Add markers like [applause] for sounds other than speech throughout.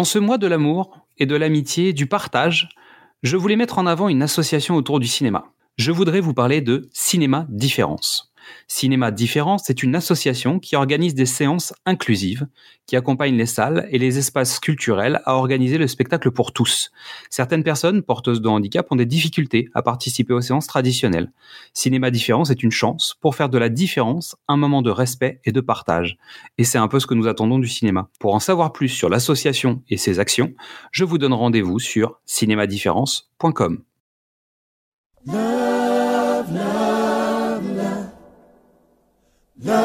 En ce mois de l'amour et de l'amitié, du partage, je voulais mettre en avant une association autour du cinéma. Je voudrais vous parler de Cinéma Différence. Cinéma Différence est une association qui organise des séances inclusives, qui accompagne les salles et les espaces culturels à organiser le spectacle pour tous. Certaines personnes porteuses de handicap ont des difficultés à participer aux séances traditionnelles. Cinéma Différence est une chance pour faire de la différence un moment de respect et de partage. Et c'est un peu ce que nous attendons du cinéma. Pour en savoir plus sur l'association et ses actions, je vous donne rendez-vous sur cinémadifférence.com. Bienvenue,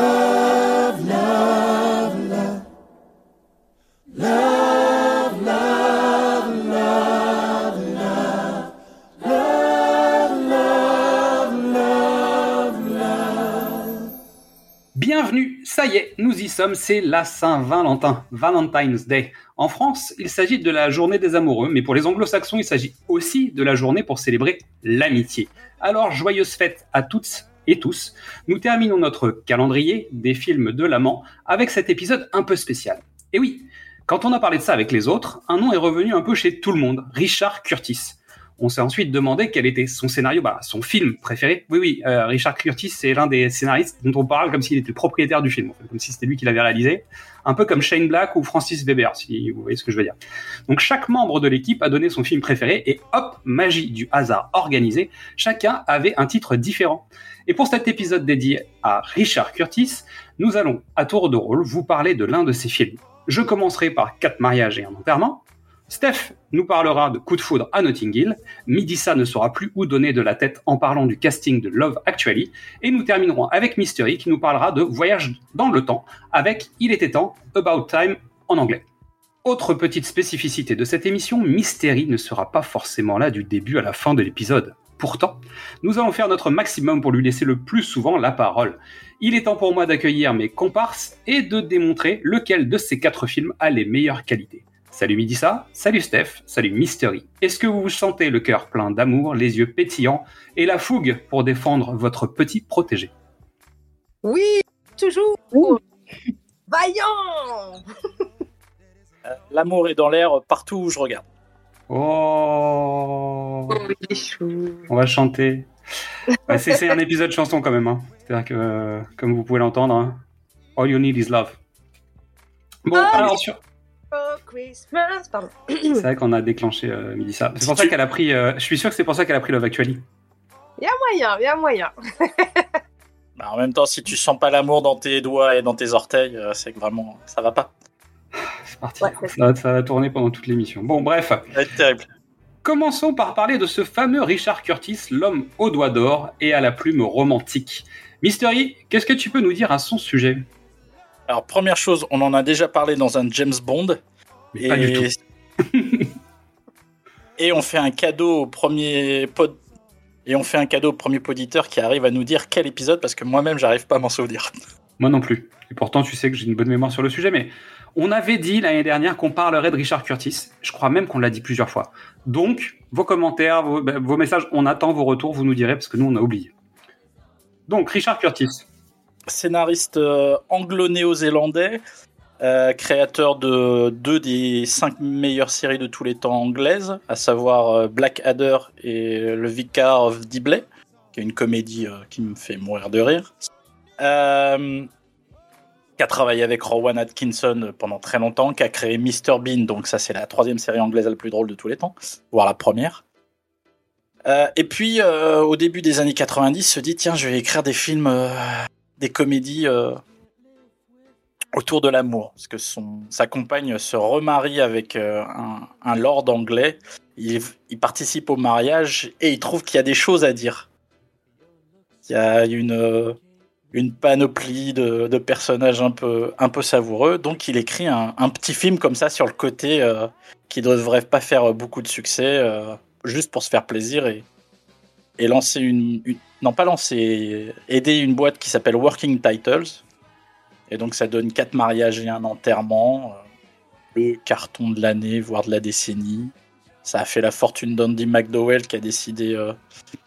ça y est, nous y sommes, c'est la Saint-Valentin, Valentine's Day. En France, il s'agit de la journée des amoureux, mais pour les anglo-saxons, il s'agit aussi de la journée pour célébrer l'amitié. Alors, joyeuse fête à toutes et tous, nous terminons notre calendrier des films de l'amant avec cet épisode un peu spécial. Et oui, quand on a parlé de ça avec les autres, un nom est revenu un peu chez tout le monde, Richard Curtis. On s'est ensuite demandé quel était son scénario, bah, son film préféré. Oui, oui, euh, Richard Curtis, c'est l'un des scénaristes dont on parle comme s'il était le propriétaire du film, comme si c'était lui qui l'avait réalisé. Un peu comme Shane Black ou Francis Weber, si vous voyez ce que je veux dire. Donc chaque membre de l'équipe a donné son film préféré et hop, magie du hasard organisé, chacun avait un titre différent. Et pour cet épisode dédié à Richard Curtis, nous allons à tour de rôle vous parler de l'un de ses films. Je commencerai par Quatre mariages et un enterrement. Steph nous parlera de Coup de foudre à Notting Hill. Midissa ne saura plus où donner de la tête en parlant du casting de Love Actually. Et nous terminerons avec Mystery qui nous parlera de Voyage dans le temps avec Il était temps, About Time en anglais. Autre petite spécificité de cette émission, Mystery ne sera pas forcément là du début à la fin de l'épisode. Pourtant, nous allons faire notre maximum pour lui laisser le plus souvent la parole. Il est temps pour moi d'accueillir mes comparses et de démontrer lequel de ces quatre films a les meilleures qualités. Salut Midissa, salut Steph, salut Mystery. Est-ce que vous vous sentez le cœur plein d'amour, les yeux pétillants et la fougue pour défendre votre petit protégé? Oui, toujours Vaillant euh, L'amour est dans l'air partout où je regarde. Oh, On va chanter. c'est un épisode chanson quand même. Hein. C'est-à-dire que, euh, comme vous pouvez l'entendre, hein, All You Need Is Love. Bon, oh, alors sur... C'est vrai qu'on a déclenché euh, ça. C'est pour ça qu'elle a pris. Euh, je suis sûr que c'est pour ça qu'elle a pris Love Actually. Il y a moyen, il y a moyen. [laughs] bah, en même temps, si tu sens pas l'amour dans tes doigts et dans tes orteils, euh, c'est que vraiment ça va pas. [sighs] C'est parti. ça, va, tourner pendant toute l'émission. Bon, bref. terrible. Commençons par parler de ce fameux Richard Curtis, l'homme aux doigts d'or et à la plume romantique. Mystery, qu'est-ce que tu peux nous dire à son sujet? Alors, première chose, on en a déjà parlé dans un James Bond. Mais Pas du tout. [laughs] et on fait un cadeau au premier pod... Et on fait un cadeau au premier poditeur qui arrive à nous dire quel épisode, parce que moi-même, j'arrive pas à m'en souvenir. [laughs] Moi non plus. Et pourtant, tu sais que j'ai une bonne mémoire sur le sujet, mais on avait dit l'année dernière qu'on parlerait de Richard Curtis. Je crois même qu'on l'a dit plusieurs fois. Donc, vos commentaires, vos, ben, messages, on attend vos retours, vous nous direz, parce que nous, on a oublié. Donc, Richard Curtis. Scénariste euh, anglo-néo-zélandais, euh, créateur de deux des cinq meilleures séries de tous les temps anglaises, à savoir euh, Black Adder et Le Vicar of Dibley, qui est une comédie qui me fait mourir de rire qui a travaillé avec Rowan Atkinson pendant très longtemps, qui a créé Mr Bean, donc ça c'est la troisième série anglaise la plus drôle de tous les temps, voire la première. Euh, et puis euh, au début des années 90, se dit tiens je vais écrire des films, euh, des comédies autour de l'amour, parce que son, sa compagne se remarie avec un, un, lord anglais, il, participe au mariage et il trouve qu'il y a des choses à dire. Il y a une une panoplie de, personnages un peu, un peu savoureux. Donc il écrit un, petit film comme ça sur le côté euh, qui ne devrait pas faire beaucoup de succès, euh, juste pour se faire plaisir et, et lancer une, Non, pas lancer, aider une boîte qui s'appelle Working Titles. Et donc ça donne quatre mariages et un enterrement, euh, le carton de l'année, voire de la décennie. Ça a fait la fortune d'Andy McDowell qui a décidé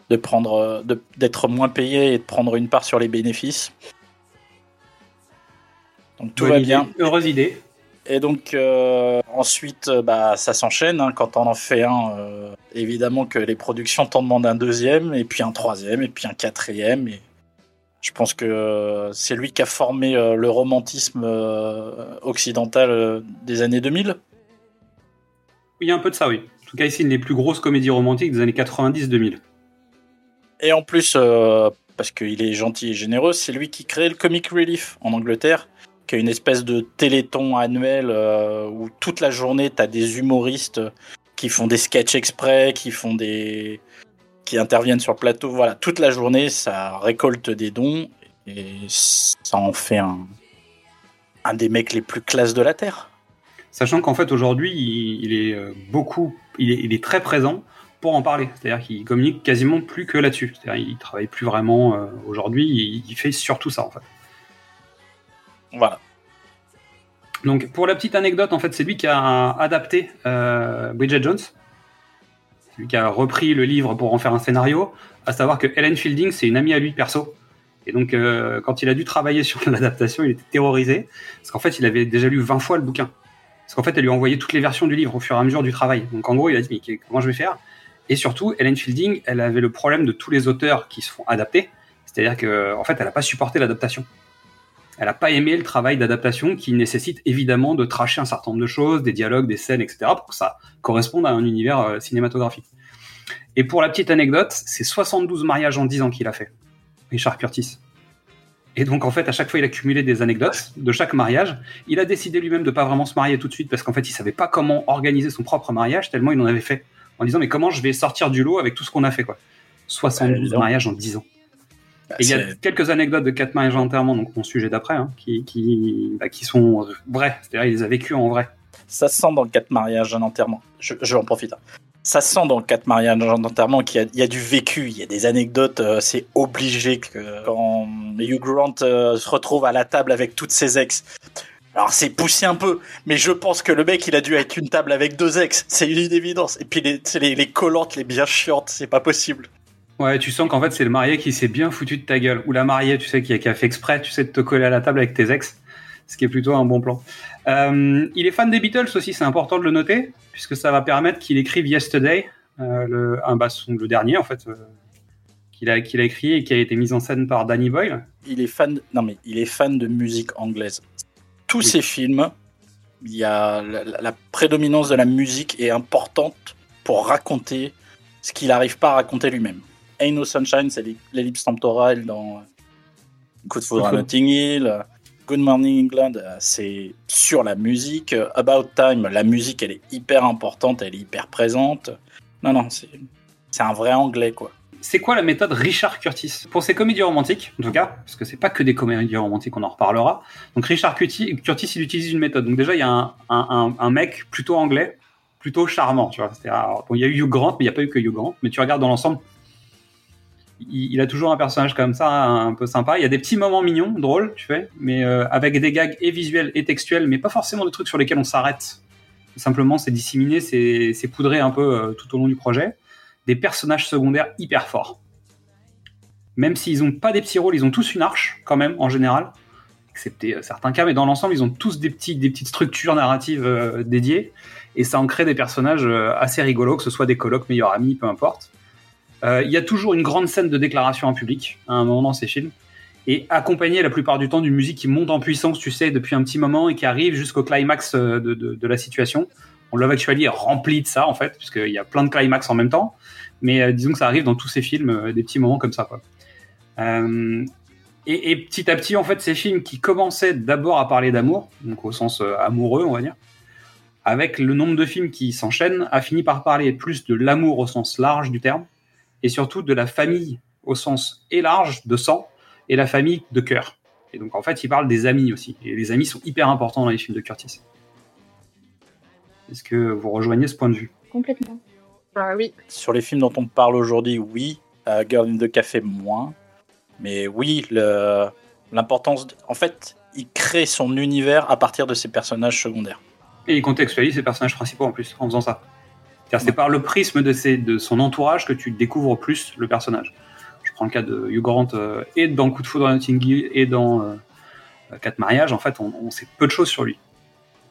de prendre, d'être moins payé et de prendre une part sur les bénéfices. Donc tout va bien. Heureuse idée. Et donc euh, ensuite, euh, bah, ça s'enchaîne. hein. Quand on en fait un, euh, évidemment que les productions t'en demandent un deuxième, et puis un troisième, et puis un quatrième. Et je pense que euh, c'est lui qui a formé euh, le romantisme euh, occidental des années 2000. Il y a un peu de ça, oui. En tout cas, ici, une des plus grosses comédies romantiques des années 90-2000. Et en plus, euh, parce qu'il est gentil et généreux, c'est lui qui crée le Comic Relief en Angleterre, qui est une espèce de téléthon annuel euh, où toute la journée, tu as des humoristes qui font des sketchs exprès, qui font des qui interviennent sur le plateau. Voilà, toute la journée, ça récolte des dons et ça en fait un, un des mecs les plus classes de la Terre. Sachant qu'en fait, aujourd'hui, il, il est euh, beaucoup, il est, il est très présent pour en parler. C'est-à-dire qu'il communique quasiment plus que là-dessus. C'est-à-dire qu'il travaille plus vraiment euh, aujourd'hui, il, il fait surtout ça, en fait. Voilà. Donc, pour la petite anecdote, en fait, c'est lui qui a adapté euh, Bridget Jones. Qui a repris le livre pour en faire un scénario. À savoir que Helen Fielding, c'est une amie à lui perso. Et donc, euh, quand il a dû travailler sur [laughs] l'adaptation, il était terrorisé. Parce qu'en fait, il avait déjà lu 20 fois le bouquin. Parce qu'en fait, elle lui a envoyé toutes les versions du livre au fur et à mesure du travail. Donc, en gros, il a dit, mais comment je vais faire? Et surtout, Helen Fielding, elle avait le problème de tous les auteurs qui se font adapter. C'est-à-dire que, en fait, elle n'a pas supporté l'adaptation. Elle n'a pas aimé le travail d'adaptation qui nécessite évidemment de tracher un certain nombre de choses, des dialogues, des scènes, etc. pour que ça corresponde à un univers euh, cinématographique. Et pour la petite anecdote, c'est 72 mariages en 10 ans qu'il a fait, Richard Curtis. Et donc en fait, à chaque fois, il a cumulé des anecdotes de chaque mariage. Il a décidé lui-même de pas vraiment se marier tout de suite parce qu'en fait, il savait pas comment organiser son propre mariage tellement il en avait fait. En disant mais comment je vais sortir du lot avec tout ce qu'on a fait quoi. 72 évidemment. mariages en 10 ans. Et il y a quelques anecdotes de quatre mariages enterrement, donc mon sujet d'après, hein, qui, qui, bah, qui sont vraies. C'est-à-dire, il les a vécus en vrai. Ça se sent dans le 4 mariages en enterrement. Je, je en profite. hein. Ça se sent dans le 4 mariages en enterrement qu'il y, a- il y a du vécu, il y a des anecdotes. euh, c'est obligé que quand Hugh Grant euh, se retrouve à la table avec toutes ses ex. Alors c'est poussé un peu, mais je pense que le mec il a dû être une table avec deux ex, c'est une évidence. Et puis les, les, les collantes, les bien chiantes, c'est pas possible. Ouais, tu sens qu'en fait, c'est le marié qui s'est bien foutu de ta gueule. Ou la mariée, tu sais, qui a, qui a fait exprès, tu sais, de te coller à la table avec tes ex. Ce qui est plutôt un bon plan. Euh, il est fan des Beatles aussi, c'est important de le noter, puisque ça va permettre qu'il écrive Yesterday, euh, le, un, bah, son- le dernier, en fait, euh, qu'il a, qu'il a écrit et qui a été mis en scène par Danny Boyle. il est fan non mais il est fan de musique anglaise tous Oui. ces films il y a la, la- la prédominance de la musique est importante pour raconter ce qu'il n'arrive pas à raconter lui-même Ain't No Sunshine c'est l'ellipse temporelle dans euh, Good for Good for- Notting Hill euh, Good Morning England euh, c'est sur la musique About Time la musique elle est hyper importante elle est hyper présente non non c'est un vrai anglais quoi C'est quoi la méthode Richard Curtis? Pour ses comédies romantiques, en tout cas, parce que c'est pas que des comédies romantiques, on en reparlera. Donc Richard Curtis, Curtis il utilise une méthode. Donc déjà, il y a un, un, un- un mec plutôt anglais, plutôt charmant, tu vois. Alors, bon, il y a eu Hugh Grant, mais il n'y a pas eu que Hugh Grant. Mais tu regardes dans l'ensemble, il, a toujours un personnage comme ça, un peu sympa. Il y a des petits moments mignons, drôles, tu fais, mais euh, avec des gags et visuels et textuels, mais pas forcément des trucs sur lesquels on s'arrête. Simplement, c'est disséminé, c'est poudré un peu euh, tout au long du projet des personnages secondaires hyper forts. Même s'ils n'ont pas des petits rôles, ils ont tous une arche, quand même, en général, excepté euh, certains cas, mais dans l'ensemble, ils ont tous des, des petites structures narratives dédiées, et ça en crée des personnages assez rigolos, que ce soit des colocs, meilleurs amis, peu importe. Euh, Il y a toujours une grande scène de déclaration en public, à un moment dans ces films, et accompagné la plupart du temps d'une musique qui monte en puissance, tu sais, depuis un petit moment, et qui arrive jusqu'au climax euh, de, la situation. On Love Actually est rempli de ça, en fait, puisqu'il y a plein de climax en même temps. Mais euh, disons que ça arrive dans tous ces films, des petits moments comme ça. Quoi. Et, et petit à petit, en fait, ces films qui commençaient d'abord à parler d'amour, donc au sens amoureux, on va dire, avec le nombre de films qui s'enchaînent, a fini par parler plus de l'amour au sens large du terme, et surtout de la famille au sens et large de sang, et la famille de cœur. Et donc, en fait, il parle des amis aussi. Et les amis sont hyper importants dans les films de Curtis. Est-ce que vous rejoignez ce point de vue? Complètement. Ah oui. Sur les films dont on parle aujourd'hui, oui. Euh, Girl in the Café, moins. Mais oui, l'importance. de- En fait, il crée son univers à partir de ses personnages secondaires. Et il contextualise ses personnages principaux en plus, en faisant ça. C'est par le prisme de, ses, de son entourage que tu découvres plus le personnage. Je prends le cas de Hugh Grant euh, et dans Coup de foudre à Notting Hill et dans euh, Quatre mariages. En fait, on, on sait peu de choses sur lui.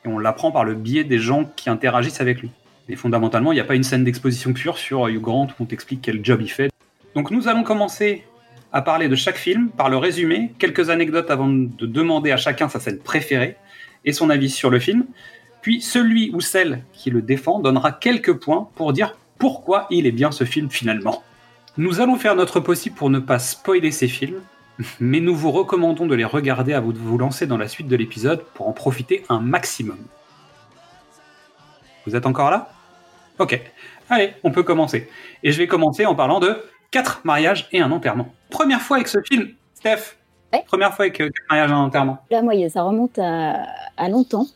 Et Et on l'apprend par le biais des gens qui interagissent avec lui. Mais fondamentalement, il n'y a pas une scène d'exposition pure sur Hugh Grant où on t'explique quel job il fait. Donc nous allons commencer à parler de chaque film par le résumé, quelques anecdotes avant de demander à chacun sa scène préférée et son avis sur le film. Puis celui ou celle qui le défend donnera quelques points pour dire pourquoi il est bien ce film finalement. Nous allons faire notre possible pour ne pas spoiler ces films, mais nous vous recommandons de les regarder vous de vous lancer dans la suite de l'épisode pour en profiter un maximum. Vous êtes encore là? Ok. Allez, on peut commencer. Et je vais commencer en parlant de quatre mariages et un enterrement. Première fois avec ce film, Steph. Première fois avec euh, quatre mariages et un enterrement. Là, moi, ça remonte à, longtemps.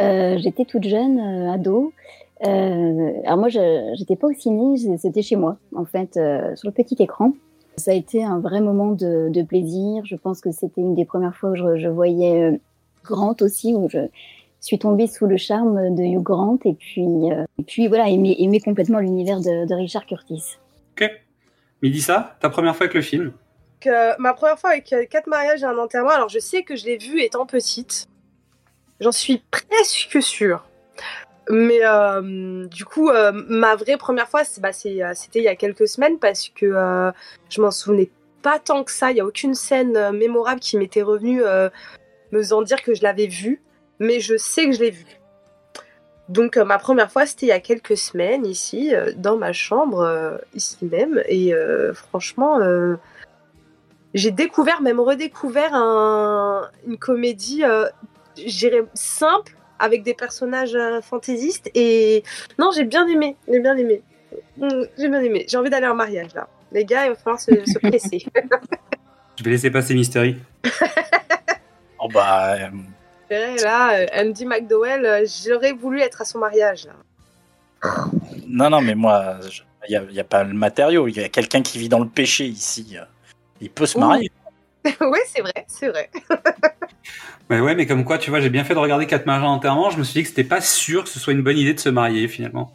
Euh, j'étais toute jeune, euh, ado. alors moi, je n'étais pas au ciné, c'était chez moi, en fait, sur le petit écran. Ça a été un vrai moment de, plaisir. Je pense que c'était une des premières fois où je, voyais Grant aussi, où je suis tombée sous le charme de Hugh Grant et puis, et puis voilà, aimer, complètement l'univers de, de Richard Curtis. Ok. ça, ta première fois avec le film? Que ma première fois avec quatre mariages et un enterrement, alors je sais que je l'ai vu étant petite. J'en suis presque sûre. Mais euh, du coup, euh, ma vraie première fois, bah, euh, c'était il y a quelques semaines parce que je m'en souvenais pas tant que ça. Il n'y a aucune scène mémorable qui m'était revenue me faisant dire que je l'avais vu. Mais je sais que je l'ai vu. Donc ma première fois, c'était il y a quelques semaines ici, dans ma chambre, ici même. Et franchement, j'ai découvert, même redécouvert une comédie, euh, simple, avec des personnages euh, fantaisistes. Et non, j'ai bien aimé, j'ai bien aimé. Mm, j'ai bien aimé. J'ai envie d'aller en mariage là. Les gars, il va falloir se, se presser. [laughs] Je vais laisser passer Mystery. [laughs] oh bah. Euh, là, Andy McDowell, j'aurais voulu être à son mariage là. Non, non, mais moi, il n'y a, a, pas le matériau. Il y a quelqu'un qui vit dans le péché ici. Il peut se marier. [laughs] oui, c'est vrai, c'est vrai. Mais ouais, mais comme quoi, tu vois, j'ai bien fait de regarder quatre mariages en enterrement. Je me suis dit que c'était pas sûr que ce soit une bonne idée de se marier finalement.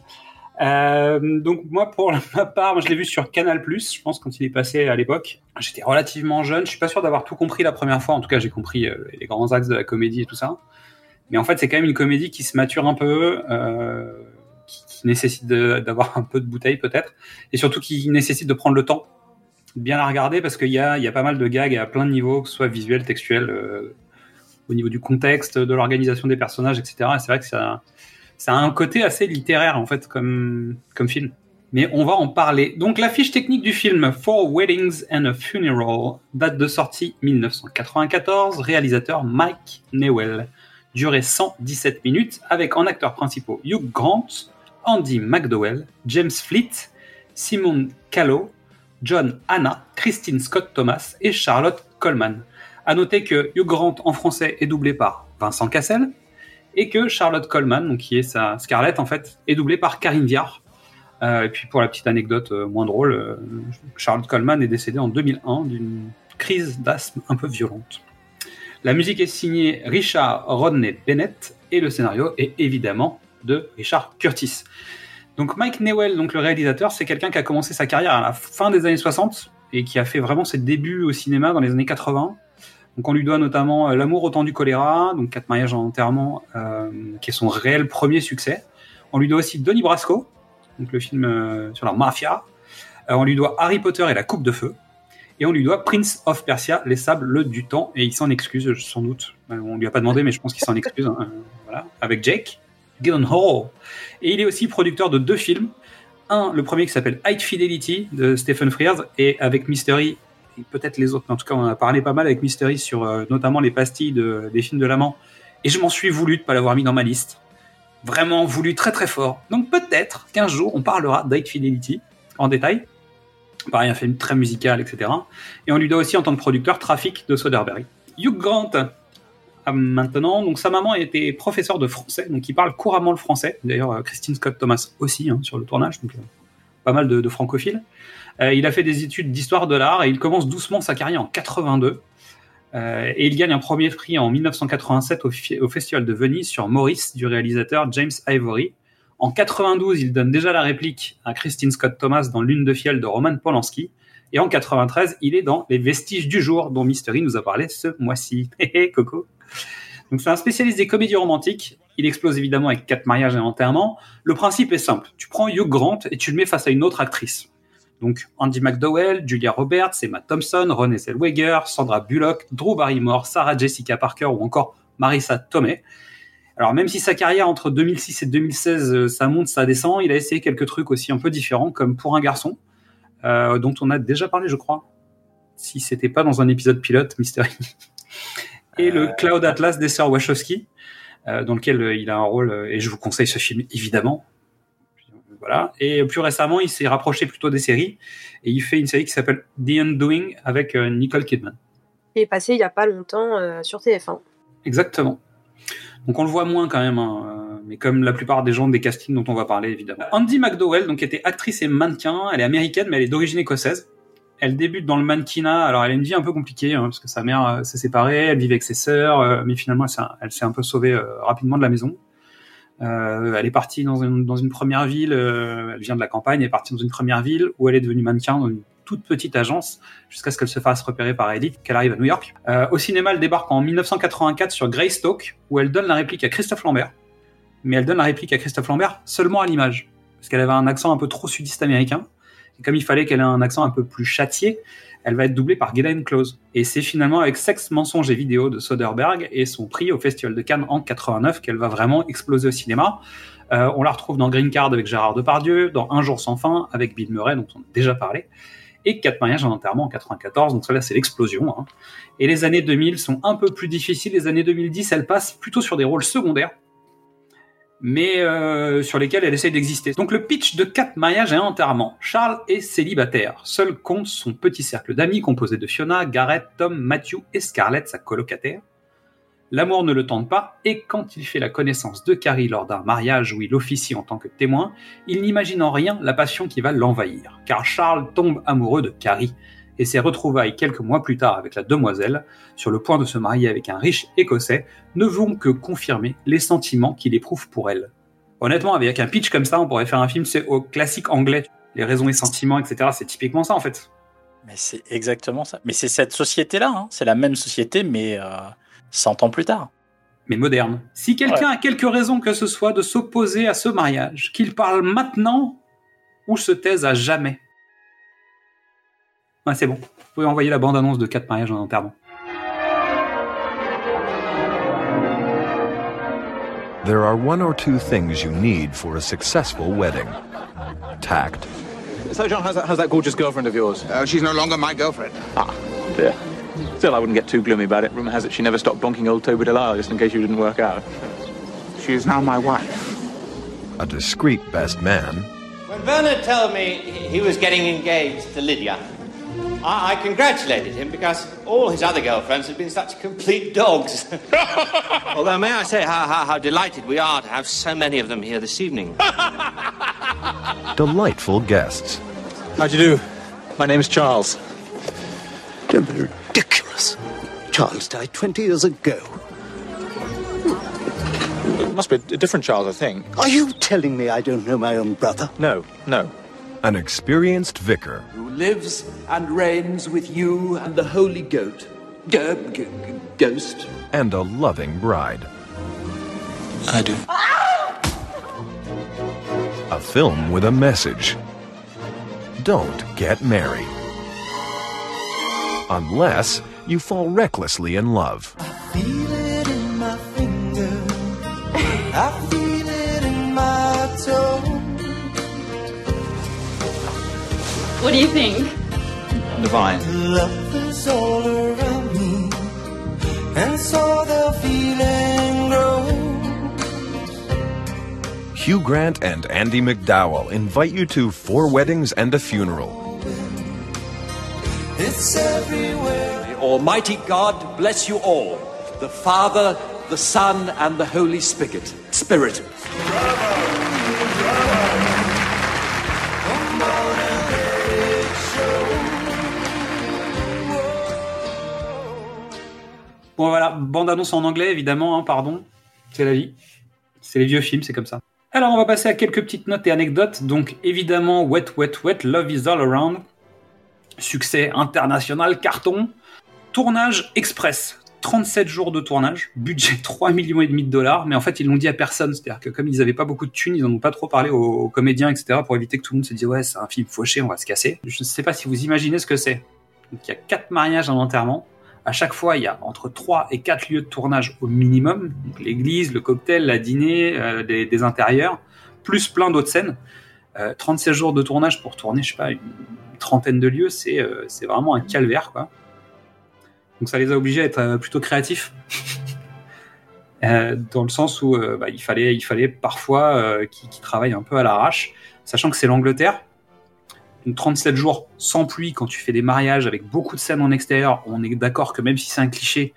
Euh, donc moi, pour [laughs] ma part, je l'ai vu sur Canal+. Je pense quand il est passé à l'époque. J'étais relativement jeune. Je suis pas sûr d'avoir tout compris la première fois. En tout cas, j'ai compris euh, les grands axes de la comédie et tout ça. Mais en fait, c'est quand même une comédie qui se mature un peu, euh, qui, nécessite d'avoir un peu de bouteille peut-être, et surtout qui nécessite de prendre le temps bien la regarder parce qu'il y a, y a pas mal de gags à plein de niveaux, que ce soit visuel, textuel, euh, au niveau du contexte, de l'organisation des personnages, etc. Et c'est vrai que ça, ça a un côté assez littéraire en fait comme, comme film. Mais on va en parler. Donc la fiche technique du film Four Weddings and a Funeral date de sortie 1994, réalisateur Mike Newell. Durée 117 minutes avec en acteurs principaux Hugh Grant, Andy McDowell, James Fleet, Simon Callow, John Anna, Christine Scott Thomas et Charlotte Coleman. À noter que Hugh Grant en français est doublé par Vincent Cassel et que Charlotte Coleman, donc qui est sa Scarlett en fait, est doublée par Karine Viard. Euh, et puis pour la petite anecdote euh, moins drôle, euh, Charlotte Coleman est décédée en 2001 d'une crise d'asthme un peu violente. La musique est signée Richard Rodney Bennett et le scénario est évidemment de Richard Curtis. Donc Mike Newell, donc le réalisateur, c'est quelqu'un qui a commencé sa carrière à la fin des années 60 et qui a fait vraiment ses débuts au cinéma dans les années 80. Donc on lui doit notamment euh, L'amour au temps du choléra, donc Quatre mariages en enterrement, euh, qui est son réel premier succès. On lui doit aussi Donnie Brasco, donc le film euh, sur la mafia. on lui doit Harry Potter et la coupe de feu. Et on lui doit Prince of Persia, les sables du temps, et il s'en excuse sans doute. on lui a pas demandé, mais je pense qu'il s'en excuse. Hein, voilà, avec Jake. Hall. Et il est aussi producteur de deux films. Un, le premier qui s'appelle High Fidelity de Stephen Frears et avec Mystery et peut-être les autres. Mais en tout cas, on a parlé pas mal avec Mystery sur euh, notamment les pastilles de, des films de l'amant. Et je m'en suis voulu de pas l'avoir mis dans ma liste. Vraiment voulu très très fort. Donc peut-être qu'un jour on parlera d'High Fidelity en détail. Pareil, un film très musical, etc. Et on lui doit aussi en tant que producteur Trafic de Soderbergh. Hugh Grant, maintenant. Donc sa maman était professeure de français, donc il parle couramment le français. D'ailleurs, euh, Christine Scott Thomas aussi hein, sur le tournage, donc euh, pas mal de, francophiles. Euh, il a fait des études d'histoire de l'art et il commence doucement sa carrière en 82. et il gagne un premier prix en 1987 au, Festival de Venise sur Maurice du réalisateur James Ivory. En 92, il donne déjà la réplique à Christine Scott Thomas dans Lune de fiel de Roman Polanski. Et en 93, il est dans Les Vestiges du jour, dont Mystery nous a parlé ce mois-ci. [laughs] Coco. Donc c'est un spécialiste des comédies romantiques Il explose évidemment avec quatre mariages et enterrements. Le principe est simple. Tu prends Hugh Grant et tu le mets face à une autre actrice. Donc Andy McDowell, Julia Roberts, Emma Thompson, Renée Zellweger, Sandra Bullock, Drew Barrymore, Sarah Jessica Parker ou encore Marissa Tomei. Alors même si sa carrière entre 2006 et 2016, euh, ça monte, ça descend, il a essayé quelques trucs aussi un peu différents, comme Pour un garçon, euh, dont on a déjà parlé, je crois. Si c'était pas dans un épisode pilote, Mystery. [laughs] et le Cloud Atlas des sœurs Wachowski, euh, dans lequel euh, il a un rôle, euh, et je vous conseille ce film évidemment. Voilà. Et plus récemment, il s'est rapproché plutôt des séries, et il fait une série qui s'appelle The Undoing avec euh, Nicole Kidman. Il est passé il y a pas longtemps euh, sur TF1. Exactement. Donc on le voit moins quand même, hein, euh, mais comme la plupart des gens des castings dont on va parler évidemment. Andy McDowell, donc était actrice et mannequin, elle est américaine mais elle est d'origine écossaise. Elle débute dans le mannequinat, alors elle a une vie un peu compliquée hein, parce que sa mère euh, s'est séparée, elle vivait avec ses sœurs, euh, mais finalement elle s'est- un peu sauvée rapidement de la maison. Euh, elle est partie dans une, dans une première ville, euh, elle vient de la campagne, elle est partie dans une première ville où elle est devenue mannequin dans une toute petite agence jusqu'à ce qu'elle se fasse repérer par Elite, qu'elle arrive à New York. Euh, au cinéma, elle débarque en 1984 sur Greystoke, où elle donne la réplique à Christophe Lambert. Mais elle donne la réplique à Christophe Lambert seulement à l'image, parce qu'elle avait un accent un peu trop sudiste américain. Et comme il fallait qu'elle ait un accent un peu plus châtié, elle va être doublée par Gillian Close. Et c'est finalement avec Sexe, mensonge et vidéo de Soderbergh et son prix au Festival de Cannes en 89 qu'elle va vraiment exploser au cinéma. Euh, on la retrouve dans Green Card avec Gérard Depardieu, dans Un jour sans fin avec Bill Murray, dont on a déjà parlé, et Quatre mariages en enterrement en 94. Donc ça là, c'est l'explosion. hein. Et les années 2000 sont un peu plus difficiles. Les années 2010, elle passe plutôt sur des rôles secondaires, mais euh, sur lesquels elle essaye d'exister. Donc le pitch de Quatre mariages et un enterrement. Charles est célibataire. Seul compte son petit cercle d'amis composé de Fiona, Garrett, Tom, Matthew et Scarlett, sa colocataire. L'amour ne le tente pas, et quand il fait la connaissance de Carrie lors d'un mariage où il officie en tant que témoin, il n'imagine en rien la passion qui va l'envahir, car Charles tombe amoureux de Carrie, et ses retrouvailles quelques mois plus tard avec la demoiselle, sur le point de se marier avec un riche écossais, ne vont que confirmer les sentiments qu'il éprouve pour elle. Honnêtement, avec un pitch comme ça, on pourrait faire un film c'est au classique anglais, les raisons et sentiments, etc. C'est typiquement ça en fait. Mais c'est exactement ça. Mais c'est cette société-là, hein. c'est la même société, mais euh, 100 ans plus tard. mais moderne. Si quelqu'un a quelque raison que ce soit de s'opposer à ce mariage, qu'il parle maintenant ou se taise à jamais. Ouais, c'est bon. Vous pouvez envoyer la bande-annonce de 4 mariages en enterrement. There are one or two things you need for a successful wedding tact, So, John, how's that, how's that gorgeous girlfriend of yours? Uh, she's no longer my girlfriend. Ah, dear. Still, I wouldn't get too gloomy about it. Rumour has it she never stopped bonking old Toby Delisle just in case you didn't work out. She is now my wife. a discreet best man, When Bernard told me he was getting engaged to Lydia, I, I congratulated him because all his other girlfriends had been such complete dogs. [laughs] Although, may I say how, how, how delighted we are to have so many of them here this evening. [laughs] delightful guests, How do you do? My name's Charles. Don't be ridiculous. Charles died 20 years ago. It must be a different Charles, I think. Are you telling me I don't know my own brother? No, no. An experienced vicar, who lives and reigns with you and the holy goat. G- g- ghost. and a loving bride. I do. A film with a message. Don't get married. Unless you fall recklessly in love. What do you think? Divine. Love is all around me. And so the feeling grows. Hugh Grant and Andy McDowell invite you to Four Weddings and a Funeral. It's everywhere. The Almighty God bless you all, the Father, the Son, and the Holy Spirit. Spirit. Bon voilà, bande-annonce en anglais évidemment, hein, pardon. C'est la vie. C'est les vieux films, c'est comme ça. Alors on va passer à quelques petites notes et anecdotes. Donc évidemment, Wet Wet Wet, Love is All Around. Succès international, carton. Tournage express. 37 jours de tournage, budget [laughs] 3 millions et demi de dollars, mais en fait ils l'ont dit à personne, c'est-à-dire que comme ils avaient pas beaucoup de thunes, ils en ont pas trop parlé aux, comédiens, etc., pour éviter que tout le monde se dise ouais c'est un film fauché, on va se casser. Je ne sais pas si vous imaginez ce que c'est. Donc il y a quatre mariages en enterrement. À chaque fois, il y a entre 3 et 4 lieux de tournage au minimum. L'église, le cocktail, la dîner, euh, des, intérieurs, plus plein d'autres scènes. Euh, 37 jours de tournage pour tourner, je sais pas, une trentaine de lieux, c'est euh, vraiment un calvaire, quoi. Donc ça les a obligés à être euh, plutôt créatifs. [laughs] Dans le sens où bah, il, fallait, il fallait parfois qu'ils travaillent un peu à l'arrache, sachant que c'est l'Angleterre. Donc 37 jours sans pluie, quand tu fais des mariages avec beaucoup de scènes en extérieur, on est d'accord que même si c'est un cliché,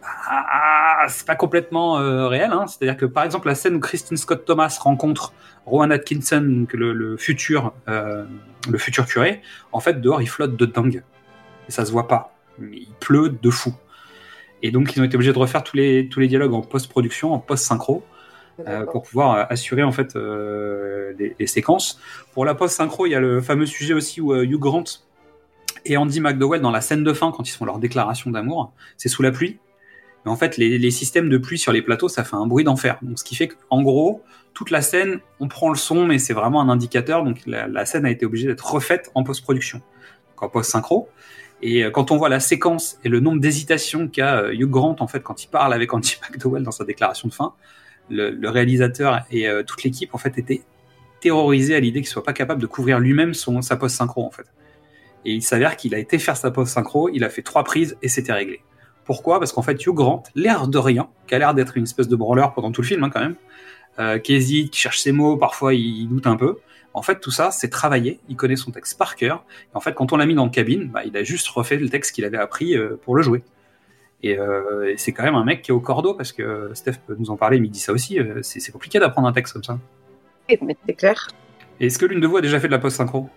bah, c'est pas complètement euh, réel. Hein. C'est-à-dire que par exemple la scène où Christine Scott Thomas rencontre Rowan Atkinson, euh, le futur curé, en fait dehors il flotte de dingue et ça se voit pas. Il pleut de fou. Et donc ils ont été obligés de refaire tous les tous les dialogues en post-production, en post-synchro. Euh, pour pouvoir euh, assurer en fait euh, les, les séquences. Pour la post-synchro, il y a le fameux sujet aussi où Hugh Grant et Andy McDowell dans la scène de fin quand ils font leur déclaration d'amour, c'est sous la pluie. Mais en fait, les, les systèmes de pluie sur les plateaux, ça fait un bruit d'enfer. Donc, ce qui fait qu'en gros, toute la scène, on prend le son, mais c'est vraiment un indicateur. Donc, la, la scène a été obligée d'être refaite en post-production, en post-synchro. Et quand on voit la séquence et le nombre d'hésitations qu'a Hugh Grant en fait quand il parle avec Andy [laughs] McDowell dans sa déclaration de fin, le, réalisateur et euh, toute l'équipe en fait étaient terrorisés à l'idée qu'il soit pas capable de couvrir lui-même son sa post synchro en fait. Et il s'avère qu'il a été faire sa post synchro, il a fait trois prises et c'était réglé. Pourquoi? Parce qu'en fait Hugh Grant, l'air de rien, qui a l'air d'être une espèce de branleur pendant tout le film hein, quand même, euh, qui hésite, qui cherche ses mots, parfois il, il doute un peu. En fait, tout ça, c'est travaillé. Il connaît son texte par cœur. Et en fait, quand on l'a mis dans le cabine, bah, il a juste refait le texte qu'il avait appris euh, pour le jouer. Et, euh, et c'est quand même un mec qui est au cordeau parce que Steph peut nous en parler, mais il dit ça aussi. euh, c'est c'est compliqué d'apprendre un texte comme ça. C'est clair. Et Est-ce que l'une de vous a déjà fait de la post-synchro?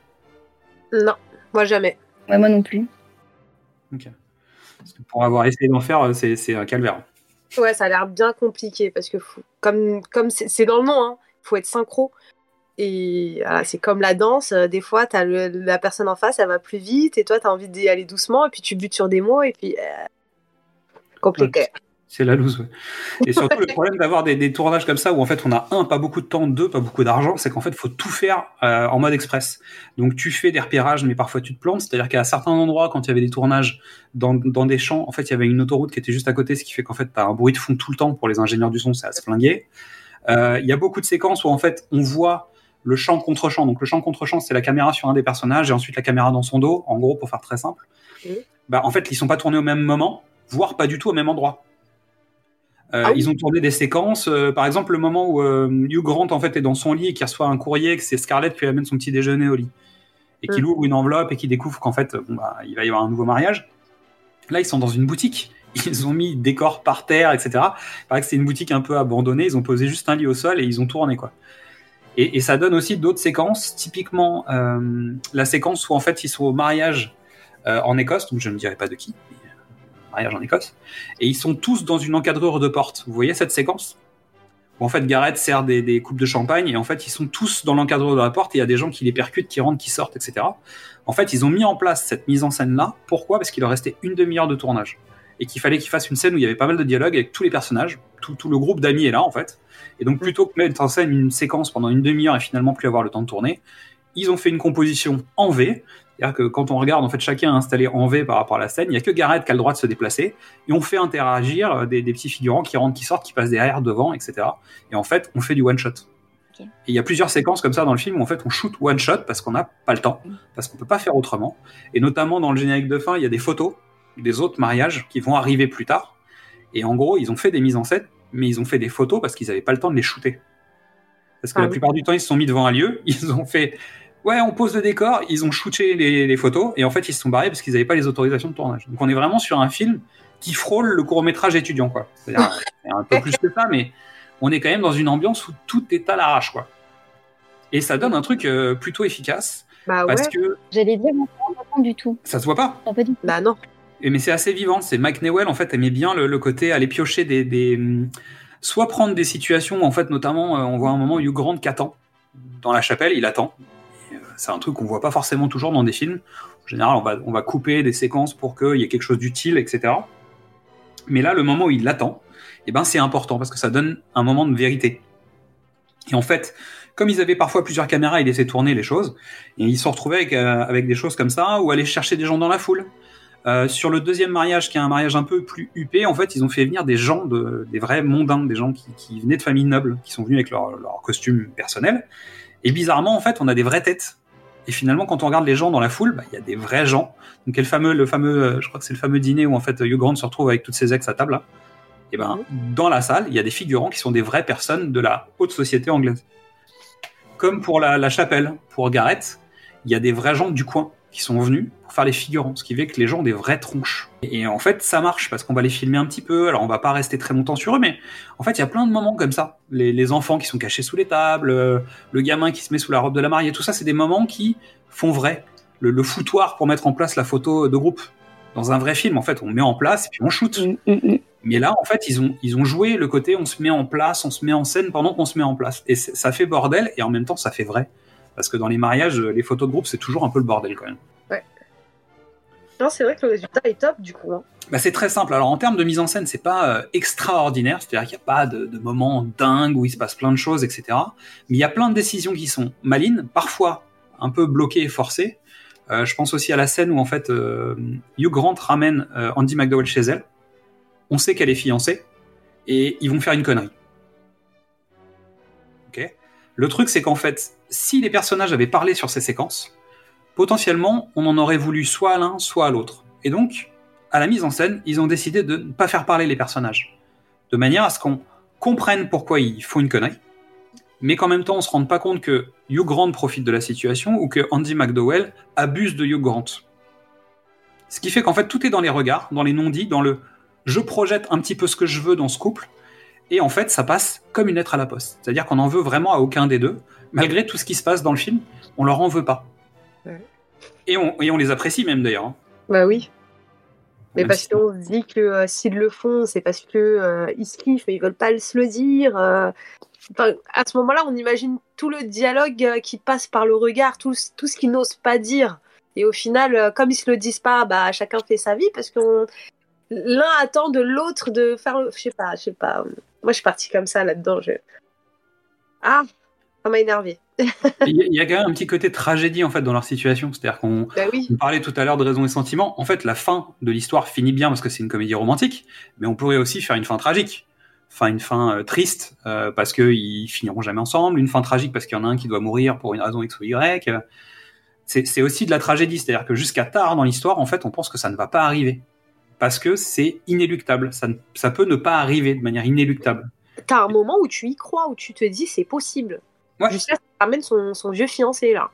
Non, moi jamais. Ouais, moi non plus. Ok. Parce que pour avoir essayé d'en faire, euh, c'est c'est un calvaire. Ouais, ça a l'air bien compliqué parce que faut- comme comme c'est c'est dans le nom, hein, faut être synchro. Et voilà, c'est comme la danse, des fois t'as le- la personne en face, elle va plus vite et toi t'as envie d'y aller doucement et puis tu butes sur des mots et puis euh, compliqué. C'est la loose, ouais. Et surtout, le problème d'avoir des, des tournages comme ça où en fait on a un, pas beaucoup de temps, deux, pas beaucoup d'argent, c'est qu'en fait faut tout faire euh, en mode express. Donc tu fais des repérages, mais parfois tu te plantes. C'est-à-dire qu'à certains endroits, quand il y avait des tournages dans, dans des champs, en fait il y avait une autoroute qui était juste à côté, ce qui fait qu'en fait t'as un bruit de fond tout le temps pour les ingénieurs du son, c'est à se flinguer. Euh, Il y a beaucoup de séquences où en fait on voit le champ contre champ. Donc le champ contre champ, c'est la caméra sur un des personnages et ensuite la caméra dans son dos, en gros pour faire très simple. Bah en fait ils sont pas tournés au même moment, voire pas du tout au même endroit. Euh, Ils ont tourné des séquences, euh, par exemple le moment où euh, Hugh Grant en fait est dans son lit et qu'il reçoit un courrier, que c'est Scarlett qui lui amène son petit déjeuner au lit, et qu'il Mm. ouvre une enveloppe et qu'il découvre qu'en fait bon, bah, il va y avoir un nouveau mariage. Là ils sont dans une boutique, [laughs] ils ont mis décor par terre, etc. Il paraît que c'est une boutique un peu abandonnée, ils ont posé juste un lit au sol et ils ont tourné quoi. Et, et ça donne aussi d'autres séquences, typiquement euh, la séquence où en fait ils sont au mariage euh, en Écosse, donc je ne dirai pas de qui, en Écosse, et ils sont tous dans une encadrure de porte. Vous voyez cette séquence? Où en fait Gareth sert des, coupes de champagne et en fait ils sont tous dans l'encadrure de la porte et il y a des gens qui les percutent, qui rentrent, qui sortent, etc. En fait ils ont mis en place cette mise en scène là. Pourquoi? Parce qu'il leur restait une demi-heure de tournage et qu'il fallait qu'ils fassent une scène où il y avait pas mal de dialogues avec tous les personnages, tout, tout le groupe d'amis est là en fait. Et donc plutôt que mettre en scène une séquence pendant une demi-heure et finalement plus avoir le temps de tourner, ils ont fait une composition en V. C'est-à-dire que quand on regarde, en fait, chacun est installé en V par rapport à la scène. Il n'y a que Gareth qui a le droit de se déplacer. Et on fait interagir euh, des, des petits figurants qui rentrent, qui sortent, qui passent derrière, devant, etc. Et en fait, on fait du one-shot. Et il y a plusieurs séquences comme ça dans le film où en fait on shoot one shot parce qu'on n'a pas le temps, parce qu'on peut pas faire autrement. Et notamment dans le générique de fin, il y a des photos des autres mariages qui vont arriver plus tard. Et en gros, ils ont fait des mises en scène, mais ils ont fait des photos parce qu'ils n'avaient pas le temps de les shooter. Parce que Ah la oui. plupart du temps, ils se sont mis devant un lieu, [laughs] ils ont fait ouais, on pose le décor, ils ont shooté les, les photos, et en fait, ils se sont barrés parce qu'ils n'avaient pas les autorisations de tournage. Donc on est vraiment sur un film qui frôle le court métrage étudiant, quoi. C'est-à-dire [laughs] c'est un peu plus que ça, mais on est quand même dans une ambiance où tout est à l'arrache, quoi. Et ça donne un truc euh, plutôt efficace Bah parce ouais. que J'allais dire, on s'en rend pas compte du tout. ça se voit pas. Non, pas du tout. Bah non. Et mais c'est assez vivant. C'est Mike Newell en fait aimait bien le, le côté aller piocher des, des soit prendre des situations en fait notamment euh, on voit un moment Hugh Grant qui attend dans la chapelle, il attend. C'est un truc qu'on voit pas forcément toujours dans des films. En général, on va couper des séquences pour qu'il y ait quelque chose d'utile, etc. Mais là, le moment où il l'attend, eh ben, c'est important parce que ça donne un moment de vérité. Et en fait, comme ils avaient parfois plusieurs caméras, ils laissaient tourner les choses, et ils se retrouvaient avec, euh, avec des choses comme ça, ou aller chercher des gens dans la foule. Euh, sur le deuxième mariage, qui est un mariage un peu plus huppé, en fait, ils ont fait venir des gens, de, des vrais mondains, des gens qui, qui venaient de familles nobles, qui sont venus avec leur, leur costume personnel. Et bizarrement, en fait, on a des vraies têtes. Et finalement, quand on regarde les gens dans la foule, bah, il y a des vrais gens. Donc, le fameux, le fameux, euh, je crois que c'est le fameux dîner où en fait Hugh Grant se retrouve avec toutes ses ex à table. Là. Et ben, dans la salle, il y a des figurants qui sont des vraies personnes de la haute société anglaise. Comme pour la, la chapelle, pour Gareth, il y a des vrais gens du coin qui sont venus pour faire les figurants, ce qui fait que les gens ont des vraies tronches. Et en fait, ça marche parce qu'on va les filmer un petit peu. Alors, on va pas rester très longtemps sur eux, mais en fait, il y a plein de moments comme ça. Les, les enfants qui sont cachés sous les tables, euh, le gamin qui se met sous la robe de la mariée, tout ça, c'est des moments qui font vrai. Le, le foutoir pour mettre en place la photo de groupe. Dans un vrai film, en fait, on met en place et puis on shoot. Mais là, en fait, ils ont, ils ont joué le côté on se met en place, on se met en scène pendant qu'on se met en place. Et ça fait bordel et en même temps, ça fait vrai. Parce que dans les mariages, les photos de groupe, c'est toujours un peu le bordel quand même. Non, c'est vrai que le résultat est top du coup. hein. Bah, c'est très simple. Alors en termes de mise en scène, c'est pas euh, extraordinaire, c'est-à-dire qu'il n'y a pas de, de moments dingues où il se passe plein de choses, etc. Mais il y a plein de décisions qui sont malines, parfois un peu bloquées et forcées. Euh, je pense aussi à la scène où en fait euh, Hugh Grant ramène Andy McDowell chez elle. On sait qu'elle est fiancée et ils vont faire une connerie. Ok? Le truc c'est qu'en fait, si les personnages avaient parlé sur ces séquences, potentiellement on en aurait voulu soit à l'un, soit à l'autre. Et donc, à la mise en scène, ils ont décidé de ne pas faire parler les personnages, de manière à ce qu'on comprenne pourquoi ils font une connerie, mais qu'en même temps on se rende pas compte que Hugh Grant profite de la situation ou que Andy McDowell abuse de Hugh Grant. Ce qui fait qu'en fait tout est dans les regards, dans les non-dits, dans le je projette un petit peu ce que je veux dans ce couple, et en fait ça passe comme une lettre à la poste. C'est-à-dire qu'on n'en veut vraiment à aucun des deux, malgré tout ce qui se passe dans le film, on leur en veut pas. Ouais. Et on, et on les apprécie même d'ailleurs. hein. Bah oui. Mais Même parce si- qu'on se dit que euh, s'ils le font, c'est parce que euh, ils se kiffent, mais ils veulent pas se le dire. euh. Enfin, à ce moment-là, on imagine tout le dialogue euh, qui passe par le regard, tout, ce- tout ce qu'ils n'osent pas dire. Et au final, euh, comme ils se le disent pas, bah chacun fait sa vie parce que l'un attend de l'autre de faire le. Je sais pas, je sais pas. Moi, je suis partie comme ça là-dedans. Je... Ah, ça m'a énervé. Il y, a- quand même un petit côté tragédie en fait dans leur situation. C'est-à-dire qu'on Bah oui. parlait tout à l'heure de raison et sentiment. En fait, la fin de l'histoire finit bien parce que c'est une comédie romantique, mais on pourrait aussi faire une fin tragique. Enfin, une fin euh, triste euh, parce qu'ils finiront jamais ensemble. Une fin tragique parce qu'il y en a un qui doit mourir pour une raison X ou Y. C'est aussi de la tragédie. C'est-à-dire que jusqu'à tard dans l'histoire, en fait, on pense que ça ne va pas arriver parce que c'est inéluctable. Ça, ne- ça peut ne pas arriver de manière inéluctable. T'as un moment où tu y crois, où tu te dis c'est possible. Jusqu'à ce qu'il ramène son, son vieux fiancé là.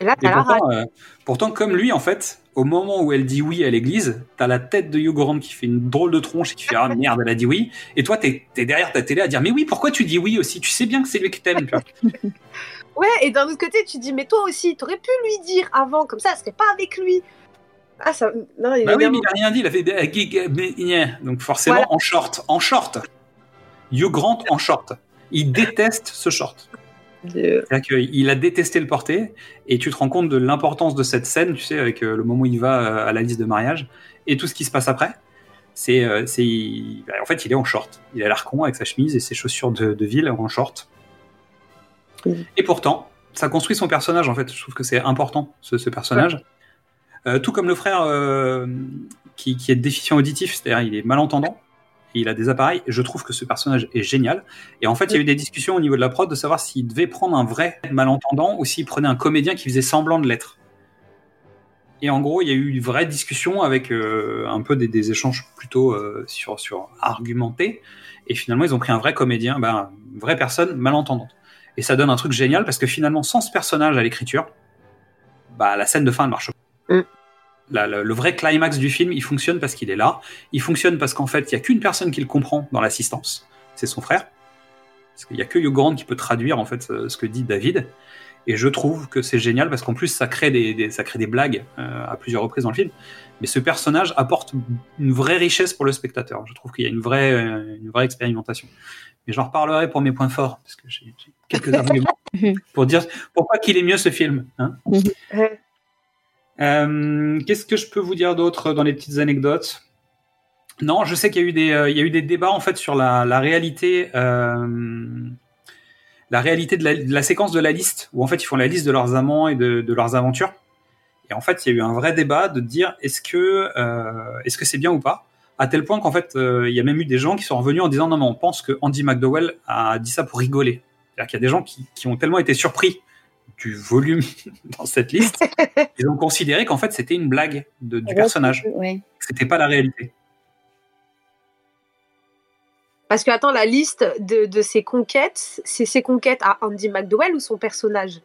Et là, t'as la pourtant, euh, pourtant, comme lui, en fait, au moment où elle dit oui à l'église, t'as la tête de Grant qui fait une drôle de tronche et qui fait ah [laughs] merde, elle a dit oui. Et toi, t'es es derrière ta télé à dire mais oui, pourquoi tu dis oui aussi? Tu sais bien que c'est lui tu vois. [laughs] Ouais, et d'un autre côté, tu dis, mais toi aussi, t'aurais pu lui dire avant, comme ça, elle serait pas avec lui. Ah, ça. Non, il bah oui, mais il a rien dit. Il a fait gna. donc forcément Voilà. en short, en short. Hugh Grant en short. Il déteste ce short. C'est-à-dire qu'il a détesté le porter, et tu te rends compte de l'importance de cette scène, tu sais, avec euh, le moment où il va euh, à la liste de mariage, et tout ce qui se passe après. C'est, euh, bah, en fait, il est en short. Il a l'air con avec sa chemise et ses chaussures de, de ville en short. Et pourtant, ça construit son personnage, en fait. Je trouve que c'est important, ce, ce personnage. Euh, tout comme le frère euh, qui, qui est déficient auditif, c'est-à-dire il est malentendant, il a des appareils. Je trouve que ce personnage est génial. Et en fait, il y a eu des discussions au niveau de la prod de savoir s'il devait prendre un vrai malentendant ou s'il prenait un comédien qui faisait semblant de l'être. Et en gros, il y a eu une vraie discussion avec euh, un peu des, échanges plutôt euh, sur, sur argumentés. Et finalement, ils ont pris un vrai comédien, ben, une vraie personne malentendante. Et ça donne un truc génial parce que finalement, sans ce personnage à l'écriture, bah, la scène de fin ne marche pas. La- la- le vrai climax du film, il fonctionne parce qu'il est là. Il fonctionne parce qu'en fait, il y a qu'une personne qui le comprend dans l'assistance, c'est son frère. Parce qu'il y a que Grant qui peut traduire en fait ce que dit David. Et je trouve que c'est génial parce qu'en plus ça crée des, des- ça crée des blagues euh, à plusieurs reprises dans le film. Mais ce personnage apporte une vraie richesse pour le spectateur. Je trouve qu'il y a une vraie, euh, une vraie expérimentation. Mais j'en reparlerai pour mes points forts parce que j'ai j'ai quelques [laughs] arguments pour dire pourquoi qu'il est mieux ce film. hein. Euh, Qu'est-ce que je peux vous dire d'autre dans les petites anecdotes? Non, je sais qu'il y a eu des, euh, il y a eu des débats en fait sur la, réalité, euh, la réalité de la, de la séquence de la liste, où en fait ils font la liste de leurs amants et de, leurs aventures. Et en fait, il y a eu un vrai débat de dire est-ce que, euh, est-ce que c'est bien ou pas, à tel point qu'en fait, euh, il y a même eu des gens qui sont revenus en disant non mais on pense que Andy McDowell a dit ça pour rigoler. C'est-à-dire qu'il y a des gens qui ont tellement été surpris du volume [laughs] dans cette liste, [laughs] ils ont considéré qu'en fait c'était une blague de- du personnage, Ouais. c'était pas la réalité. Parce que, attends, la liste de, de ses conquêtes, c'est ses conquêtes à Andy McDowell ou son personnage?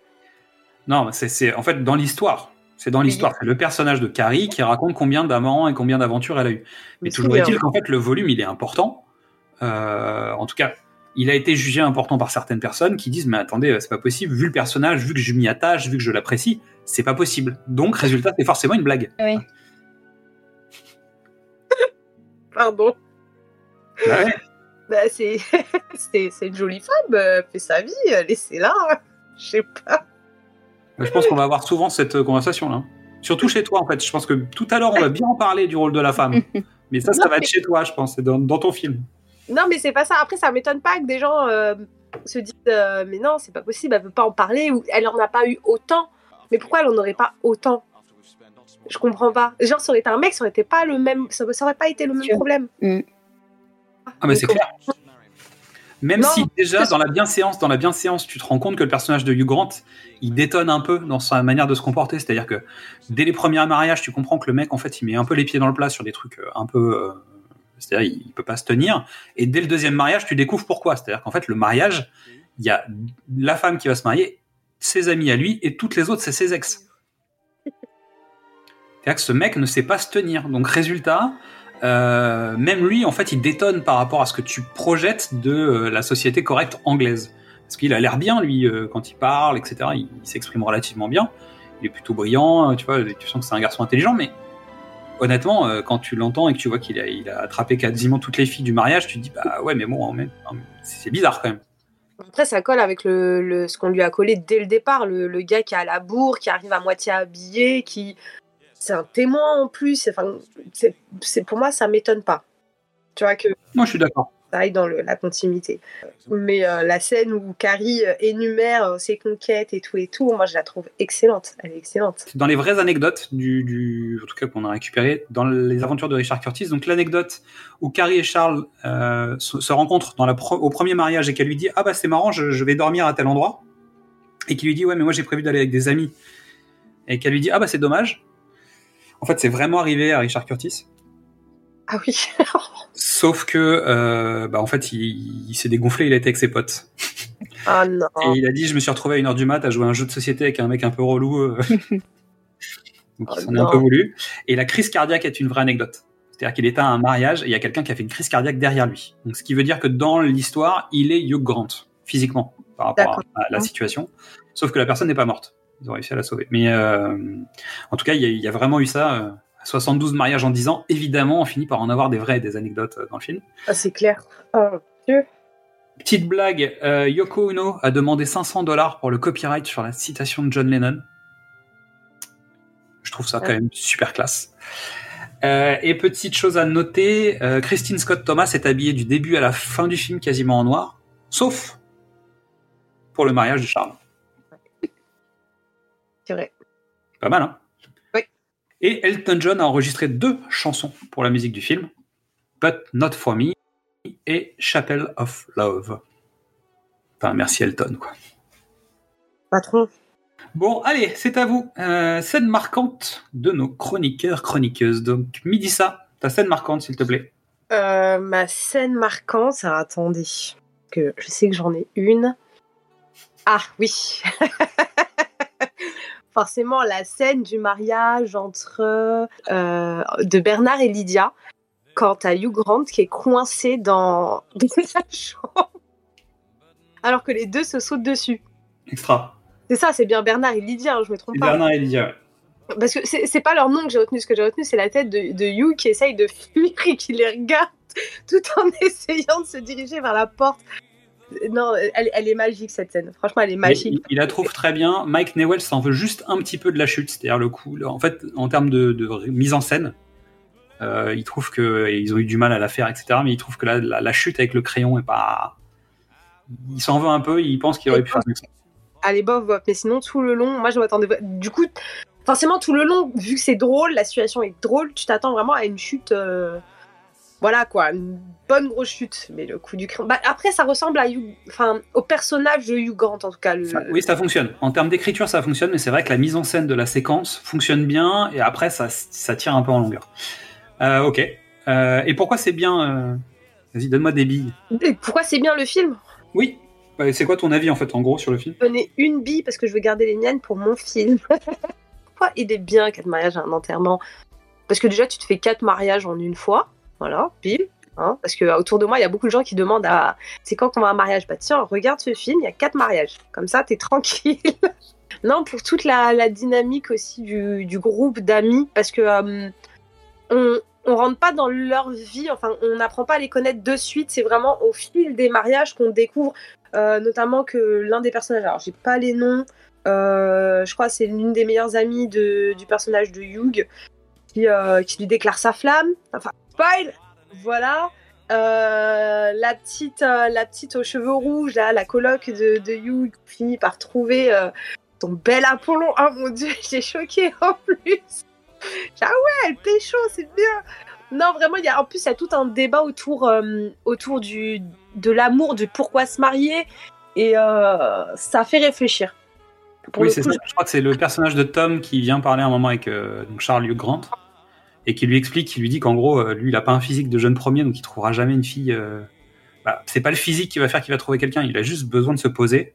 Non, mais c'est, en fait dans l'histoire. C'est dans l'histoire. C'est le personnage de Carrie qui raconte combien d'amants et combien d'aventures elle a eu. Mais Mais toujours est-il qu'en fait le volume il est important. Euh, en tout cas, il a été jugé important par certaines personnes qui disent mais attendez, c'est pas possible. Vu le personnage, vu que je m'y attache, vu que je l'apprécie, c'est pas possible. Donc résultat, c'est forcément une blague. Oui. [laughs] Pardon. Bah ouais. Bah, c'est [laughs] une jolie femme, euh, fait sa vie, euh, laissez-la. hein. Je sais pas. Je pense qu'on va avoir souvent cette euh, conversation là. Surtout chez toi en fait. Je pense que tout à l'heure on va bien en parler du rôle de la femme. [laughs] Mais ça, ça va être chez toi, je pense, c'est dans, dans ton film. Non, mais c'est pas ça. Après, ça m'étonne pas que des gens euh, se disent euh, Mais non, c'est pas possible, elle peut pas en parler, ou elle en a pas eu autant. Mais pourquoi elle en aurait pas autant? Je comprends pas. Genre, ça aurait été un mec, ça aurait été pas le même, ça, aurait pas été le même problème. Ah mais c'est clair. Même Non, si déjà dans la bienséance, dans la bienséance, tu te rends compte que le personnage de Hugh Grant, il détonne un peu dans sa manière de se comporter. C'est-à-dire que dès les premiers mariages, tu comprends que le mec, en fait, il met un peu les pieds dans le plat sur des trucs euh, un peu, euh, c'est-à-dire il, il peut pas se tenir. Et dès le deuxième mariage, tu découvres pourquoi. C'est-à-dire qu'en fait, le mariage, il y a la femme qui va se marier, ses amis à lui, et toutes les autres, c'est ses ex. C'est-à-dire que ce mec ne sait pas se tenir. Donc résultat, euh, même lui, en fait, il détonne par rapport à ce que tu projettes de euh, la société correcte anglaise. Parce qu'il a l'air bien, lui, euh, quand il parle, etc. Il, il s'exprime relativement bien. Il est plutôt brillant, tu vois, tu sens que c'est un garçon intelligent, mais honnêtement, euh, quand tu l'entends et que tu vois qu'il a, il a attrapé quasiment toutes les filles du mariage, tu te dis, bah ouais, mais bon, c'est bizarre quand même. Après, ça colle avec le, le- ce qu'on lui a collé dès le départ. Le, le gars qui a la bourre, qui arrive à moitié habillé, qui. C'est un témoin en plus. Enfin, c'est- pour moi, ça m'étonne pas. Tu vois, que Moi, je suis d'accord. Ça aille dans la continuité. Mais euh, la scène où Carrie euh, énumère euh, ses conquêtes et tout et tout, moi, je la trouve excellente. Elle est excellente. dans les vraies anecdotes du, en tout cas qu'on a récupéré dans les aventures de Richard Curtis. Donc l'anecdote où Carrie et Charles se, rencontrent dans la au premier mariage et qu'elle lui dit ah bah c'est marrant je, vais dormir à tel endroit et qu'il lui dit ouais mais moi j'ai prévu d'aller avec des amis et qu'elle lui dit ah bah c'est dommage. En fait c'est vraiment arrivé à Richard Curtis. Ah oui. Sauf que euh, bah en fait il, il s'est dégonflé il a été avec ses potes. Ah non. Et il a dit, je me suis retrouvé à 1h du mat à jouer à un jeu de société avec un mec un peu relou. euh. [laughs] Donc il Oh s'en est un peu voulu. Et la crise cardiaque est une vraie anecdote. C'est-à-dire qu'il était à un mariage et il y a quelqu'un qui a fait une crise cardiaque derrière lui. Donc ce qui veut dire que dans l'histoire, il est Hugh Grant, physiquement, par rapport à, à la situation. Sauf que la personne n'est pas morte. Ils ont réussi à la sauver. Mais euh, en tout cas, il y, a, il y a vraiment eu ça. Euh, 72 mariages en 10 ans. Évidemment, on finit par en avoir des vraies des anecdotes euh, dans le film. Ah, c'est clair. Oh, Dieu. Petite blague, euh, Yoko Ono a demandé 500 dollars pour le copyright sur la citation de John Lennon. Je trouve ça quand même super classe. Euh, et petite chose à noter, euh, Christine Scott Thomas est habillée du début à la fin du film quasiment en noir, sauf pour le mariage de Charles. C'est vrai. Pas mal, hein. Et Elton John a enregistré deux chansons pour la musique du film, But Not For Me et Chapel of Love. Enfin, merci Elton, quoi. Patron. Bon, allez, c'est à vous. Euh, scène marquante de nos chroniqueurs, chroniqueuses. Donc, Midissa, ta scène marquante, s'il te plaît. Euh, ma scène marquante, alors attendez, que je sais que j'en ai une. Ah oui, [laughs] forcément la scène du mariage entre euh, de Bernard et Lydia, quant à Hugh Grant qui est coincé dans, [laughs] dans la chambre, alors que les deux se sautent dessus. Extra. C'est ça, c'est bien Bernard et Lydia, hein, je me trompe Et pas. Bernard et Lydia, ouais. Parce que c'est c'est pas leur nom que j'ai retenu, ce que j'ai retenu, c'est la tête de, de Hugh qui essaye de fuir et qui les regarde [laughs] tout en essayant de se diriger vers la porte. Non, elle, elle est magique cette scène. Franchement, elle est magique. il, il la trouve très bien. Mike Newell s'en veut juste un petit peu de la chute. C'est-à-dire le coup, en fait, en termes de, de mise en scène, Euh, il trouve que ils ont eu du mal à la faire, etc. Mais il trouve que la, la, la chute avec le crayon est pas. Il s'en veut un peu. Il pense qu'il aurait pu faire mieux. Allez, bof, bof. Mais sinon, tout le long, moi, je m'attendais. Du coup, forcément, tout le long, vu que c'est drôle, la situation est drôle, tu t'attends vraiment à une chute. euh, Voilà, quoi. Une bonne grosse chute. Mais le coup du crayon. Bah, après, ça ressemble à Hugh... enfin, au personnage de Hugh Grant, en tout cas. Le... Ça- oui, ça fonctionne. En termes d'écriture, ça fonctionne, mais c'est vrai que la mise en scène de la séquence fonctionne bien, et après, ça, ça tire un peu en longueur. Euh, ok. Euh, et pourquoi c'est bien euh, Vas-y, donne-moi des billes. Et pourquoi c'est bien le film? Oui. Ouais, c'est quoi ton avis, en fait, en gros, sur le film? Donnez une bille parce que je veux garder les miennes pour mon film. [laughs] pourquoi il est bien quatre mariages à un enterrement? Parce que déjà, tu te fais quatre mariages en une fois. Voilà, bim. Hein, parce que autour de moi, il y a beaucoup de gens qui demandent à c'est quand qu'on va à un mariage? Bah tiens, regarde ce film, il y a quatre mariages. Comme ça, t'es [laughs] tranquille. non, pour toute la, dynamique aussi du, groupe d'amis, parce que euh, on, rentre pas dans leur vie, enfin, on n'apprend pas à les connaître de suite. C'est vraiment au fil des mariages qu'on découvre, euh, notamment que l'un des personnages, alors j'ai pas les noms, euh, je crois que c'est l'une des meilleures amies du personnage de Hugh qui, lui déclare sa flamme. Spoil Voilà. Euh, la petite euh, la petite aux cheveux rouges là la coloc de, de Hugh finit par trouver euh, son bel Apollon. Oh mon dieu [laughs] j'ai choqué en plus. [laughs] Ah ouais elle pécho c'est bien. Non vraiment il y a en plus il y a tout un débat autour autour du de l'amour du pourquoi se marier. Et ça fait réfléchir. Pour Oui, c'est ça. Je crois que c'est le personnage de Tom qui vient parler un moment avec donc Charles Hugh Grant et qui lui explique, qui lui dit qu'en gros, euh, lui, il a pas un physique de jeune premier, donc il trouvera jamais une fille. euh, bah, c'est pas le physique qui va faire qu'il va trouver quelqu'un. Il a juste besoin de se poser.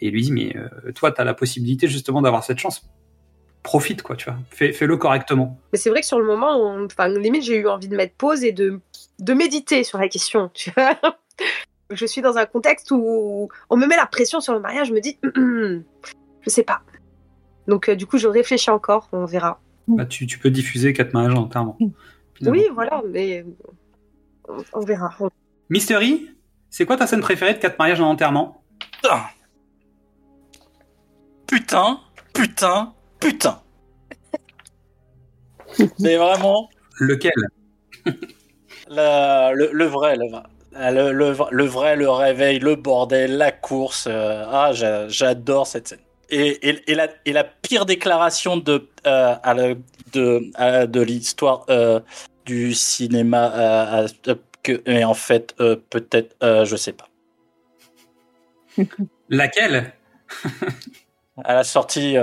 Et il lui dit, mais euh, toi, t'as la possibilité justement d'avoir cette chance. Profite, quoi, tu vois. Fais, fais-le correctement. Mais c'est vrai que sur le moment, enfin, limite, j'ai eu envie de mettre pause et de, de méditer sur la question. Tu vois [laughs] je suis dans un contexte où on me met la pression sur le mariage, je me dis, [clears throat] je sais pas. Donc, euh, du coup, je réfléchis encore, on verra. Bah, tu, tu peux diffuser quatre mariages en termes. Oui, voilà, mais on, on verra. Mystery, c'est quoi ta scène préférée de quatre mariages en enterrement? Putain. Putain, putain, putain. [laughs] Mais vraiment, Lequel? [laughs] La- le, le vrai, le vrai. Le, le- le vrai, le réveil, le bordel, la course. euh, ah, j'a- j'adore cette scène. Et, et, et la, et la pire déclaration de, euh, à la- de, à- de l'histoire euh, du cinéma, euh, à- que, et en fait, euh, peut-être, je sais pas. [laughs] Laquelle? [laughs] À la sortie,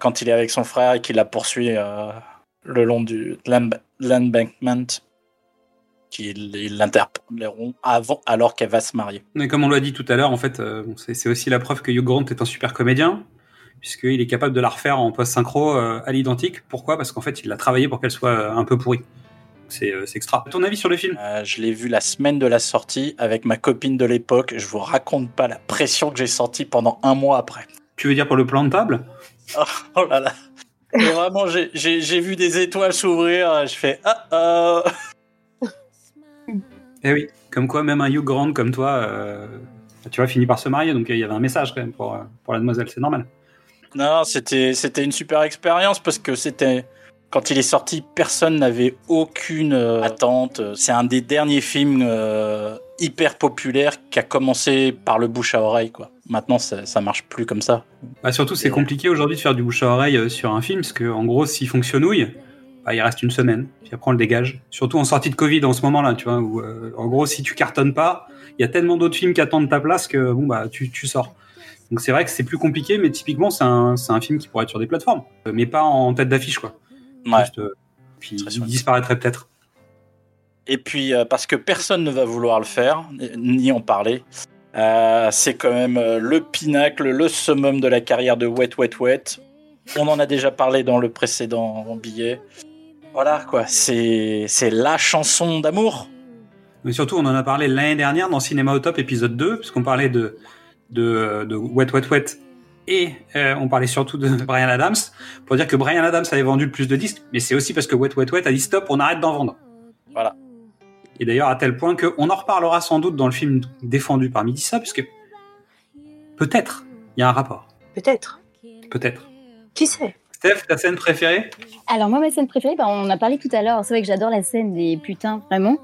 quand il est avec son frère et qu'il la poursuit le long du l'embankment, qu'il il l'interpelleront avant, alors qu'elle va se marier. Mais comme on l'a dit tout à l'heure, en fait, c'est aussi la preuve que Hugh Grant est un super comédien, puisqu'il est capable de la refaire en post-synchro euh, à l'identique. Pourquoi? Parce qu'en fait, il l'a travaillé pour qu'elle soit euh, un peu pourrie. C'est euh, c'est extra. Ton avis sur le film? Euh, je l'ai vu la semaine de la sortie avec ma copine de l'époque. Je vous raconte pas la pression que j'ai sentie pendant un mois après. Tu veux dire pour le plan de table? Oh, [laughs] oh là là. Et vraiment, j'ai- vu des étoiles s'ouvrir. Je fais ah ah. [laughs] Eh oui, comme quoi même un Hugh Grant comme toi, euh, tu vois, finit par se marier, donc il y avait un message quand même pour, pour la demoiselle, c'est normal. Non, c'était c'était une super expérience parce que c'était quand il est sorti, personne n'avait aucune euh, attente. C'est un des derniers films euh, hyper populaires qui a commencé par le bouche à oreille quoi. Maintenant, ça, ça marche plus comme ça. Bah, surtout, c'est compliqué aujourd'hui de faire du bouche à oreille euh, sur un film, parce que en gros, s'il fonctionnouille, bah, il reste une semaine, puis après on le dégage. Surtout en sortie de Covid en ce moment-là, tu vois, où euh, en gros, si tu cartonnes pas, il y a tellement d'autres films qui attendent ta place que bon bah tu, tu sors. Donc c'est vrai que c'est plus compliqué, mais typiquement c'est un, c'est un film qui pourrait être sur des plateformes, euh, mais pas en tête d'affiche quoi. Ouais. Juste, euh, puis il disparaîtrait peut-être. Et puis, euh, parce que personne ne va vouloir le faire, ni en parler, euh, c'est quand même le pinacle, le summum de la carrière de Wet Wet Wet. On en a déjà parlé dans le précédent billet. Voilà, quoi, c'est c'est la chanson d'amour. Mais surtout, on en a parlé l'année dernière dans Cinéma au Top épisode 2, puisqu'on parlait de, de, de Wet Wet Wet et euh, on parlait surtout de Brian Adams, pour dire que Brian Adams avait vendu le plus de disques, mais c'est aussi parce que Wet Wet Wet a dit stop, on arrête d'en vendre. Voilà. Et d'ailleurs, à tel point qu'on en reparlera sans doute dans le film défendu par Midissa, puisque peut-être il y a un rapport. Peut-être. Peut-être. Qui sait? Steph, ta scène préférée? Alors moi, ma scène préférée, bah, on en a parlé tout à l'heure. C'est vrai que j'adore la scène des putains, vraiment.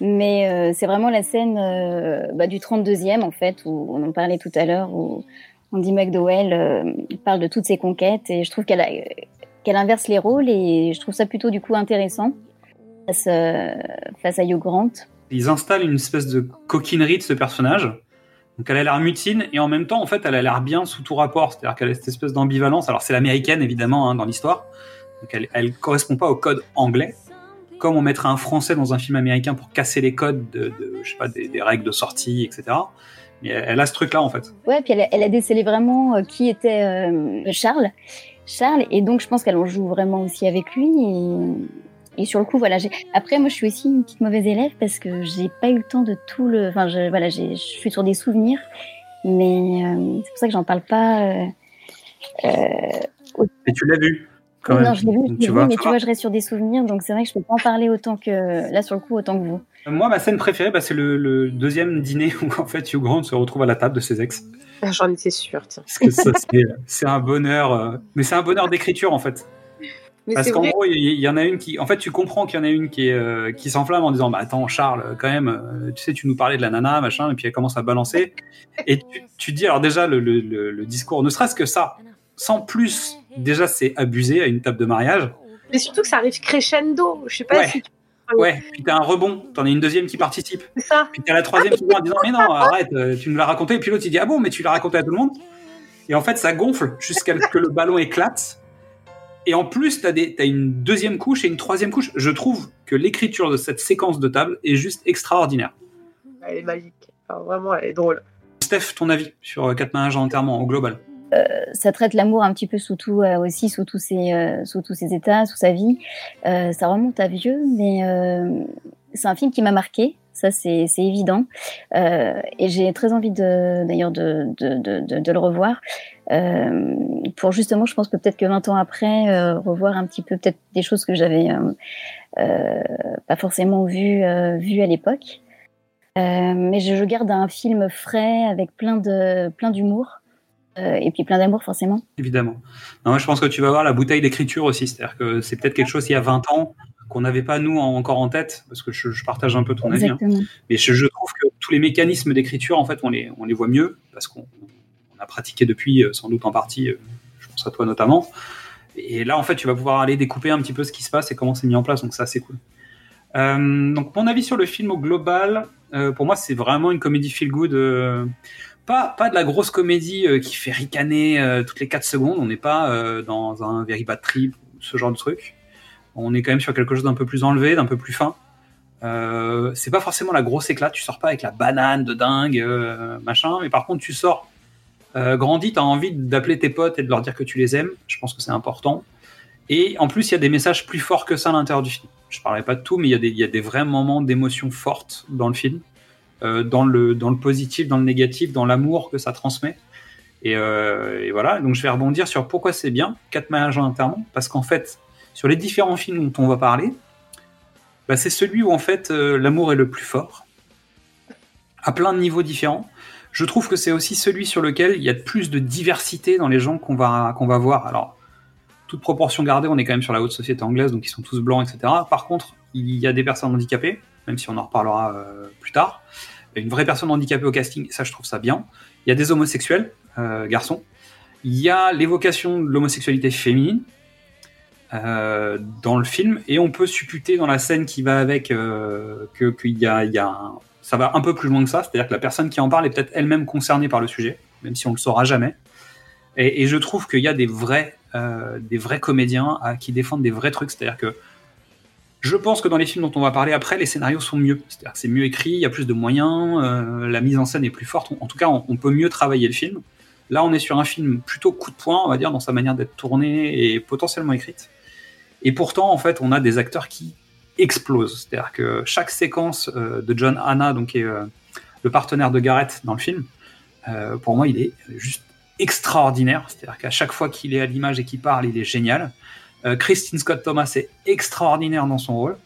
Mais euh, c'est vraiment la scène euh, bah, du 32e, en fait, où on en parlait tout à l'heure, où Andy McDowell euh, parle de toutes ses conquêtes. Et je trouve qu'elle inverse les rôles et je trouve ça plutôt du coup intéressant face, face à Hugh Grant. Ils installent une espèce de coquinerie de ce personnage. Donc elle a l'air mutine et en même temps, en fait, elle a l'air bien sous tout rapport. C'est-à-dire qu'elle a cette espèce d'ambivalence. Alors c'est l'américaine évidemment hein, dans l'histoire. Donc elle, elle correspond pas au code anglais. Comme on mettrait un français dans un film américain pour casser les codes de, je sais pas, des, règles de sortie, etc. Mais elle, a ce truc-là en fait. Ouais, puis elle a, elle a décelé vraiment euh, qui était euh, Charles. Charles, et donc je pense qu'elle en joue vraiment aussi avec lui. Et sur le coup, voilà. Après, moi, je suis aussi une petite mauvaise élève parce que j'ai pas eu le temps de tout le. Enfin, je, voilà, je suis sur des souvenirs, mais euh, c'est pour ça que j'en parle pas. euh, euh, Et tu l'as vu quand non, même. je l'ai vu, je Donc, l'ai tu vu, vois, mais tu vois, je reste sur des souvenirs, donc c'est vrai que je peux pas en parler autant que là sur le coup autant que vous. Moi, ma scène préférée, bah, c'est le, le deuxième dîner [laughs] où en fait Hugh Grant se retrouve à la table de ses ex. Ah, J'en étais sûre, tiens. Parce que ça, c'est- un bonheur, euh, mais c'est un bonheur d'écriture en fait. Mais Parce qu'en gros, il y, en a une qui, en fait, tu comprends qu'il y en a une qui, est, euh, qui s'enflamme en disant, bah attends, Charles, quand même, euh, tu sais, tu nous parlais de la nana, machin, et puis elle commence à balancer, et tu, dis, alors déjà, le, le- le- le discours, ne serait-ce que ça, sans plus, déjà, c'est abusé à une table de mariage. Mais surtout que ça arrive crescendo. Je sais pas Ouais. si tu... Ouais, puis t'as un rebond, t'en as une deuxième qui participe. C'est ça. Puis t'as la troisième qui vient en disant, mais non, arrête, euh, tu nous l'as raconté, et puis l'autre il dit, ah bon, mais tu l'as raconté à tout le monde. Et en fait, ça gonfle jusqu'à ce que le ballon éclate. Et en plus, t'as des- t'as une deuxième couche et une troisième couche. Je trouve que l'écriture de cette séquence de table est juste extraordinaire. Elle est magique. Alors, vraiment, elle est drôle. Steph, ton avis sur euh, Quatre mariages en enterrement au global? Ça traite l'amour un petit peu sous tout euh, aussi sous tous ses euh, sous tous ses états sous sa vie Euh, ça remonte à vieux mais euh, c'est un film qui m'a marqué ça c'est évident Euh, et j'ai très envie de d'ailleurs de de, de, de de le revoir euh, pour justement je pense que peut-être que 20 ans après euh, revoir un petit peu peut-être des choses que j'avais euh, pas forcément vues à l'époque mais je, je garde un film frais avec plein de plein d'humour et puis plein d'amour forcément. Évidemment. Non, moi, je pense que tu vas voir la bouteille d'écriture aussi. C'est-à-dire que c'est peut-être quelque chose il y a 20 ans qu'on n'avait pas nous en- encore en tête, parce que je, je partage un peu ton avis. hein. Mais je, je trouve que tous les mécanismes d'écriture, en fait, on les, on les voit mieux, parce qu'on pratiqué depuis, euh, sans doute en partie, euh, je pense à toi notamment. Et là, en fait, tu vas pouvoir aller découper un petit peu ce qui se passe et comment c'est mis en place, donc ça, c'est cool. Euh, donc, mon avis sur le film au global, pour moi, c'est vraiment une comédie feel good. pas, pas de la grosse comédie qui fait ricaner toutes les 4 secondes. On n'est pas dans un very bad trip ce genre de truc. On est quand même sur quelque chose d'un peu plus enlevé, d'un peu plus fin. C'est pas forcément la grosse éclat. Tu sors pas avec la banane de dingue, machin. Mais par contre, tu sors euh, grandi, t'as envie d'appeler tes potes et de leur dire que tu les aimes. Je pense que c'est important. Et en plus, il y a des messages plus forts que ça à l'intérieur du film. Je parlerai pas de tout, mais il y a des, vrais moments d'émotion fortes dans le film, euh, dans, le, positif, dans le négatif, dans l'amour que ça transmet. Et, euh, voilà, donc je vais rebondir sur pourquoi c'est bien, quatre mariages en enterrement, parce qu'en fait, sur les différents films dont on va parler, bah, c'est celui où en fait euh, l'amour est le plus fort, à plein de niveaux différents. Je trouve que c'est aussi celui sur lequel il y a plus de diversité dans les gens qu'on va, qu'on va voir. Alors, toute proportion gardée, on est quand même sur la haute société anglaise, donc ils sont tous blancs, etc. Par contre, il y a des personnes handicapées, même si on en reparlera euh, plus tard. Une vraie personne handicapée au casting, ça, je trouve ça bien. Il y a des homosexuels, euh, garçons. Il y a l'évocation de l'homosexualité féminine euh, dans le film, et on peut supputer dans la scène qui va avec euh, qu'il y y a un- ça va un peu plus loin que ça, c'est-à-dire que la personne qui en parle est peut-être elle-même concernée par le sujet, même si on le saura jamais. Et, je trouve qu'il y a des vrais, euh, des vrais comédiens à- qui défendent des vrais trucs, c'est-à-dire que je pense que dans les films dont on va parler après, les scénarios sont mieux. C'est-à-dire que c'est mieux écrit, il y a plus de moyens, euh, la mise en scène est plus forte. En tout cas, on, on peut mieux travailler le film. Là, on est sur un film plutôt coup de poing, on va dire, dans sa manière d'être tourné et potentiellement écrite. Et pourtant, en fait, on a des acteurs qui explosent. C'est-à-dire que chaque séquence euh, de John Hanna, donc est euh, le partenaire de Garrett dans le film, euh, pour moi, il est juste extraordinaire. C'est-à-dire qu'à chaque fois qu'il est à l'image et qu'il parle, il est génial. Christine Scott Thomas est extraordinaire dans son rôle.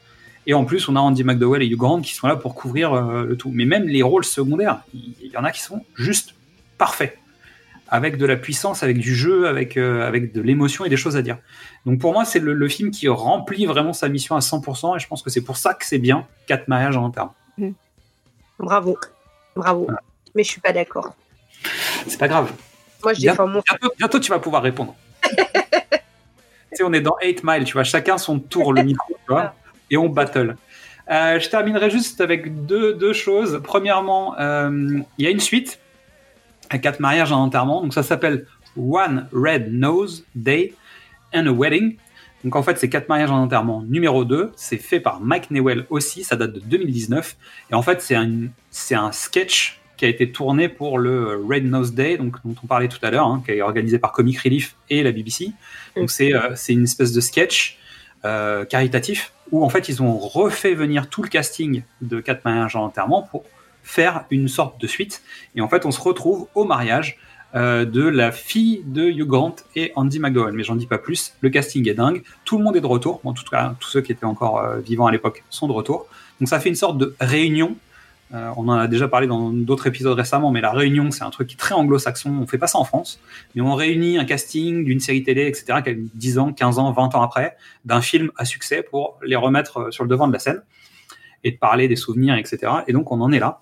Et en plus, on a Andy McDowell et Hugh Grant qui sont là pour couvrir le tout. Mais même les rôles secondaires, il y en a qui sont juste parfaits. Avec de la puissance, avec du jeu, avec, euh, avec de l'émotion et des choses à dire. Donc pour moi, c'est le, le film qui remplit vraiment sa mission à 100%, et je pense que c'est pour ça que c'est bien, quatre mariages en terme. Bravo. Bravo. Mais je suis pas d'accord. C'est pas grave. Moi, je Bien- défends mon. bientôt, bientôt, tu vas pouvoir répondre. [laughs] tu sais, on est dans 8 Mile, tu vois, chacun son tour, le micro, tu vois, et on battle. Euh, je terminerai juste avec deux, deux choses. Premièrement, euh, il y a une suite à quatre mariages en enterrement. Donc ça s'appelle One Red Nose Day and a Wedding. Donc en fait, c'est quatre mariages en enterrement numéro 2. C'est fait par Mike Newell aussi. Ça date de 2019. Et en fait, c'est un, c'est un sketch qui a été tourné pour le Red Nose Day, donc, dont on parlait tout à l'heure, hein, qui est organisé par Comic Relief et la BBC. Donc c'est euh, c'est une espèce de sketch euh, caritatif où en fait ils ont refait venir tout le casting de quatre mariages en enterrement pour faire une sorte de suite. Et en fait, on se retrouve au mariage euh, de la fille de Hugh Grant et Andy McDowell. Mais j'en dis pas plus. Le casting est dingue. Tout le monde est de retour. En tout cas, tous ceux qui étaient encore euh, vivants à l'époque sont de retour. Donc ça fait une sorte de réunion. Euh, on en a déjà parlé dans d'autres épisodes récemment, mais la réunion, c'est un truc qui est très anglo-saxon. On fait pas ça en France, mais on réunit un casting d'une série télé, etc., qui a 10 ans, 15 ans, 20 ans après, d'un film à succès pour les remettre sur le devant de la scène et de parler des souvenirs, etc. Et donc on en est là.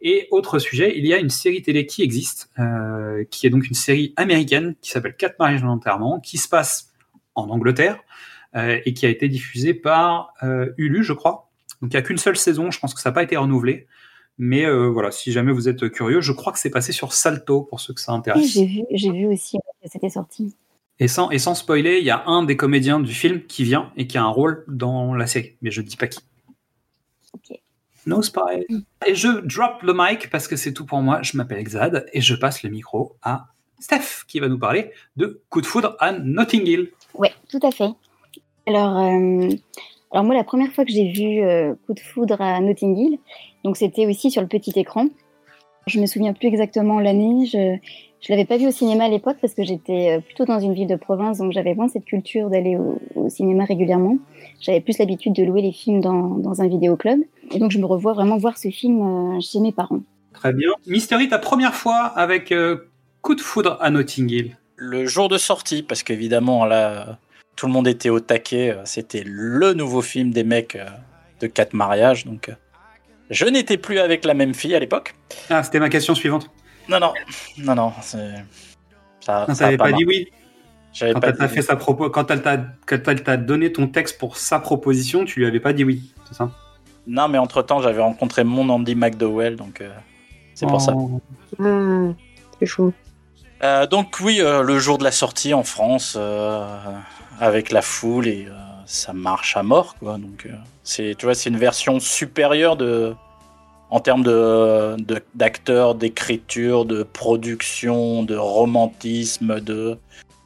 Et autre sujet, il y a une série télé qui existe, euh, qui est donc une série américaine qui s'appelle Quatre mariages en enterrement, qui se passe en Angleterre euh, et qui a été diffusée par euh, Hulu, je crois. Donc il n'y a qu'une seule saison, je pense que ça n'a pas été renouvelé. Mais euh, voilà, si jamais vous êtes curieux, je crois que c'est passé sur Salto pour ceux que ça Oui, intéresse. j'ai vu, j'ai vu aussi que c'était sorti. Et sans, et sans spoiler, il y a un des comédiens du film qui vient et qui a un rôle dans la série, mais je ne dis pas qui. No spoil. Et je drop le mic parce que c'est tout pour moi. Je m'appelle Exad et je passe le micro à Steph qui va nous parler de Coup de foudre à Notting Hill. Oui, tout à fait. Alors, euh, alors moi, la première fois que j'ai vu euh, Coup de foudre à Notting Hill, donc c'était aussi sur le petit écran. Je me souviens plus exactement l'année. Je je l'avais pas vu au cinéma à l'époque parce que j'étais euh, plutôt dans une ville de province, donc j'avais moins cette culture d'aller au, au cinéma régulièrement. J'avais plus l'habitude de louer les films dans, dans un vidéoclub, et donc je me revois vraiment voir ce film euh, chez mes parents. Très bien. Mystery, ta première fois avec euh, Coup de foudre à Notting Hill. Le jour de sortie, parce qu'évidemment, là, tout le monde était au taquet. C'était le nouveau film des mecs de quatre mariages. Donc, je n'étais plus avec la même fille à l'époque. Ah, c'était ma question suivante. Non, non, non, non. c'est- Ça, Non, ça pas, dit oui. J'avais Quand pas elle t'a dit fait sa propos, quand elle t'a, quand elle t'a donné ton texte pour sa proposition, tu lui avais pas dit oui, c'est ça? Non, mais entre temps, j'avais rencontré mon Andy McDowell, donc euh, c'est pour ça. Oh. Hmm, c'est chaud. Euh, donc oui, euh, le jour de la sortie en France, euh, avec la foule et euh, ça marche à mort, quoi. Donc euh, c'est, tu vois, c'est une version supérieure de, en termes de, de- d'acteurs, d'écriture, de production, de romantisme, de,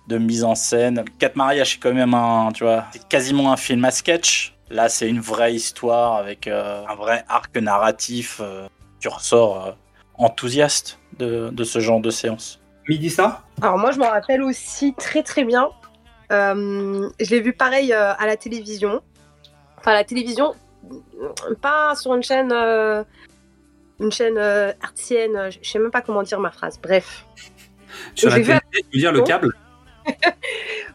de mise en scène. Quatre mariages, c'est quand même un, tu vois, c'est quasiment un film à sketch. Là, c'est une vraie histoire avec euh, un vrai arc narratif. euh, tu ressors euh, enthousiaste de, de ce genre de séance. Midi ça Alors moi, je m'en rappelle aussi très très bien. Euh, je l'ai vu pareil euh, à la télévision. Enfin, à la télévision, euh, pas sur une chaîne, euh, une chaîne euh, artienne. euh, Je sais même pas comment dire ma phrase. Bref. Sur la télé, tu veux dire le câble? [laughs]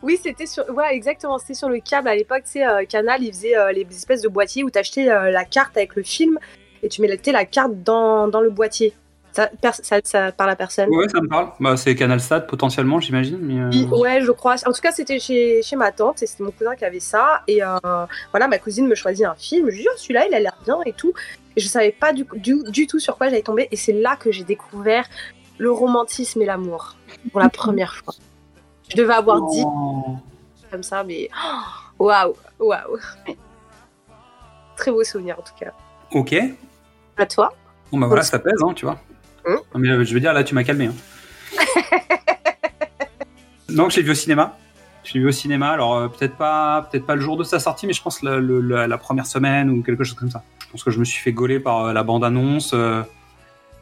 Oui, c'était sur, ouais, exactement. C'était sur le câble à l'époque. Tu sais, euh, Canal, ils faisaient euh, les espèces de boîtiers où t'achetais euh, la carte avec le film et tu mettais la carte dans, dans le boîtier. Ça, ça, ça parle à personne. Ouais, ça me parle. Bah, c'est Canal Stat potentiellement, j'imagine. Mais euh, Oui, Ouais, je crois. En tout cas, c'était chez, chez ma tante et c'était mon cousin qui avait ça. Et euh, voilà, ma cousine me choisit un film. Je lui dis, oh, celui-là, il a l'air bien et tout. Et je savais pas du, du, du tout sur quoi j'allais tomber. Et c'est là que j'ai découvert le romantisme et l'amour pour la première fois. Je devais avoir 10 Oh. comme ça, mais oh, waouh, waouh. Très beau souvenir en tout cas. Ok. À toi Bon bah voilà, ça pèse, hein, tu vois. Hum. Non, mais euh, je veux dire, là, tu m'as calmé. hein. [laughs] non, je l'ai vu au cinéma. Je l'ai vu au cinéma. Alors euh, peut-être pas, peut-être pas le jour de sa sortie, mais je pense la, le- la- la première semaine ou quelque chose comme ça. Pense que je me suis fait gauler par euh, la bande-annonce. euh,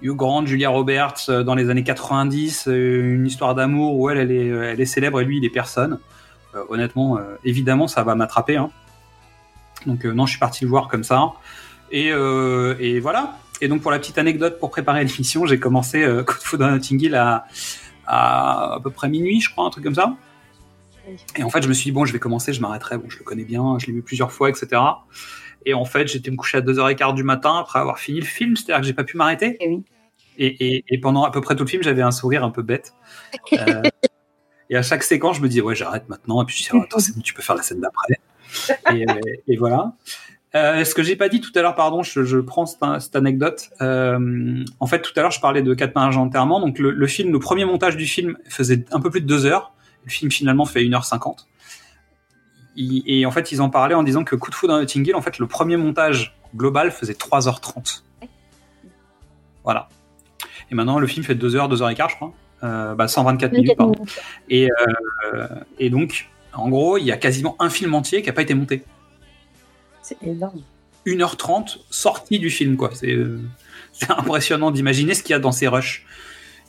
Hugh Grant, Julia Roberts euh, dans les années 90, euh, une histoire d'amour où elle, elle est, elle est célèbre et lui, il est personne. Euh, honnêtement, euh, évidemment, ça va m'attraper. hein. Donc euh, non, je suis parti le voir comme ça. Et, et voilà. Et donc pour la petite anecdote, pour préparer [laughs] l'émission, j'ai commencé euh, Coup de foudre à Notting Hill à, à à peu près minuit, je crois, un truc comme ça. Et en fait, je me suis dit, bon, je vais commencer, je m'arrêterai. Bon, je le connais bien, je l'ai vu plusieurs fois, etc. Et en fait, j'étais me coucher à 2h15 du matin après avoir fini le film, c'est-à-dire que j'ai pas pu m'arrêter. Et, et- et pendant à peu près tout le film, j'avais un sourire un peu bête. [laughs] Euh, et à chaque séquence, je me dis, ouais, j'arrête maintenant. Et puis je dis, oh, attends, c'est bon, tu peux faire la scène d'après. Et, euh, voilà. Euh, ce que j'ai pas dit tout à l'heure, pardon, je, je prends cette, cette anecdote. Euh, en fait, tout à l'heure, je parlais de quatre mariages d'enterrement. Donc, le, le film, le premier montage du film faisait un peu plus de deux heures. Le film finalement fait 1h50. Il- et en fait, ils en parlaient en disant que Coup de foudre à Notting Hill, en fait, le premier montage global faisait 3h30. Voilà. Et maintenant, le film fait 2h, 2h15, je crois. Euh, bah, 124 minutes, pardon. Et, euh, et donc, en gros, il y a quasiment un film entier qui n'a pas été monté. C'est énorme. 1h30 sortie du film, quoi. C'est euh, [laughs] impressionnant d'imaginer ce qu'il y a dans ces rushs.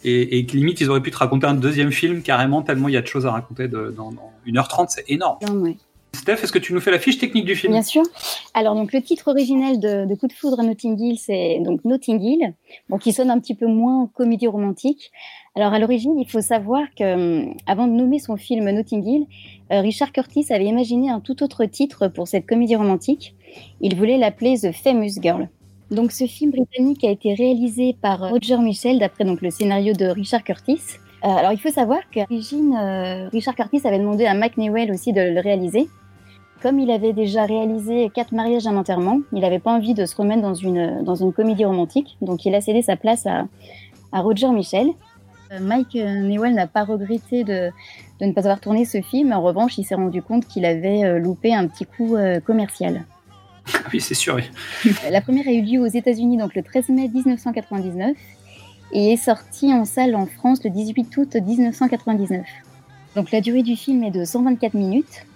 Et, et limite, ils auraient pu te raconter un deuxième film carrément, tellement il y a de choses à raconter de- dans, dans 1h30, c'est énorme. Non, ouais. Steph, est-ce que tu nous fais la fiche technique du film? Bien sûr. Alors donc le titre originel de, Coup de foudre à Notting Hill, c'est donc Notting Hill, qui sonne un petit peu moins comédie romantique. Alors à l'origine, il faut savoir que hum, avant de nommer son film Notting Hill, euh, Richard Curtis avait imaginé un tout autre titre pour cette comédie romantique. Il voulait l'appeler The Famous Girl. Donc ce film britannique a été réalisé par Roger Michel d'après donc le scénario de Richard Curtis. Euh, alors il faut savoir qu'à l'origine, euh, Richard Curtis avait demandé à Mike Newell aussi de le réaliser. Comme il avait déjà réalisé quatre mariages et un enterrement, il n'avait pas envie de se remettre dans une, dans une comédie romantique, donc il a cédé sa place à, à Roger Michel. Euh, Mike euh, Newell n'a pas regretté de, de ne pas avoir tourné ce film, en revanche, il s'est rendu compte qu'il avait euh, loupé un petit coup commercial. Oui, c'est sûr. oui. La première a eu lieu aux États-Unis donc le 13 mai 1999 et est sortie en salle en France le 18 août 1999. Donc la durée du film est de 124 minutes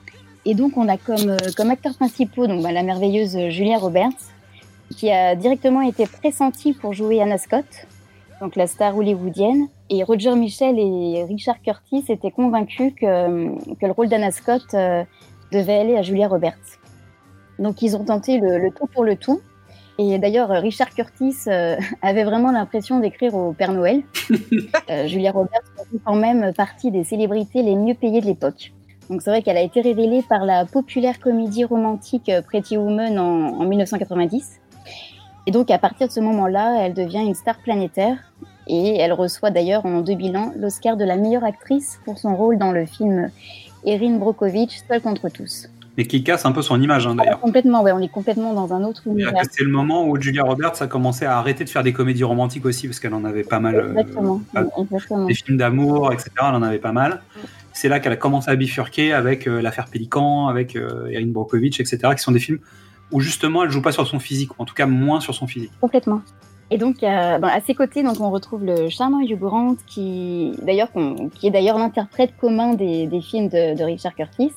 et donc on a comme, euh, comme acteurs principaux donc, bah, la merveilleuse Julia Roberts qui a directement été pressentie pour jouer Anna Scott, donc la star hollywoodienne. Et Roger Michel et Richard Curtis étaient convaincus que, que le rôle d'Anna Scott euh, devait aller à Julia Roberts. Donc ils ont tenté le, le tout pour le tout. Et d'ailleurs, euh, Richard Curtis euh, [laughs] avait vraiment l'impression d'écrire au Père Noël. [laughs] Euh, Julia Roberts faisait quand même partie des célébrités les mieux payées de l'époque. Donc c'est vrai qu'elle a été révélée par la populaire comédie romantique euh, Pretty Woman en, en 1990. Et donc à partir de ce moment-là, elle devient une star planétaire. Et elle reçoit d'ailleurs en 2001 l'Oscar de la meilleure actrice pour son rôle dans le film Erin Brockovich, Seul contre tous. Mais qui casse un peu son image, hein, d'ailleurs. Complètement, ouais, on est complètement dans un autre univers. C'est le moment où Julia Roberts a commencé à arrêter de faire des comédies romantiques aussi, parce qu'elle en avait pas mal. euh, Exactement, exactement. des films d'amour, etc. Elle en avait pas mal. C'est là qu'elle a commencé à bifurquer avec euh, l'affaire Pélican, avec euh, Erin Brockovich, etc., qui sont des films où justement elle joue pas sur son physique, ou en tout cas moins sur son physique. Complètement. Et donc, euh, à ses côtés, donc, on retrouve le charmant Hugh Grant, qui, d'ailleurs, qui est d'ailleurs l'interprète commun des, des films de, de Richard Curtis.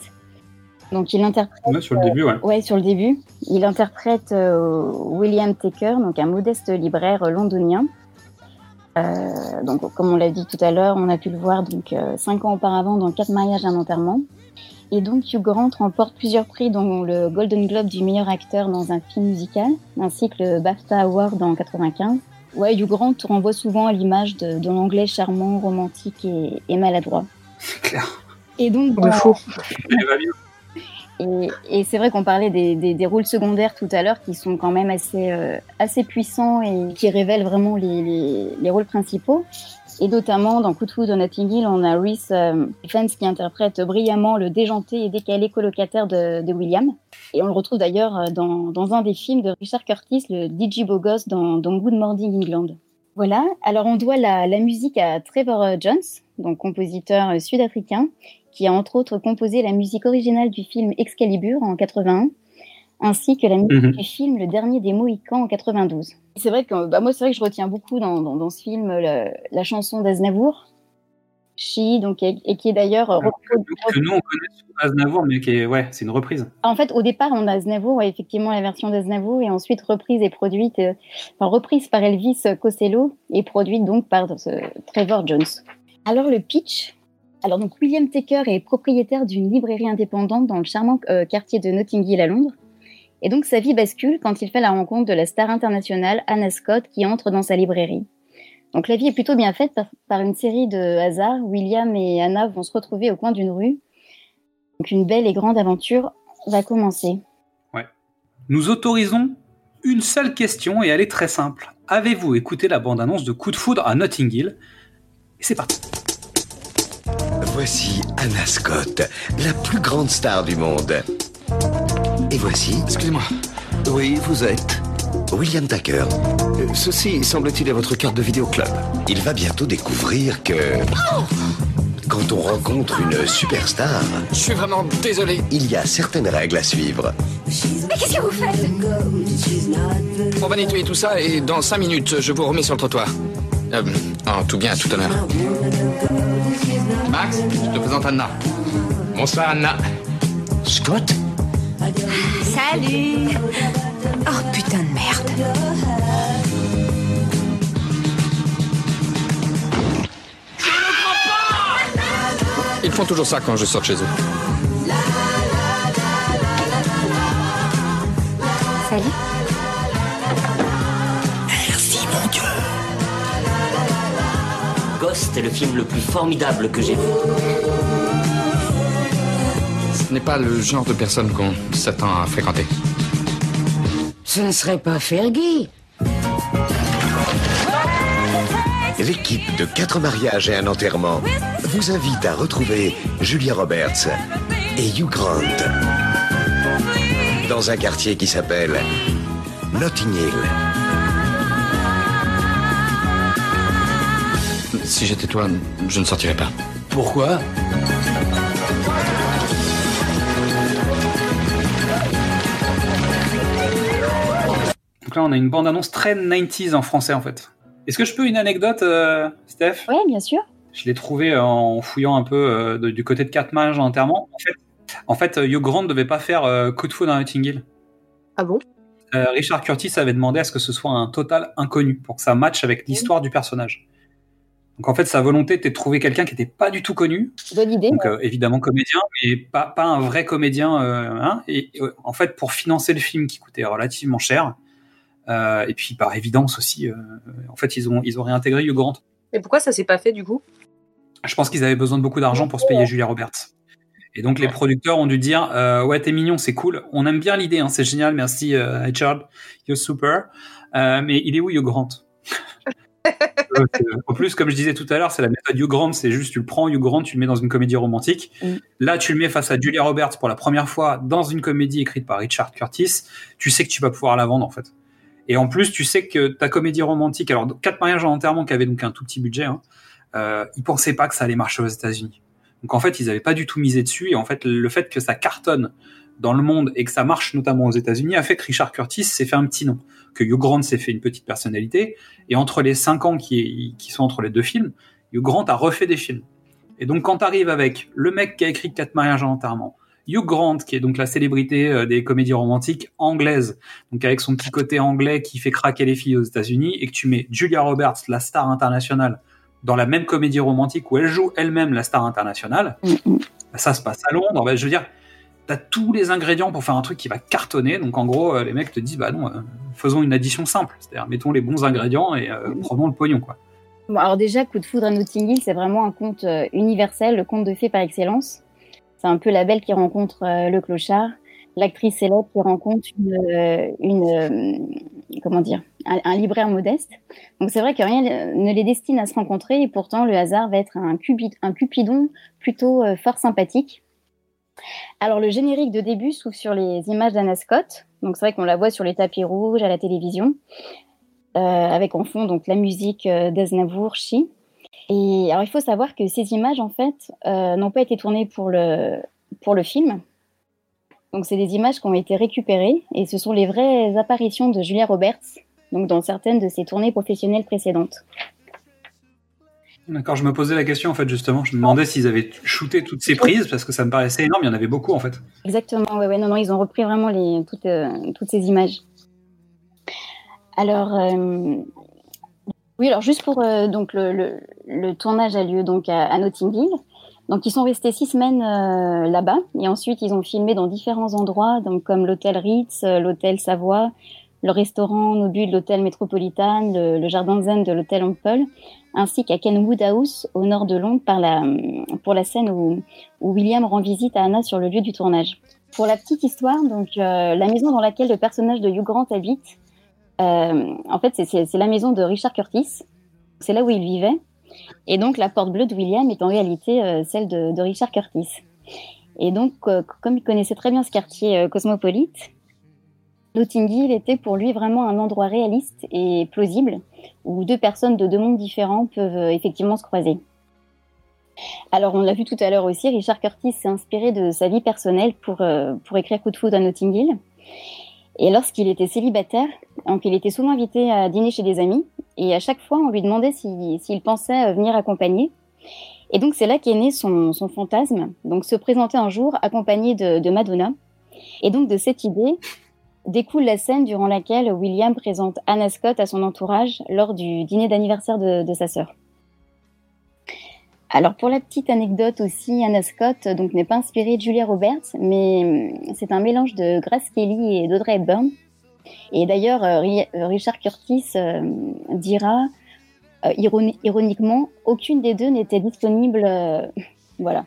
Donc, il interprète. Ouais, sur le début, ouais. Ouais, sur le début. Il interprète euh, William Taker, donc un modeste libraire londonien. Euh, donc, comme on l'a dit tout à l'heure, on a pu le voir donc euh, cinq ans auparavant dans Quatre mariages et un enterrement. Et donc, Hugh Grant remporte plusieurs prix, dont le Golden Globe du meilleur acteur dans un film musical, ainsi que le BAFTA Award en 95. Ouais, Hugh Grant renvoie souvent à l'image de, de l'anglais charmant, romantique et, et maladroit. Et donc, dans- et, c'est vrai qu'on parlait des, rôles secondaires tout à l'heure qui sont quand même assez, euh, puissants et qui révèlent vraiment les, les- les rôles principaux. Et notamment dans Coup de Notting Hill, on a Reese euh, qui interprète brillamment le déjanté et décalé colocataire de, William. Et on le retrouve d'ailleurs euh, dans, un des films de Richard Curtis, le DJ Gosse dans, dans Good Morning England. Voilà, alors on doit la, musique à Trevor euh, Jones, donc compositeur sud-africain, qui a entre autres composé la musique originale du film Excalibur en 81, ainsi que la musique Mhm. du film Le Dernier des Mohicans en 92. Et C'est vrai que bah, moi, c'est vrai que je retiens beaucoup dans, dans, dans ce film le- la chanson d'Aznavour, She, donc, et, et qui est d'ailleurs euh, repro- Que nous, on connaît sur Aznavour, mais qui est, ouais, c'est une reprise. en fait, au départ, on a Aznavour, ouais, effectivement, la version d'Aznavour, et ensuite reprise et produite, euh, enfin, reprise par Elvis Costello et produite donc par Trevor Jones. Alors, le pitch? Alors, donc, William Taker est propriétaire d'une librairie indépendante dans le charmant euh, quartier de Notting Hill à Londres. Et donc, sa vie bascule quand il fait la rencontre de la star internationale Anna Scott qui entre dans sa librairie. Donc la vie est plutôt bien faite par, une série de hasards. William et Anna vont se retrouver au coin d'une rue. Donc une belle et grande aventure va commencer. Ouais. Nous autorisons une seule question et elle est très simple. Avez-vous écouté la bande-annonce de Coup de foudre à Notting Hill? C'est parti. Voici Anna Scott, la plus grande star du monde. Et voici. Excusez-moi. Oui, vous êtes. William Tucker. Euh, Ceci, semble-t-il, est votre carte de vidéo club. Il va bientôt découvrir que. Quand on rencontre une superstar. Je suis vraiment désolé. Il y a certaines règles à suivre. Mais qu'est-ce que vous faites? On va nettoyer tout ça et dans 5 minutes, je vous remets sur le trottoir. Euh, en tout bien, tout honneur. Max, je te présente Anna. Bonsoir Anna. Scott? Salut Oh putain de merde Ils font toujours ça quand je sors de chez eux. Salut Ghost est le film le plus formidable que j'ai vu. Ce n'est pas le genre de personne qu'on s'attend à fréquenter. Ce ne serait pas Fergie. L'équipe de quatre mariages et un enterrement vous invite à retrouver Julia Roberts et Hugh Grant dans un quartier qui s'appelle Notting Hill. Si j'étais toi, je ne sortirais pas. Pourquoi? Donc là, on a une bande-annonce très 90s en français en fait. Est-ce que je peux une anecdote, euh, Steph? Oui, bien sûr. Je l'ai trouvé en fouillant un peu euh, de- du côté de quatre mages en enterrement. En fait, en fait euh, Hugh Grant ne devait pas faire euh, coup de foudre dans Notting Hill. Ah bon? Euh, Richard Curtis avait demandé à ce que ce soit un total inconnu pour que ça matche avec l'histoire du personnage. Donc en fait, sa volonté était de trouver quelqu'un qui n'était pas du tout connu. Bonne idée. Donc ouais. euh, évidemment comédien, mais pas, pas un vrai comédien. euh, hein. et euh, en fait, pour financer le film qui coûtait relativement cher, euh, et puis par évidence aussi, euh, en fait, ils ont ils ont réintégré Hugh Grant. Et pourquoi ça s'est pas fait du coup? Je pense qu'ils avaient besoin de beaucoup d'argent pour se payer Julia Roberts. Et donc les producteurs ont dû dire euh, ouais t'es mignon c'est cool on aime bien l'idée hein, c'est génial merci euh, Richard you're super Euh, mais il est où Hugh Grant? [laughs] En plus comme je disais tout à l'heure c'est la méthode Hugh Grant c'est juste tu le prends Hugh Grant tu le mets dans une comédie romantique. Là tu le mets face à Julia Roberts pour la première fois dans une comédie écrite par Richard Curtis. Tu sais que tu vas pouvoir la vendre en fait. Et en plus tu sais que ta comédie romantique alors quatre mariages en enterrement qui avait donc un tout petit budget hein, euh, ils pensaient pas que ça allait marcher aux États-Unis. Donc en fait, ils n'avaient pas du tout misé dessus. Et en fait, le fait que ça cartonne dans le monde et que ça marche notamment aux États-Unis a fait que Richard Curtis s'est fait un petit nom, que Hugh Grant s'est fait une petite personnalité. Et entre les cinq ans qui, qui sont entre les deux films, Hugh Grant a refait des films. Et donc quand t'arrives avec le mec qui a écrit Quatre mariages en enterrement, Hugh Grant qui est donc la célébrité euh, des comédies romantiques anglaises, donc avec son petit côté anglais qui fait craquer les filles aux États-Unis, et que tu mets Julia Roberts, la star internationale, dans la même comédie romantique où elle joue elle-même la star internationale, bah, ça se passe à Londres. Je veux dire, t'as tous les ingrédients pour faire un truc qui va cartonner. Donc en gros, euh, les mecs te disent, bah non, euh, faisons une addition simple. C'est-à-dire, mettons les bons ingrédients et euh, prenons le pognon, quoi. Bon, alors déjà, Coup de foudre à Notting Hill, c'est vraiment un conte euh, universel, le conte de fées par excellence. C'est un peu la belle qui rencontre euh, le clochard, l'actrice célèbre qui rencontre une, une comment dire, un, un libraire modeste. Donc c'est vrai que rien ne les destine à se rencontrer et pourtant le hasard va être un, cupi- un cupidon plutôt fort sympathique. Alors le générique de début s'ouvre sur les images d'Anna Scott. Donc c'est vrai qu'on la voit sur les tapis rouges à la télévision, euh, avec en fond donc la musique euh, d'Aznavour, Chi. Et alors il faut savoir que ces images en fait euh, n'ont pas été tournées pour le pour le film. Donc c'est des images qui ont été récupérées et ce sont les vraies apparitions de Julia Roberts, donc dans certaines de ses tournées professionnelles précédentes. D'accord, je me posais la question en fait justement. Je me demandais s'ils avaient shooté toutes ces prises parce que ça me paraissait énorme. Il y en avait beaucoup en fait. Exactement, ouais, ouais, non, non, ils ont repris vraiment euh, toutes ces images. Alors, euh, oui, alors juste pour euh, donc le, tournage a lieu donc à, à Notting. Donc ils sont restés six semaines là-bas et ensuite ils ont filmé dans différents endroits, donc comme l'hôtel Ritz, l'hôtel Savoie, le restaurant Nobu de l'hôtel Metropolitan, le, le jardin zen de l'hôtel Ample, ainsi qu'à Kenwood House au nord de Londres pour la scène où, William rend visite à Anna sur le lieu du tournage. Pour la petite histoire, donc euh, la maison dans laquelle le personnage de Hugh Grant habite, euh, en fait, c'est- la maison de Richard Curtis. C'est là où il vivait. Et donc, la porte bleue de William est en réalité euh, celle de, Richard Curtis. Et donc, comme il connaissait très bien ce quartier cosmopolite, Notting Hill était pour lui vraiment un endroit réaliste et plausible où deux personnes de deux mondes différents peuvent euh, effectivement se croiser. Alors, on l'a vu tout à l'heure aussi, Richard Curtis s'est inspiré de sa vie personnelle pour, euh, pour écrire Coup de foudre à Notting Hill. Et lorsqu'il était célibataire, donc il était souvent invité à dîner chez des amis, et à chaque fois, on lui demandait si- s'il pensait euh, venir accompagner. Et donc, c'est là qu'est né son, son fantasme, donc se présenter un jour accompagné de Madonna. Et donc, de cette idée découle la scène durant laquelle William présente Anna Scott à son entourage lors du dîner d'anniversaire de, sa sœur. Alors pour la petite anecdote aussi, Anna Scott donc n'est pas inspirée de Julia Roberts, mais hum, c'est un mélange de Grace Kelly et d'Audrey Hepburn. Et d'ailleurs, euh, euh, Richard Curtis euh, dira euh, ironi- ironiquement, aucune des deux n'était disponible. euh, [laughs] voilà.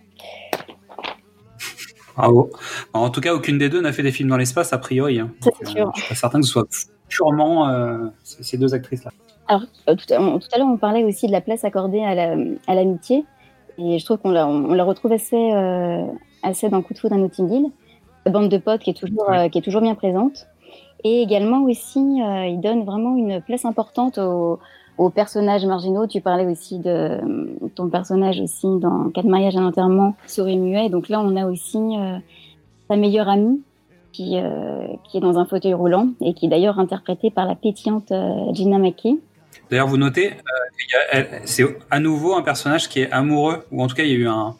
Bravo. En tout cas, aucune des deux n'a fait des films dans l'espace, a priori. hein. C'est euh, sûr. je suis pas certain que ce soit purement euh, ces deux actrices-là. Alors, euh, tout à, l'heure, on parlait aussi de la place accordée à la- à l'amitié. et je trouve qu'on la, on la retrouve assez, euh, assez dans Coup de foudre à Notting Hill. La bande de potes qui est toujours, euh, qui est toujours bien présente. Et également aussi, euh, il donne vraiment une place importante aux, aux personnages marginaux. Tu parlais aussi de ton personnage aussi dans Quatre mariages et un enterrement, sourd et muet. Donc là, on a aussi euh, sa meilleure amie qui, euh, qui est dans un fauteuil roulant et qui est d'ailleurs interprétée par la pétillante euh, Gina Mackey. D'ailleurs, vous notez, c'est à nouveau un personnage qui est amoureux, ou en tout cas, il y a eu un,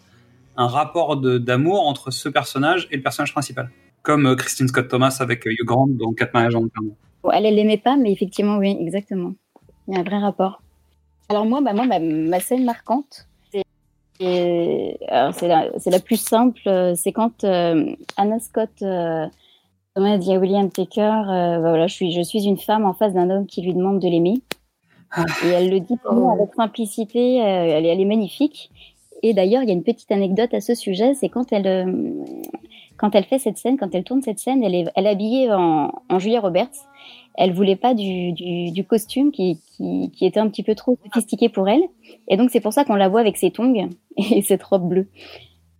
un rapport d'amour entre ce personnage et le personnage principal. Comme Christine Scott Thomas avec Hugh Grant dans Quatre mariages en enterrement. Bon, elle, elle l'aimait pas, mais effectivement, oui, exactement. Il y a un vrai rapport. Alors moi, bah, moi ma, ma scène marquante, c'est la, la plus simple, euh, c'est quand euh, Anna Scott euh, Thomas dit à William Taker, euh, bah, voilà, je suis, je suis une femme en face d'un homme qui lui demande de l'aimer. Et elle le dit vraiment avec simplicité, elle, est- elle est magnifique. Et d'ailleurs, il y a une petite anecdote à ce sujet, c'est quand elle, quand elle fait cette scène, quand elle tourne cette scène, elle est, elle est habillée en, en Julia Roberts. Elle voulait pas du, du, du costume qui, qui, qui était un petit peu trop sophistiqué pour elle. Et donc, c'est pour ça qu'on la voit avec ses tongs [laughs] et cette robe bleue.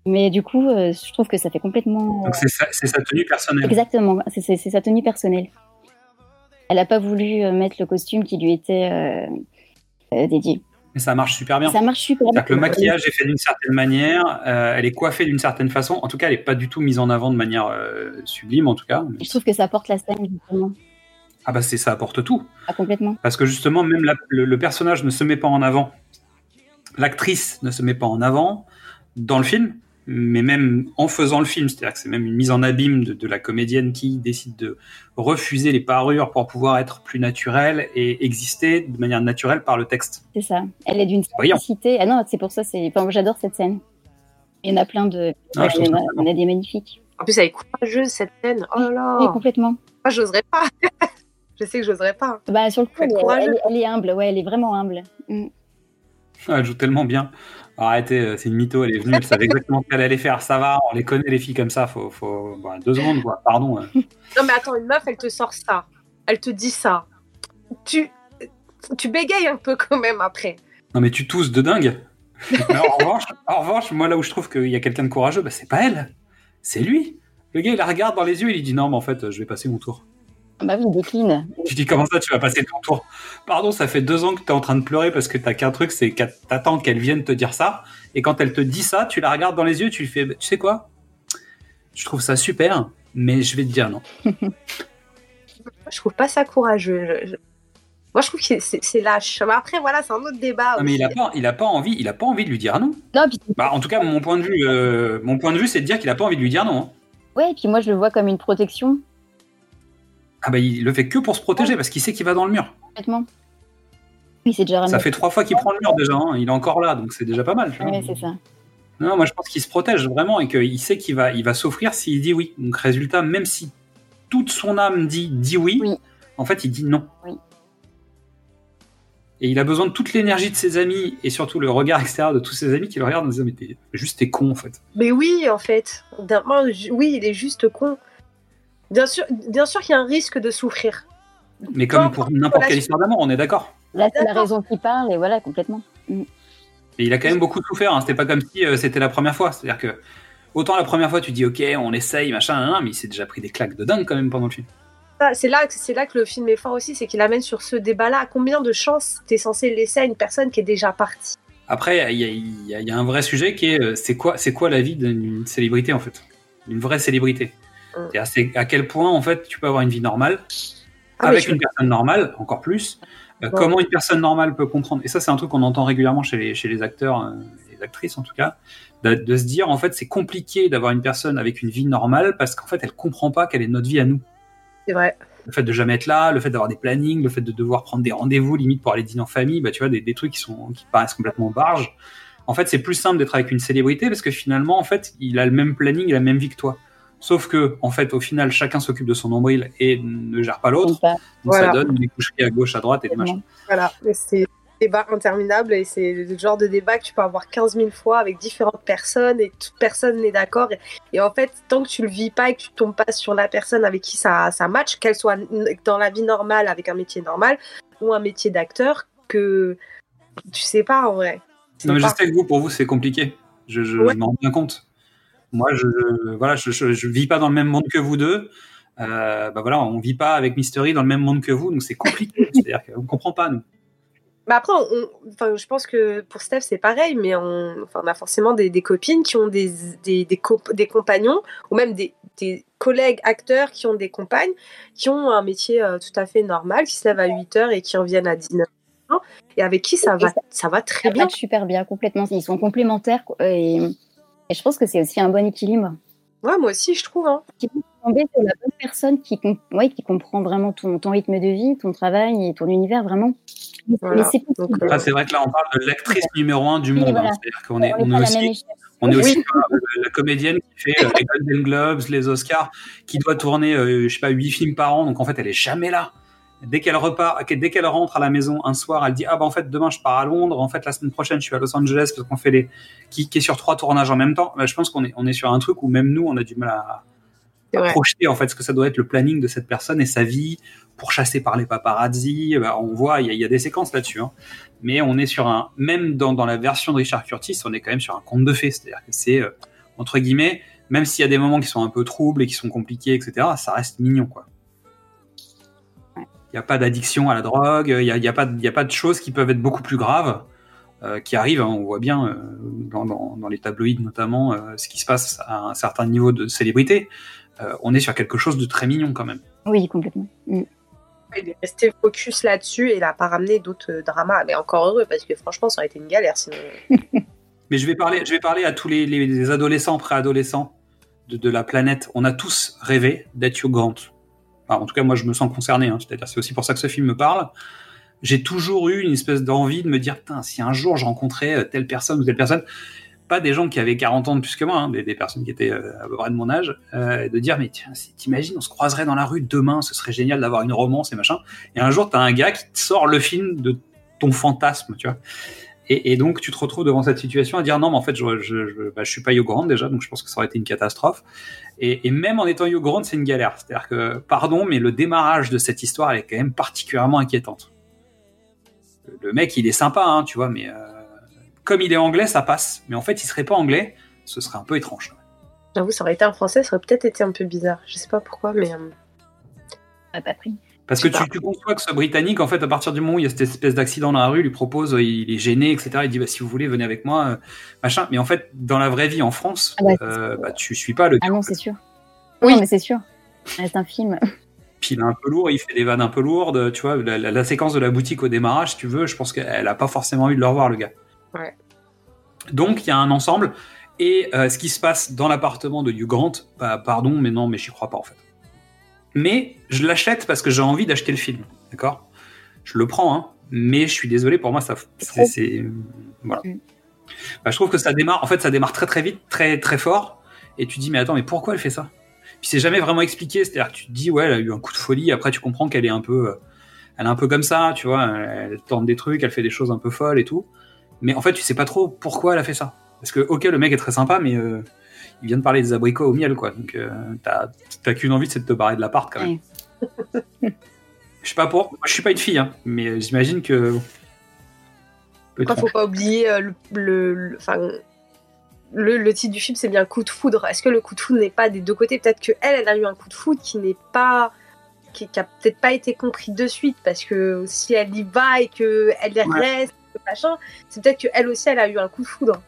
Mais du coup, euh, je trouve que ça fait complètement. Donc c'est sa, tenue personnelle. Exactement, c'est- sa tenue personnelle. Elle n'a pas voulu euh, mettre le costume qui lui était euh, dédié. Mais ça marche super bien. Ça marche super bien. Que le maquillage est fait d'une certaine manière, euh, elle est coiffée d'une certaine façon. En tout cas, elle n'est pas du tout mise en avant de manière euh, sublime, en tout cas. Je trouve que ça porte la scène, justement. Ah bah c'est ça apporte tout. Ah, complètement. Parce que justement, même la- le, le personnage ne se met pas en avant. L'actrice ne se met pas en avant dans le film, mais même en faisant le film, c'est-à-dire que c'est même une mise en abîme de, de la comédienne qui décide de refuser les parures pour pouvoir être plus naturelle et exister de manière naturelle par le texte. C'est ça. Elle est d'une simplicité. Ah non, c'est pour ça, c'est. Enfin, j'adore cette scène. Il y en a plein de. Ah, y en a, en a des magnifiques. En plus, elle est courageuse cette scène. Oh là là. Oui, complètement. Moi, j'oserais pas. [laughs] je sais que j'oserais pas. Bah, sur le coup, elle, est- courageux. elle est- elle est humble. Ouais, elle est vraiment humble. Mm. Ah, Elle joue tellement bien. Arrêtez, euh, c'est une mytho, elle est venue, elle savait exactement ce qu'elle allait faire. Ça va, on les connaît les filles comme ça, faut, faut... bon, deux secondes, quoi. Pardon. euh. Non, mais attends, une meuf, elle te sort ça. Elle te dit ça. Tu, tu bégayes un peu quand même après. Non mais tu tousses de dingue. Mais en, revanche, en revanche, moi là où je trouve qu'il y a quelqu'un de courageux, bah, c'est pas elle, c'est lui. Le gars il la regarde dans les yeux, il lui dit non mais en fait je vais passer mon tour. Bah oui, décline. Tu dis comment ça tu vas passer ton tour Pardon, ça fait deux ans que t'es en train de pleurer parce que t'as qu'un truc, c'est que t'attends qu'elle vienne te dire ça. Et quand elle te dit ça, tu la regardes dans les yeux, tu lui fais, tu sais quoi? Je trouve ça super, mais je vais te dire non. [laughs] Je trouve pas ça courageux. Je- je- Moi, je trouve que c'est lâche. Mais après, voilà, c'est un autre débat. Non, mais il a pas, il a pas envie, il a pas envie de lui dire non. Non, puis, Bah, en tout cas, mon point de vue, euh, mon point de vue, c'est de dire qu'il a pas envie de lui dire non. hein. ouais, et puis moi, je le vois comme une protection, Ah bah il le fait que pour se protéger parce qu'il sait qu'il va dans le mur. complètement. Oui, c'est déjà Ça fait trois fois qu'il prend le mur déjà, hein. il est encore là, donc c'est déjà pas mal. tu vois. Ouais, c'est ça. Non, moi je pense qu'il se protège vraiment et qu'il sait qu'il va, il va s'offrir s'il dit oui. Donc résultat, même si toute son âme dit, dit oui, En fait, il dit non. Oui. Et il a besoin de toute l'énergie de ses amis et surtout le regard extérieur de tous ses amis qui le regardent en disant mais t'es juste t'es con en fait. Mais oui, en fait. Oui, il est juste con. Bien sûr, bien sûr qu'il y a un risque de souffrir. Mais comme pour n'importe quelle histoire d'amour, on est d'accord. Là, c'est la raison qui parle, et voilà, complètement. Mm. Et il a quand même beaucoup souffert. Hein. C'était pas comme si euh, c'était la première fois. C'est-à-dire que autant la première fois tu dis ok, on essaye, machin, nan, nan, mais il s'est déjà pris des claques de dingue quand même pendant le film. C'est là, que- c'est là que le film est fort aussi, c'est qu'il amène sur ce débat-là. Combien de chances t'es censé laisser à une personne qui est déjà partie? Après, il y y a un vrai sujet qui est euh, c'est quoi, c'est quoi la vie d'une célébrité en fait? Une vraie célébrité. Mm. C'est à quel point en fait tu peux avoir une vie normale Ah, avec une personne normale, encore plus. Euh. Comment une personne normale peut comprendre Et ça, c'est un truc qu'on entend régulièrement chez les, chez les acteurs, euh, les actrices en tout cas, de, de se dire en fait c'est compliqué d'avoir une personne avec une vie normale parce qu'en fait elle comprend pas quelle est notre vie à nous. C'est vrai. Le fait de jamais être là, le fait d'avoir des plannings, le fait de devoir prendre des rendez-vous limite pour aller dîner en famille, bah tu vois des, des trucs qui sont qui paraissent complètement barges. En fait, c'est plus simple d'être avec une célébrité parce que finalement, en fait, il a le même planning, la même vie que toi. Sauf que, en fait, au final, chacun s'occupe de son nombril et ne gère pas l'autre. Donc Voilà. ça donne des coucheries à gauche, à droite et des machins. Voilà, c'est un débat interminable et c'est le genre de débat que tu peux avoir 15 000 fois avec différentes personnes et toute personne n'est d'accord. Et, et en fait, tant que tu le vis pas et que tu tombes pas sur la personne avec qui ça, ça match, qu'elle soit dans la vie normale avec un métier normal ou un métier d'acteur, que tu sais pas en vrai. Non, mais je sais que vous, pour vous, c'est compliqué. Je, je, Ouais. je m'en rends bien compte. Moi, je, je- voilà, je, je, je vis pas dans le même monde que vous deux. Euh, bah voilà, on vit pas avec Mystery dans le même monde que vous, donc c'est compliqué. [laughs] C'est-à-dire qu'on comprend pas, nous. Mais après, on- enfin, je pense que pour Steph, c'est pareil, mais on, enfin, on a forcément des, des copines qui ont des, des, des, cop- des compagnons, ou même des, des collègues acteurs qui ont des compagnes, qui ont un métier euh, tout à fait normal, qui se lèvent à 8 heures et qui reviennent à 19 heures, et avec qui ça va, ça- ça va très Ça bien. super bien, complètement. Ils sont complémentaires et, et je pense que c'est aussi un bon équilibre. Ouais, moi aussi, je trouve. Hein. Tu peux tomber sur la bonne personne qui, ouais, qui comprend vraiment ton, ton rythme de vie, ton travail et ton univers, vraiment. Voilà. C'est possible. Après, c'est vrai que là, on parle de l'actrice numéro un du Oui, monde. hein. voilà. C'est-à-dire qu'on est, On est aussi, on est Oui. euh, la comédienne qui fait euh, les Golden Globes, les Oscars, qui doit tourner, euh, je sais pas, huit films par an. Donc en fait, elle est jamais là. Dès qu'elle repart, dès qu'elle rentre à la maison un soir, elle dit ah bah en fait demain je pars à Londres, en fait la semaine prochaine je suis à Los Angeles parce qu'on fait les qui, qui est sur trois tournages en même temps. Bah, je pense qu'on est on est sur un truc où même nous on a du mal à, à projeter en fait ce que ça doit être le planning de cette personne et sa vie pourchassée par les paparazzi. Bah, on voit il y, y a des séquences là-dessus, hein. mais on est sur un même dans, dans la version de Richard Curtis, on est quand même sur un conte de fées, c'est-à-dire que c'est euh, entre guillemets même s'il y a des moments qui sont un peu troubles et qui sont compliqués, etc., ça reste mignon, quoi. Il n'y a pas d'addiction à la drogue, il n'y a, il y a, pas de- il y a pas de choses qui peuvent être beaucoup plus graves euh, qui arrivent. hein. on voit bien euh, dans, dans- dans les tabloïds notamment euh, ce qui se passe à un certain niveau de célébrité. Euh, on est sur quelque chose de très mignon quand même. Oui, complètement. Mm. Il est resté focus là-dessus et il n'a pas ramené d'autres dramas. Mais encore heureux, parce que franchement, ça aurait été une galère sinon. [laughs] Mais je vais parler, je vais parler à tous les, les- les adolescents, préadolescents de, de la planète. On a tous rêvé d'être Hugh Grant. En tout cas, moi, je me sens concerné. hein. C'est aussi pour ça que ce film me parle. J'ai toujours eu une espèce d'envie de me dire, putain, si un jour je rencontrais euh, telle personne ou telle personne, pas des gens qui avaient 40 ans de plus que moi, hein, des, personnes qui étaient euh, à peu près de mon âge, euh, de dire, mais t'imagines, on se croiserait dans la rue demain, ce serait génial d'avoir une romance et machin. Et un jour, t'as un gars qui te sort le film de ton fantasme, tu vois. Et, et donc, tu te retrouves devant cette situation à dire non, mais en fait, je, je, je, bah, je suis pas Grant déjà, donc je pense que ça aurait été une catastrophe. Et, et même en étant Grant, c'est une galère. C'est-à-dire que, pardon, mais le démarrage de cette histoire, elle est quand même particulièrement inquiétante. Le- mec, il est sympa, hein, tu vois, mais euh, comme il est anglais, ça passe. Mais en fait, il serait pas anglais, ce serait un peu étrange. J'avoue, ça aurait été un français, ça aurait peut-être été un peu bizarre. Je sais pas pourquoi, mais. euh, pas pris. Parce que tu, tu conçois que ce Britannique, en fait, à partir du moment où il y a cette espèce d'accident dans la rue, il lui propose, euh, il est gêné, etc. Il dit, bah, si vous voulez, venez avec moi, euh, machin. Mais en fait, dans la vraie vie, en France, Ah bah, euh, bah, tu suis pas le Ah non, c'est sûr. Oui, mais c'est sûr. Ça reste un film. [laughs] Puis il est un peu lourd, il fait des vannes un peu lourdes. Tu vois, la, la- la séquence de la boutique au démarrage, si tu veux, je pense qu'elle a pas forcément envie de le revoir, le gars. Ouais. Donc il y a un ensemble. Et euh, ce qui se passe dans l'appartement de Hugh Grant, bah, pardon, mais non, mais j'y crois pas en fait. Mais je l'achète parce que j'ai envie d'acheter le film, d'accord? Je le prends, hein, mais je suis désolé, pour moi, ça, c'est, voilà. Bah, je trouve que ça démarre, en fait, ça démarre très très vite, très très fort, et tu dis, mais attends, mais pourquoi elle fait ça? Puis c'est jamais vraiment expliqué, c'est-à-dire que tu te dis, ouais, elle a eu un coup de folie, après tu comprends qu'elle est un peu. euh, Elle est un peu comme ça, tu vois, elle tente des trucs, elle fait des choses un peu folles et tout. Mais en fait, tu sais pas trop pourquoi elle a fait ça. Parce que, ok, le mec est très sympa, mais euh, il vient de parler des abricots au miel, quoi. Donc, euh, t'as qu'une envie, c'est de te barrer de l'appart, quand même. Je sais pas pour. Moi, je suis pas une fille, hein, mais j'imagine que. Après, faut pas oublier euh, le, le, le- enfin, le, le titre du film, c'est bien coup de foudre. Est-ce que le coup de foudre n'est pas des deux côtés? Peut-être que elle, elle a eu un coup de foudre qui n'est pas, qui, qui a peut-être pas été compris de suite, parce que si elle y va et que elle y Ouais. reste, machin, c'est peut-être que elle aussi, elle a eu un coup de foudre.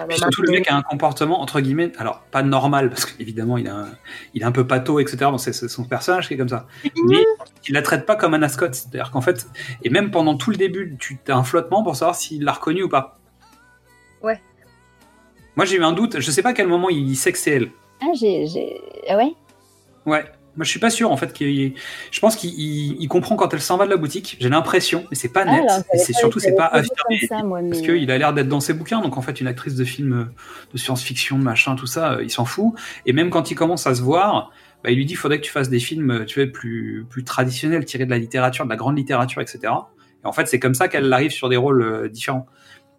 Puis bah, surtout, le maintenant- mec a un comportement, entre guillemets, alors pas normal, parce qu'évidemment, il, a un- il est un peu pato, etc. Bon, c'est son personnage qui est comme ça. Mais il la traite pas comme un ascot. C'est-à-dire qu'en fait, et même pendant tout le début, tu as un flottement pour savoir s'il l'a reconnu ou pas. Ouais. Moi, j'ai eu un doute. Je sais pas à quel moment il sait que c'est elle. Ah, j'ai. j'ai- Ah ouais? Ouais. Moi, je suis pas sûr, en fait. qu'il- Je pense qu'il il- il comprend quand elle s'en va de la boutique. J'ai l'impression, mais c'est pas Ah, net. et c'est surtout, c'est pas affirmé. comme ça, moi, Parce qu'il a l'air d'être dans ses bouquins. Donc, en fait, une actrice de film de science-fiction, de machin, tout ça, euh, il s'en fout. Et même quand il commence à se voir, bah, il lui dit, il faudrait que tu fasses des films, euh, tu vois, plus, plus traditionnels, tirés de la littérature, de la grande littérature, etc. Et en fait, c'est comme ça qu'elle arrive sur des rôles euh, différents.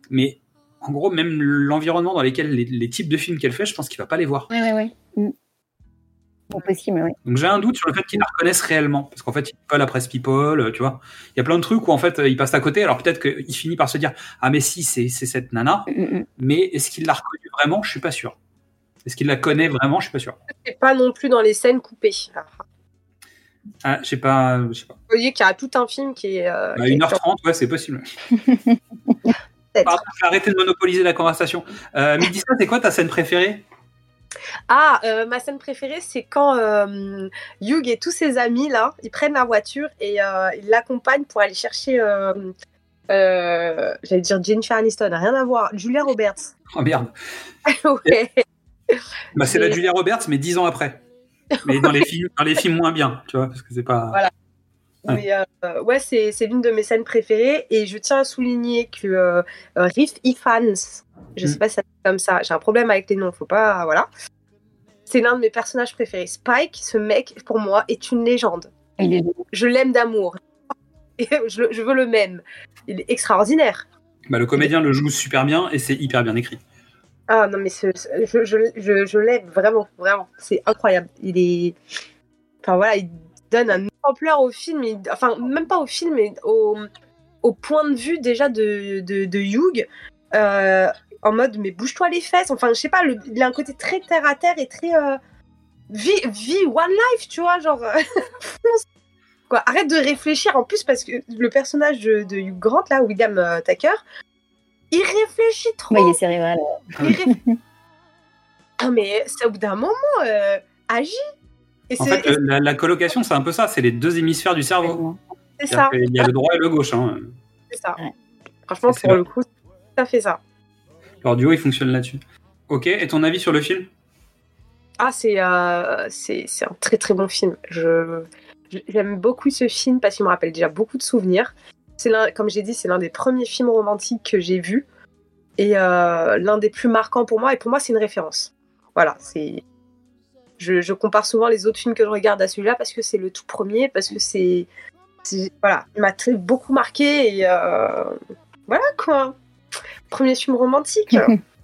Mais, en gros, même l'environnement dans lequel les, les types de films qu'elle fait, je pense qu'il va pas les voir. Ouais, ouais, ouais. Mm. Bon, possible, ouais. Donc j'ai un doute sur le fait qu'ils la reconnaissent réellement, parce qu'en fait, il colle la presse People, euh, tu vois. Il y a plein de trucs où en fait, euh, il passe à côté. Alors peut-être qu'il finit par se dire, ah mais si, c'est c'est cette nana. Mais est-ce qu'il l'a reconnue vraiment? Je suis pas sûr. Est-ce qu'il la connaît vraiment? Je suis pas sûr. C'est pas non plus dans les scènes coupées. Ah, Ah, je sais pas. Je sais pas. Vous voyez qu'il y a tout un film qui est. euh, Bah, qui est 1h30, ouais, c'est possible. [laughs] Pardon, je vais arrêter de monopoliser la conversation. Euh, Mélissa, c'est quoi ta scène préférée? Ah, euh, ma scène préférée, c'est quand euh, Hugh et tous ses amis, là, ils prennent la voiture et euh, ils l'accompagnent pour aller chercher, euh, j'allais dire Jennifer Aniston, rien à voir, Julia Roberts. Oh merde. [laughs] ouais. Bah, c'est la Julia Roberts, mais 10 ans après. Mais dans les films, dans les films moins bien, tu vois, parce que c'est pas. Voilà. Mais euh, ouais, c'est l'une de mes scènes préférées et je tiens à souligner que euh, Riff Ifans, je sais Mm. pas si ça comme ça, j'ai un problème avec les noms, faut pas, voilà. C'est l'un de mes personnages préférés. Spike, ce mec, pour moi, est une légende. Je l'aime d'amour. [laughs] Je, veux le même. Il est extraordinaire. Bah, le comédien le joue super bien et c'est hyper bien écrit. Ah non, mais ce, ce- je, je, je, je l'aime vraiment, vraiment. C'est incroyable. Il est. Enfin voilà, il donne un ampleur au film. il- Enfin, même pas au film, mais au, au point de vue déjà de, de, de Hugh. euh, en mode, mais bouge-toi les fesses. Enfin, je sais pas, le- il a un côté très terre à terre et très. euh, vie, vie, one life, tu vois, genre. [laughs] fonce. Quoi, arrête de réfléchir en plus parce que le personnage de, de Hugh Grant, là, William euh, Tucker, il réfléchit trop. Ouais, il est cérébral. Il réfléchit. [laughs] Ah, mais c'est au bout d'un moment, euh, agis. Et En fait, euh, la, la colocation, c'est un peu ça, c'est les deux hémisphères du cerveau. c'est ça. qu'il y a le droit et le gauche. Hein. C'est ça. Franchement, c'est pour le coup, ça fait ça. Leur duo, il fonctionne là-dessus. Ok, et ton avis sur le film? Ah, c'est euh, un très très bon film. J'aime beaucoup ce film parce qu'il me rappelle déjà beaucoup de souvenirs. Comme j'ai dit, c'est l'un des premiers films romantiques que j'ai vus et euh, l'un des plus marquants pour moi. Et pour moi, c'est une référence. Voilà, c'est. Je, je compare souvent les autres films que je regarde à celui-là parce que c'est le tout premier, parce que c'est, voilà, il m'a très beaucoup marqué et euh, voilà quoi. Premier film romantique.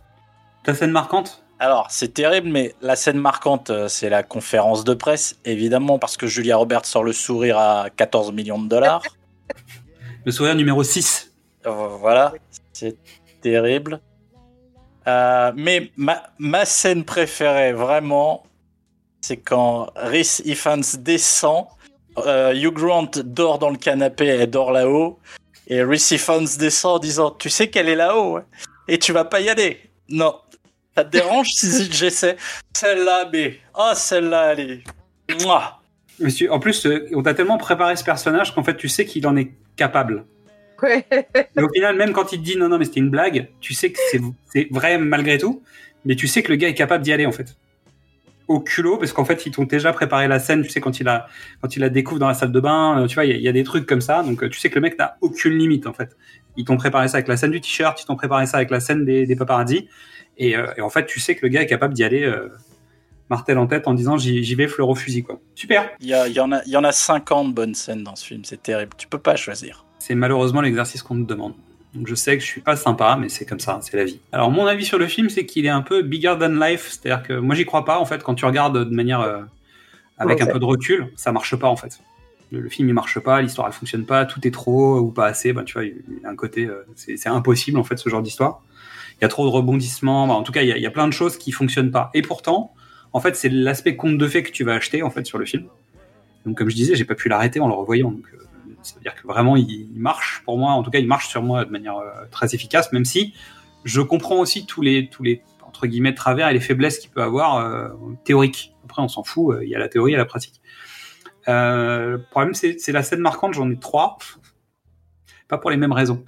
[laughs] Ta scène marquante Alors, c'est terrible, mais la scène marquante, euh, c'est la conférence de presse, évidemment, parce que Julia Roberts sort le sourire à 14 millions de dollars. [laughs] Le sourire numéro 6. Euh, Voilà, c'est terrible. Euh, mais ma, ma scène préférée, vraiment, c'est quand Rhys Ifans descend, euh, Hugh Grant dort dans le canapé, elle dort là-haut, et Rhys Ifans descend en disant Tu sais qu'elle est là-haut, hein, et tu vas pas y aller. Non. Ça te dérange si [laughs] j'essaie? Celle-là, mais. Oh, celle-là, elle est. Mouah. Monsieur, en plus, euh, on t'a tellement préparé ce personnage qu'en fait, tu sais qu'il en est capable. Ouais. [laughs] Et au final, même quand il te dit non, non, mais c'était une blague, tu sais que c'est vrai malgré tout, mais tu sais que le gars est capable d'y aller en fait. Au culot, parce qu'en fait, ils t'ont déjà préparé la scène, tu sais, quand il, a, quand il la découvre dans la salle de bain, euh, tu vois, il y, a- il y a des trucs comme ça, donc euh, tu sais que le mec n'a aucune limite en fait. Ils t'ont préparé ça avec la scène du t-shirt, ils t'ont préparé ça avec la scène des, des paparazzi, et, euh, et en fait, tu sais que le gars est capable d'y aller euh, martèle en tête en disant j'y vais fleur au fusil quoi. Super. Il y, a- y en a, il y en a 50 bonnes scènes dans ce film, c'est terrible. Tu peux pas choisir. C'est malheureusement l'exercice qu'on nous demande. Donc je sais que je suis pas sympa, mais c'est comme ça, c'est la vie. Alors mon avis sur le film, c'est qu'il est un peu bigger than life, c'est-à-dire que moi j'y crois pas en fait. Quand tu regardes de manière euh, avec Ouais. un peu de recul, ça marche pas en fait. Le, le film il marche pas, l'histoire elle fonctionne pas, tout est trop ou pas assez. Ben tu vois, il y a un côté, euh, c'est impossible en fait ce genre d'histoire. Il y a trop de rebondissements. Ben, en tout cas, il y, a, il y a plein de choses qui fonctionnent pas. Et pourtant, en fait, c'est l'aspect conte de fait que tu vas acheter en fait sur le film. Donc comme je disais, j'ai pas pu l'arrêter en le revoyant. Donc, euh, ça veut dire que vraiment il, marche pour moi. En tout cas, il marche sur moi de manière euh, très efficace, même si je comprends aussi tous les tous les entre guillemets travers et les faiblesses qu'il peut avoir euh, théoriques. Après, on s'en fout. euh, Il y a la théorie et la pratique. Le problème, c'est la scène marquante. J'en ai trois. Pas pour les mêmes raisons.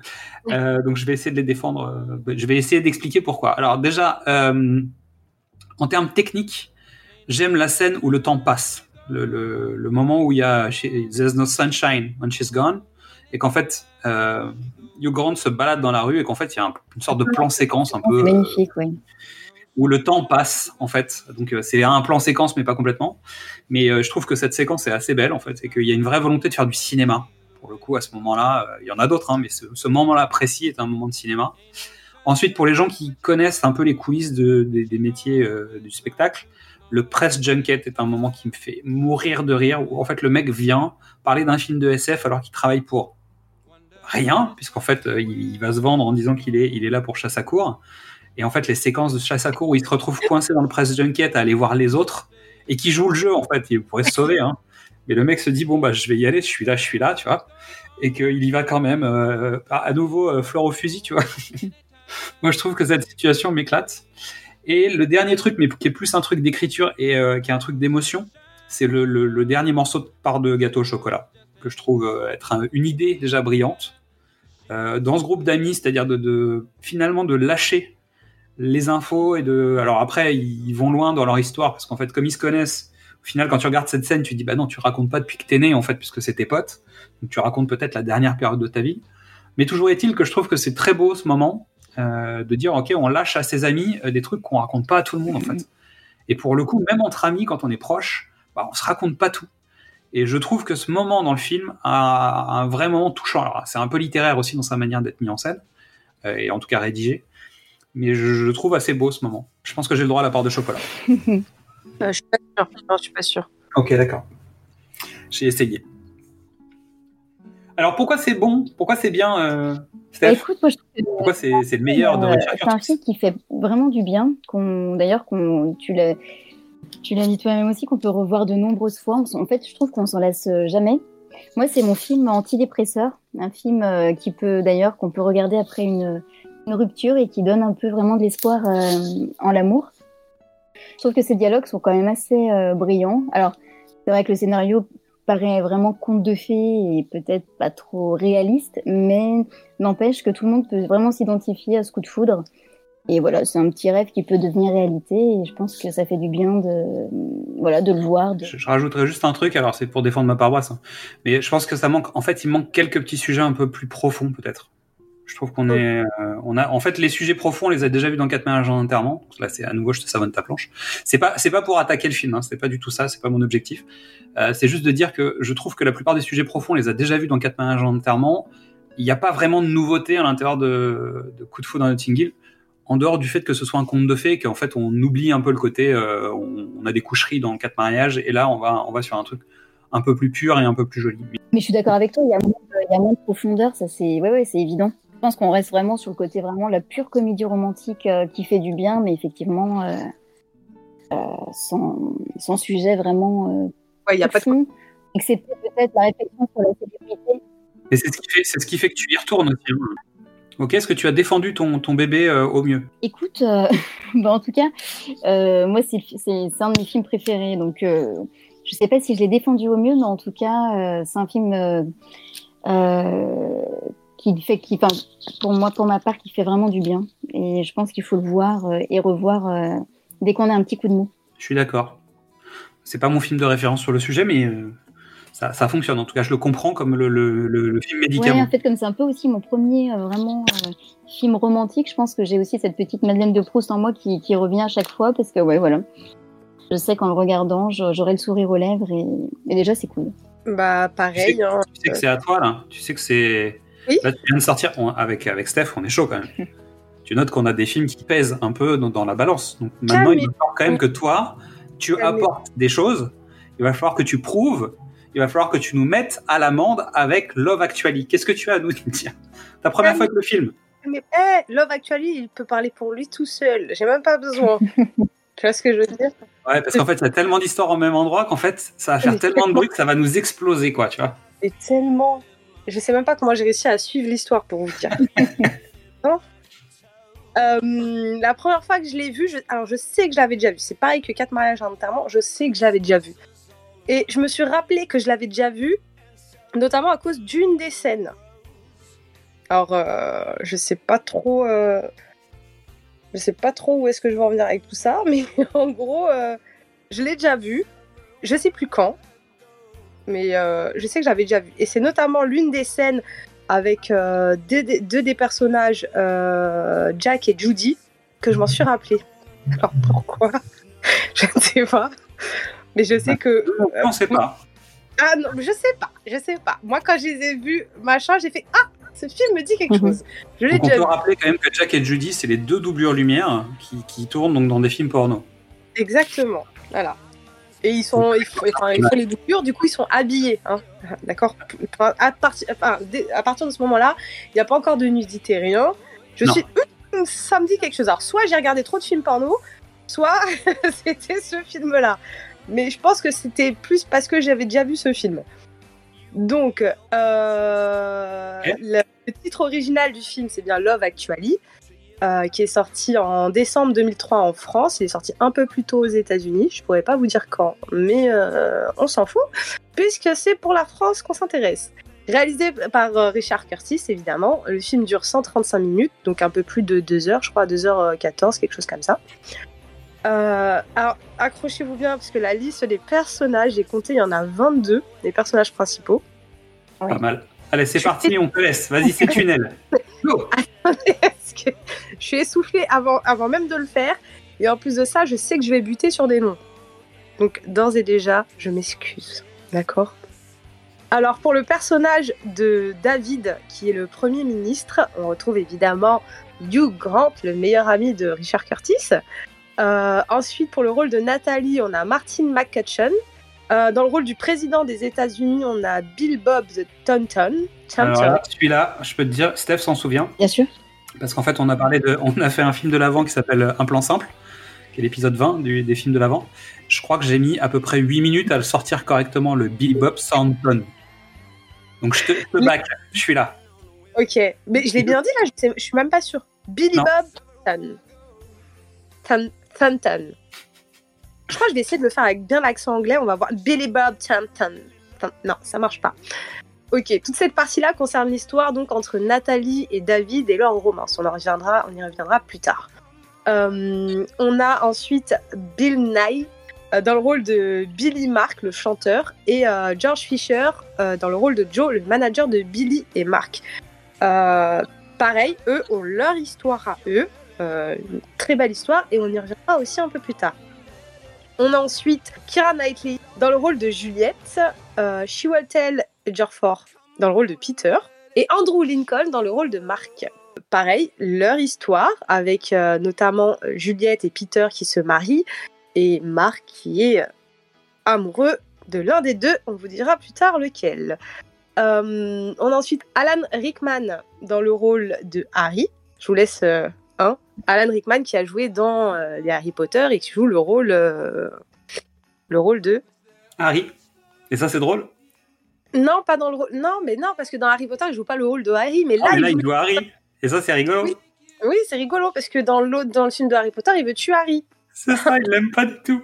Donc je vais essayer de les défendre. je vais essayer d'expliquer pourquoi. Alors déjà, en termes techniques, j'aime la scène où le temps passe. Le, le- le moment où il y a she- There's no sunshine when she's gone et qu'en fait euh, Hugh Grant se balade dans la rue et qu'en fait il y a un- une sorte de plan séquence un peu euh, magnifique, oui. où le temps passe en fait. Donc euh, c'est un plan séquence mais pas complètement. Mais euh, je trouve que cette séquence est assez belle en fait et qu'il y a une vraie volonté de faire du cinéma. Pour le coup à ce moment-là, euh, il y en a d'autres, hein, mais ce, ce moment-là précis est un moment de cinéma. Ensuite pour les gens qui connaissent un peu les coulisses de- des- des métiers euh, du spectacle, le press junket est un moment qui me fait mourir de rire où en fait le mec vient parler d'un film de SF alors qu'il travaille pour rien puisqu'en fait euh, il, va se vendre en disant qu'il est il est là pour chasse à cour. Et en fait les séquences de chasse à cour où il se retrouve coincé dans le press junket à aller voir les autres et qui joue le jeu en fait il pourrait se sauver hein. Mais le mec se dit bon bah je vais y aller je suis là je suis là tu vois. Et qu'il y va quand même euh, à nouveau euh, fleur au fusil tu vois. [laughs] Moi je trouve que cette situation m'éclate et le dernier truc, mais qui est plus un truc d'écriture et euh, qui est un truc d'émotion, c'est le, dernier morceau de part de gâteau au chocolat, que je trouve euh, être un- une idée déjà brillante. Euh, dans ce groupe d'amis, c'est-à-dire de- finalement de lâcher les infos et de. Alors après, ils vont loin dans leur histoire, parce qu'en fait, comme ils se connaissent, au final, quand tu regardes cette scène, tu dis bah non, tu racontes pas depuis que t'es né, en fait, puisque c'est tes potes. Donc tu racontes peut-être la dernière période de ta vie. Mais toujours est-il que je trouve que c'est très beau ce moment euh, de dire ok on lâche à ses amis euh, des trucs qu'on raconte pas à tout le monde en fait. Et pour le coup même entre amis quand on est proche bah, on se raconte pas tout. Et je trouve que ce moment dans le film a un vrai moment touchant. Alors c'est un peu littéraire aussi dans sa manière d'être mis en scène euh, et en tout cas rédigé. Mais je, je le trouve assez beau ce moment. Je pense que j'ai le droit à la part de chocolat. [laughs] Euh, je suis pas sûre. Non, je suis pas sûre. ok d'accord. J'ai essayé alors pourquoi c'est bon? Pourquoi c'est bien euh, Steph? Bah, écoute, moi, je trouve que- pourquoi c'est c'est le meilleur de Euh, C'est un film qui fait vraiment du bien. qu'on- D'ailleurs, qu'on- tu l'as tu l'as dit toi-même aussi, qu'on peut revoir de nombreuses fois. En fait, je trouve qu'on s'en lasse euh, jamais. Moi, c'est mon film antidépresseur, un film euh, qui peut d'ailleurs qu'on peut regarder après une, une rupture et qui donne un peu vraiment de l'espoir euh, en l'amour. Je trouve que ces dialogues sont quand même assez euh, brillants. Alors, c'est vrai que le scénario paraît vraiment conte de fées et peut-être pas trop réaliste, mais n'empêche que tout le monde peut vraiment s'identifier à ce coup de foudre. Et voilà, c'est un petit rêve qui peut devenir réalité et je pense que ça fait du bien de, voilà, de le voir. Je, je rajouterais juste un truc, alors c'est pour défendre ma paroisse, hein. mais je pense que ça manque. En fait, il manque quelques petits sujets un peu plus profonds, peut-être. Je trouve qu'on est, euh, on a, en fait, les sujets profonds, on les a déjà vus dans quatre mariages en enterrement. Là, c'est à nouveau, je te savonne ta planche. C'est pas, c'est pas pour attaquer le film, hein, c'est pas du tout ça, c'est pas mon objectif. Euh, c'est juste de dire que je trouve que la plupart des sujets profonds, on les a déjà vus dans quatre mariages en enterrement. Il n'y a pas vraiment de nouveauté à l'intérieur de, de Coup de foudre dans Notting Hill en dehors du fait que ce soit un conte de fées, qu'en fait on oublie un peu le côté, euh, on, a des coucheries dans quatre mariages, et là on va, on va sur un truc un peu plus pur et un peu plus joli. Mais je suis d'accord avec toi, il y il y a moins de profondeur, ça c'est ouais, ouais, c'est évident. Je pense qu'on reste vraiment sur le côté vraiment la pure comédie romantique euh, qui fait du bien, mais effectivement euh, euh, sans, sans sujet vraiment euh, Ouais, il y a pas de excepté peut-être la réflexion sur la sécurité. Et c'est ce qui fait, c'est ce qui fait que tu y retournes aussi. hein. Ok, est-ce que tu as défendu ton, ton bébé euh, au mieux? Écoute, euh, [laughs] bah, en tout cas, euh, moi c'est c'est c'est un de mes films préférés, donc euh, je sais pas si je l'ai défendu au mieux, mais en tout cas euh, c'est un film euh, euh, qui fait, qui, enfin, pour moi, pour ma part, qui fait vraiment du bien. Et je pense qu'il faut le voir euh, et revoir euh, dès qu'on a un petit coup de mou. Je suis d'accord. C'est pas mon film de référence sur le sujet, mais euh, ça, ça fonctionne. En tout cas, je le comprends comme le, le, le, le film Ouais, médicament. en fait, comme c'est un peu aussi mon premier euh, vraiment euh, film romantique, je pense que j'ai aussi cette petite Madeleine de Proust en moi qui, qui revient à chaque fois parce que ouais, voilà. je sais qu'en le regardant, j'aurai le sourire aux lèvres et, et déjà c'est cool. Bah Tu sais, pareil. hein. tu sais que c'est à toi là. Tu sais que c'est. Oui. Là, tu viens de sortir on- avec avec Steph, on est chaud quand même. [laughs] tu notes qu'on a des films qui pèsent un peu dans, dans la balance. Donc maintenant, il va falloir quand même que toi, tu apportes des choses. Il va falloir que tu prouves. Il va falloir que tu nous mettes à l'amende avec Love Actually. Qu'est-ce que tu as à nous dire? Ta première fois avec le film Mais eh, Love Actually, il peut parler pour lui tout seul. J'ai même pas besoin. [laughs] tu vois ce que je veux dire? Ouais, parce qu'en fait, il y a tellement d'histoires au même endroit qu'en fait, ça va faire tellement de bruit que ça va nous exploser, quoi, tu vois. C'est tellement. Je sais même pas comment j'ai réussi à suivre l'histoire pour vous dire. [laughs] Non Euh, la première fois que je l'ai vu, je... alors je sais que je l'avais déjà vu. C'est pareil que quatre mariages en enterrement, je sais que je l'avais déjà vu. Et je me suis rappelé que je l'avais déjà vu, notamment à cause d'une des scènes. Alors, euh, je sais pas trop. euh, Je sais pas trop où est-ce que je vais en venir avec tout ça, [laughs] mais en gros, je l'ai déjà vu. Je sais plus quand, mais euh, je sais que j'avais déjà vu. Et c'est notamment l'une des scènes avec euh, deux, des- deux des personnages, euh, Jack et Judy, que je m'en suis rappelé. [laughs] Alors pourquoi? [laughs] Je ne sais pas. Mais je sais que. On sait pas. Ah non, je sais pas, je sais pas. Moi, quand je les ai vus, machin, j'ai fait Ah, ce film me dit quelque chose. Je l'ai Donc on déjà peut rappeler quand même que Jack et Judy, c'est les deux doublures lumière qui, qui tournent donc dans des films porno. Exactement, voilà. Et ils sont, ils font, enfin, ils font les doublures, du coup ils sont habillés, hein. [laughs] d'accord? À, partir- enfin, à partir de ce moment-là, il n'y a pas encore de nudité, rien. Je Non. suis, ça me dit quelque chose. Alors soit j'ai regardé trop de films porno, soit [laughs] c'était ce film-là. Mais je pense que c'était plus parce que j'avais déjà vu ce film. Donc, euh, le titre original du film, c'est bien Love Actually, euh, qui est sorti en décembre 2003 en France. Il est sorti un peu plus tôt aux États-Unis. Je pourrais pas vous dire quand, mais euh, on s'en fout, puisque c'est pour la France qu'on s'intéresse. Réalisé par euh, Richard Curtis, évidemment. Le film dure 135 minutes, donc un peu plus de 2 heures, je crois, 2h14, quelque chose comme ça. Alors, accrochez-vous bien, parce que la liste des personnages, j'ai compté, il y en a 22, les personnages principaux. Pas mal. Allez, c'est parti, on te laisse. Vas-y, c'est [laughs] tunnel. Que je suis essoufflée avant, avant même de le faire. Et en plus de ça, je sais que je vais buter sur des noms. Donc, d'ores et déjà, je m'excuse. D'accord? Alors, pour le personnage de David, qui est le Premier ministre, on retrouve évidemment Hugh Grant, le meilleur ami de Richard Curtis. Euh, ensuite, pour le rôle de Nathalie, on a Martin McCutcheon. Euh, dans le rôle du président des États-Unis, on a Bill Bob the Taunton. Alors celui-là, je peux te dire, Steph s'en souvient. Bien sûr. Parce qu'en fait, on a parlé de, on a fait un film de l'avant qui s'appelle Un plan simple, qui est l'épisode 20 du- des films de l'avant. Je crois que j'ai mis à peu près 8 minutes à le sortir correctement, le Billy Bob Thornton. Donc je te, je te back, je suis là. Ok, mais je l'ai bien dit là, je, sais- je suis même pas sûre. Billy Non. Bob Thornton. Thorn- Thornton. Je crois que je vais essayer de le faire avec bien l'accent anglais. On va voir Billy Bob Thornton. Thorn- Non, ça marche pas. Ok, toute cette partie-là concerne l'histoire donc entre Nathalie et David et leur romance. On en reviendra, on y reviendra plus tard. Euh, on a ensuite Bill Nye euh, dans le rôle de Billy Mark, le chanteur, et euh, George Fisher dans le rôle de Joe, le manager de Billy et Mark. Pareil, eux ont leur histoire à eux, une très belle histoire, et on y reviendra aussi un peu plus tard. On a ensuite Kira Knightley dans le rôle de Juliette, euh, Chiwetel Ejiofor dans le rôle de Peter, et Andrew Lincoln dans le rôle de Mark. Pareil, leur histoire, avec euh, notamment Juliette et Peter qui se marient, et Mark qui est amoureux de l'un des deux, on vous dira plus tard lequel. Euh, on a ensuite Alan Rickman dans le rôle de Harry. Je vous laisse euh. Alan Rickman qui a joué dans euh, les Harry Potter et qui joue le rôle, euh, le rôle de. Harry. Et ça, c'est drôle? Non, pas dans le rôle. Non, mais non, parce que dans Harry Potter, il joue pas le rôle de Harry, mais là, Ah, mais là, il il joue- Harry. Et ça, c'est rigolo. Oui, c'est rigolo parce que dans l'autre, dans le film de Harry Potter, il veut tuer Harry. C'est ça, il l'aime pas du tout.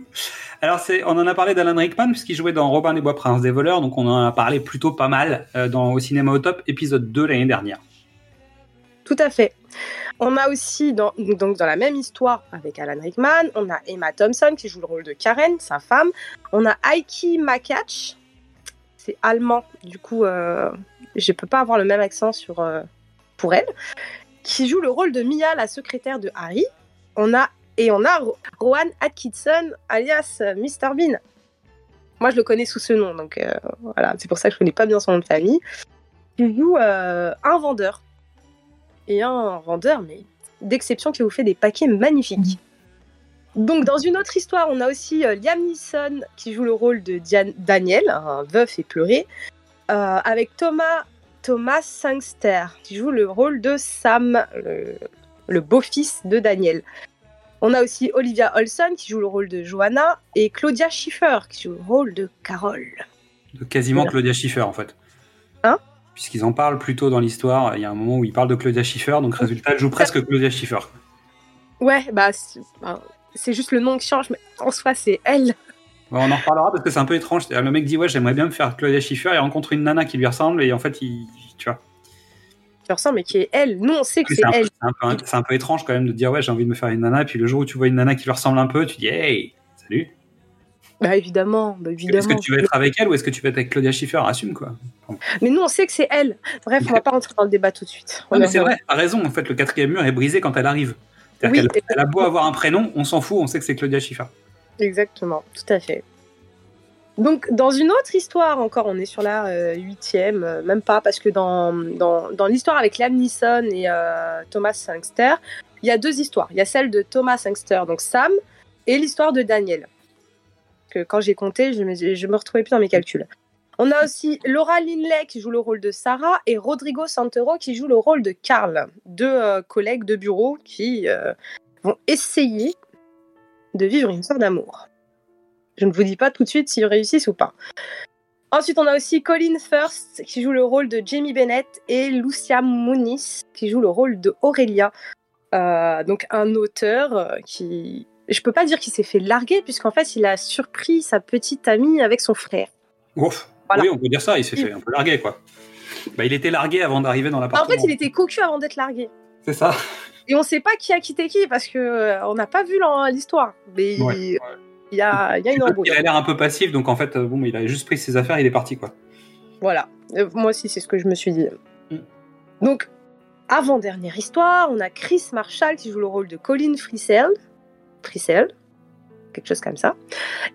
Alors, c'est, on en a parlé d'Alan Rickman, puisqu'il jouait dans Robin des Bois, Prince des voleurs, donc on en a parlé plutôt pas mal euh, dans Au cinéma au top, épisode 2 l'année dernière. Tout à fait. On a aussi, dans, donc dans la même histoire avec Alan Rickman, on a Emma Thompson qui joue le rôle de Karen, sa femme. On a Heike Makach, c'est allemand, du coup, euh, je peux pas avoir le même accent sur, euh, pour elle, qui joue le rôle de Mia, la secrétaire de Harry. On a Et on a Ro- Rowan Atkinson, alias euh, Mr Bean. Moi, je le connais sous ce nom, donc euh, voilà, c'est pour ça que je connais pas bien son nom de famille. Il joue un vendeur. Et un vendeur, mais d'exception, qui vous fait des paquets magnifiques. Donc, dans une autre histoire, on a aussi euh, Liam Neeson qui joue le rôle de Daniel, un veuf et pleuré, euh, avec Thomas, Thomas Sangster qui joue le rôle de Sam, le, le beau-fils de Daniel. On a aussi Olivia Olson qui joue le rôle de Johanna et Claudia Schiffer qui joue le rôle de Carole. De quasiment Voilà. Claudia Schiffer en fait. Hein? Puisqu'ils en parlent plus tôt dans l'histoire, il y a un moment où ils parlent de Claudia Schiffer, donc résultat, elle joue presque Claudia Schiffer. Ouais, bah c'est juste le nom qui change, mais en soi c'est elle. Bon, on en reparlera parce que c'est un peu étrange. Le mec dit ouais j'aimerais bien me faire Claudia Schiffer, il rencontre une nana qui lui ressemble et en fait il, tu vois. Qui ressemble, mais qui est elle. Nous on sait que C'est elle. c'est un un peu étrange quand même de dire ouais j'ai envie de me faire une nana et puis le jour où tu vois une nana qui lui ressemble un peu tu dis hey salut. Bah évidemment, bah, Est-ce évidemment. que tu veux être avec elle ou est-ce que tu veux être avec Claudia Schiffer? Assume quoi. Mais nous on sait que c'est elle. Bref, on va pas rentrer dans le débat tout de suite. Ouais, On mais c'est vrai, t'as raison. En fait, le quatrième mur est brisé quand elle arrive. Oui, qu'elle elle a beau avoir un prénom, on s'en fout, on sait que c'est Claudia Schiffer. Exactement, tout à fait. Donc, dans une autre histoire, encore, on est sur la euh, huitième, euh, même pas, parce que dans, dans, dans l'histoire avec Liam Neeson et euh, Thomas Sangster, il y a deux histoires. Il y a celle de Thomas Sangster, donc Sam, et l'histoire de Daniel. Que quand j'ai compté, je me, je me retrouvais plus dans mes calculs. On a aussi Laura Linley qui joue le rôle de Sarah et Rodrigo Santoro qui joue le rôle de Carl, deux euh, collègues de bureau qui euh, vont essayer de vivre une histoire d'amour. Je ne vous dis pas tout de suite s'ils réussissent ou pas. Ensuite, on a aussi Colin First qui joue le rôle de Jamie Bennett et Lucia Muniz qui joue le rôle de Aurélia. Euh, donc un auteur euh, qui, je peux pas dire qu'il s'est fait larguer puisqu'en fait il a surpris sa petite amie avec son frère. Ouf. Voilà. Oui, on peut dire ça, il s'est fait un peu larguer, quoi. Bah, il était largué avant d'arriver dans Bah, en l'appartement. fait, il était cocu avant d'être largué. C'est ça. Et on sait pas qui a quitté qui parce que euh, on n'a pas vu l'histoire. Mais Ouais. il y a, il y a une embrouille. Il a l'air un peu passif, donc en fait, euh, bon, il a juste pris ses affaires il est parti, quoi. Voilà. Euh, moi aussi, c'est ce que je me suis dit. Mm. Donc, avant-dernière histoire, on a Chris Marshall qui joue le rôle de Colin Frisell. Frisell, quelque chose comme ça.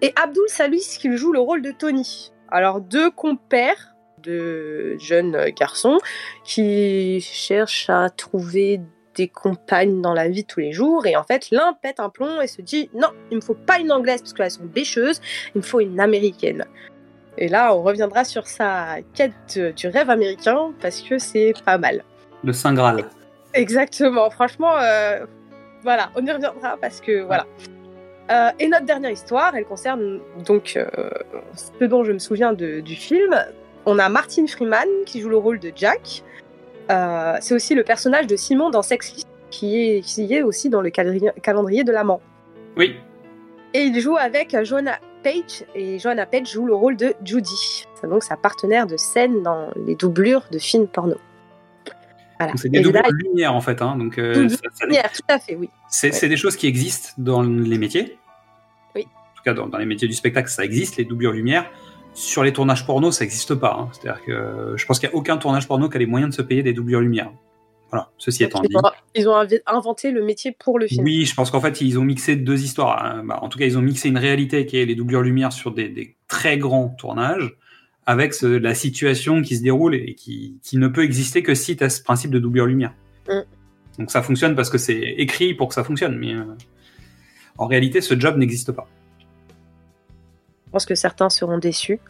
Et Abdul Salis qui joue le rôle de Tony. Alors, deux compères de jeunes garçons qui cherchent à trouver des compagnes dans la vie de tous les jours. Et en fait, l'un pète un plomb et se dit Non, il me faut pas une anglaise parce qu'elles sont bêcheuses, il me faut une américaine. Et là, on reviendra sur sa quête du rêve américain parce que c'est pas mal. Le Saint Graal. Exactement. Franchement, euh, voilà, on y reviendra parce que voilà. Euh, et notre dernière histoire, elle concerne donc euh, ce dont je me souviens de- du film. On a Martin Freeman qui joue le rôle de Jack. Euh, c'est aussi le personnage de Simon dans Sex Life qui est, qui est aussi dans le calendrier, de l'amant. Oui. Et il joue avec Joanna Page et Joanna Page joue le rôle de Judy. C'est donc sa partenaire de scène dans les doublures de films porno. Voilà. C'est des doubles là, de lumière, en fait. Hein, donc, euh, double ça- ça- lumière, tout à fait, oui. c'est des choses qui existent dans les métiers. Oui. En tout cas, dans, dans les métiers du spectacle, ça existe, les doublures lumière. Sur les tournages porno, ça n'existe pas. hein. C'est-à-dire que je pense qu'il n'y a aucun tournage porno qui a les moyens de se payer des doublures lumière. Voilà, ceci étant dit. Ils ont, inventé le métier pour le film. Oui, je pense qu'en fait, ils ont mixé deux histoires. hein. Bah, en tout cas, ils ont mixé une réalité qui est les doublures lumière sur des, des très grands tournages, avec ce- la situation qui se déroule et qui, qui ne peut exister que si tu as ce principe de doublure lumière. Mm. Donc ça fonctionne parce que c'est écrit pour que ça fonctionne, mais euh, en réalité, ce job n'existe pas. Je pense que certains seront déçus.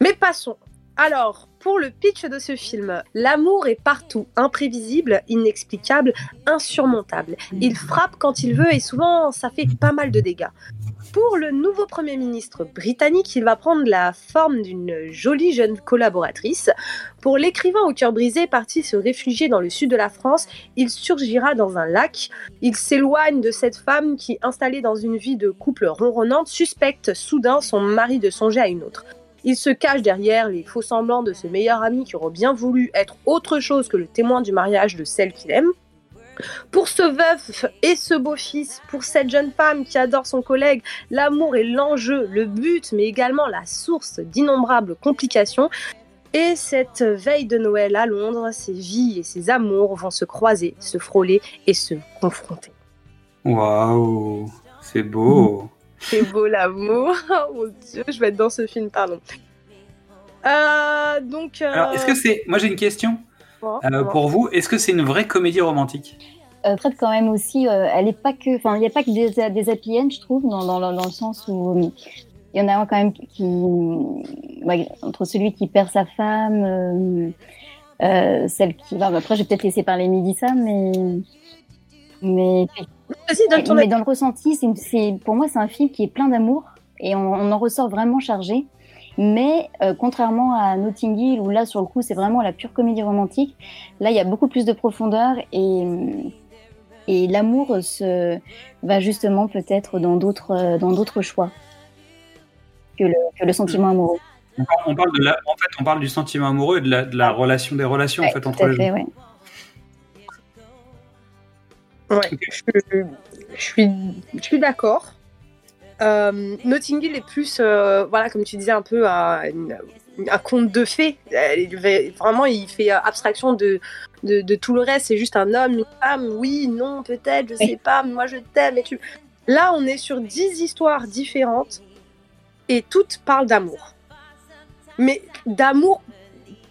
Mais passons. Alors, pour le pitch de ce film, l'amour est partout, imprévisible, inexplicable, insurmontable. Il frappe quand il veut et souvent ça fait pas mal de dégâts. Pour le nouveau Premier ministre britannique, il va prendre la forme d'une jolie jeune collaboratrice. Pour l'écrivain au cœur brisé parti se réfugier dans le sud de la France, il surgira dans un lac. Il s'éloigne de cette femme qui, installée dans une vie de couple ronronnante, suspecte soudain son mari de songer à une autre. Il se cache derrière les faux semblants de ce meilleur ami qui aurait bien voulu être autre chose que le témoin du mariage de celle qu'il aime. Pour ce veuf et ce beau-fils, pour cette jeune femme qui adore son collègue, l'amour est l'enjeu, le but, mais également la source d'innombrables complications. Et cette veille de Noël à Londres, ses vies et ses amours vont se croiser, se frôler et se confronter. Waouh, c'est beau. [laughs] C'est beau l'amour. [laughs] Oh mon dieu, je vais être dans ce film, pardon. Euh, donc. euh, Alors, est-ce que c'est. Moi, j'ai une question euh, pour vous. Est-ce que c'est une vraie comédie romantique? Euh, traite quand même aussi, euh, elle est pas que, enfin, il n'y a pas que des, des happy end, je trouve, dans, dans, dans le sens où euh, il y en a un quand même qui, ouais, entre celui qui perd sa femme, euh, euh, celle qui, bah, après, je vais peut-être laisser parler Midissa, mais, mais, Vas-y, donne ton mais avis. dans le ressenti, c'est, pour moi, c'est un film qui est plein d'amour et on, on en ressort vraiment chargé. Mais euh, contrairement à Notting Hill, où là, sur le coup, c'est vraiment la pure comédie romantique, là, il y a beaucoup plus de profondeur et, et l'amour se va justement peut-être dans d'autres euh, dans d'autres choix que le, que le sentiment amoureux. on parle, on parle de la, en fait, on parle du sentiment amoureux et de la, de la relation des relations en fait entre les fait, gens. ouais. Ouais, je, je suis, je suis d'accord. Euh, Notting Hill est plus, euh, voilà, comme tu disais, un peu un, conte de fées. Vraiment, il fait euh, abstraction de, de, de tout le reste. C'est juste un homme, une femme, oui, non, peut-être, je sais pas, moi je t'aime. Et tu... Là, on est sur dix histoires différentes et toutes parlent d'amour. Mais d'amour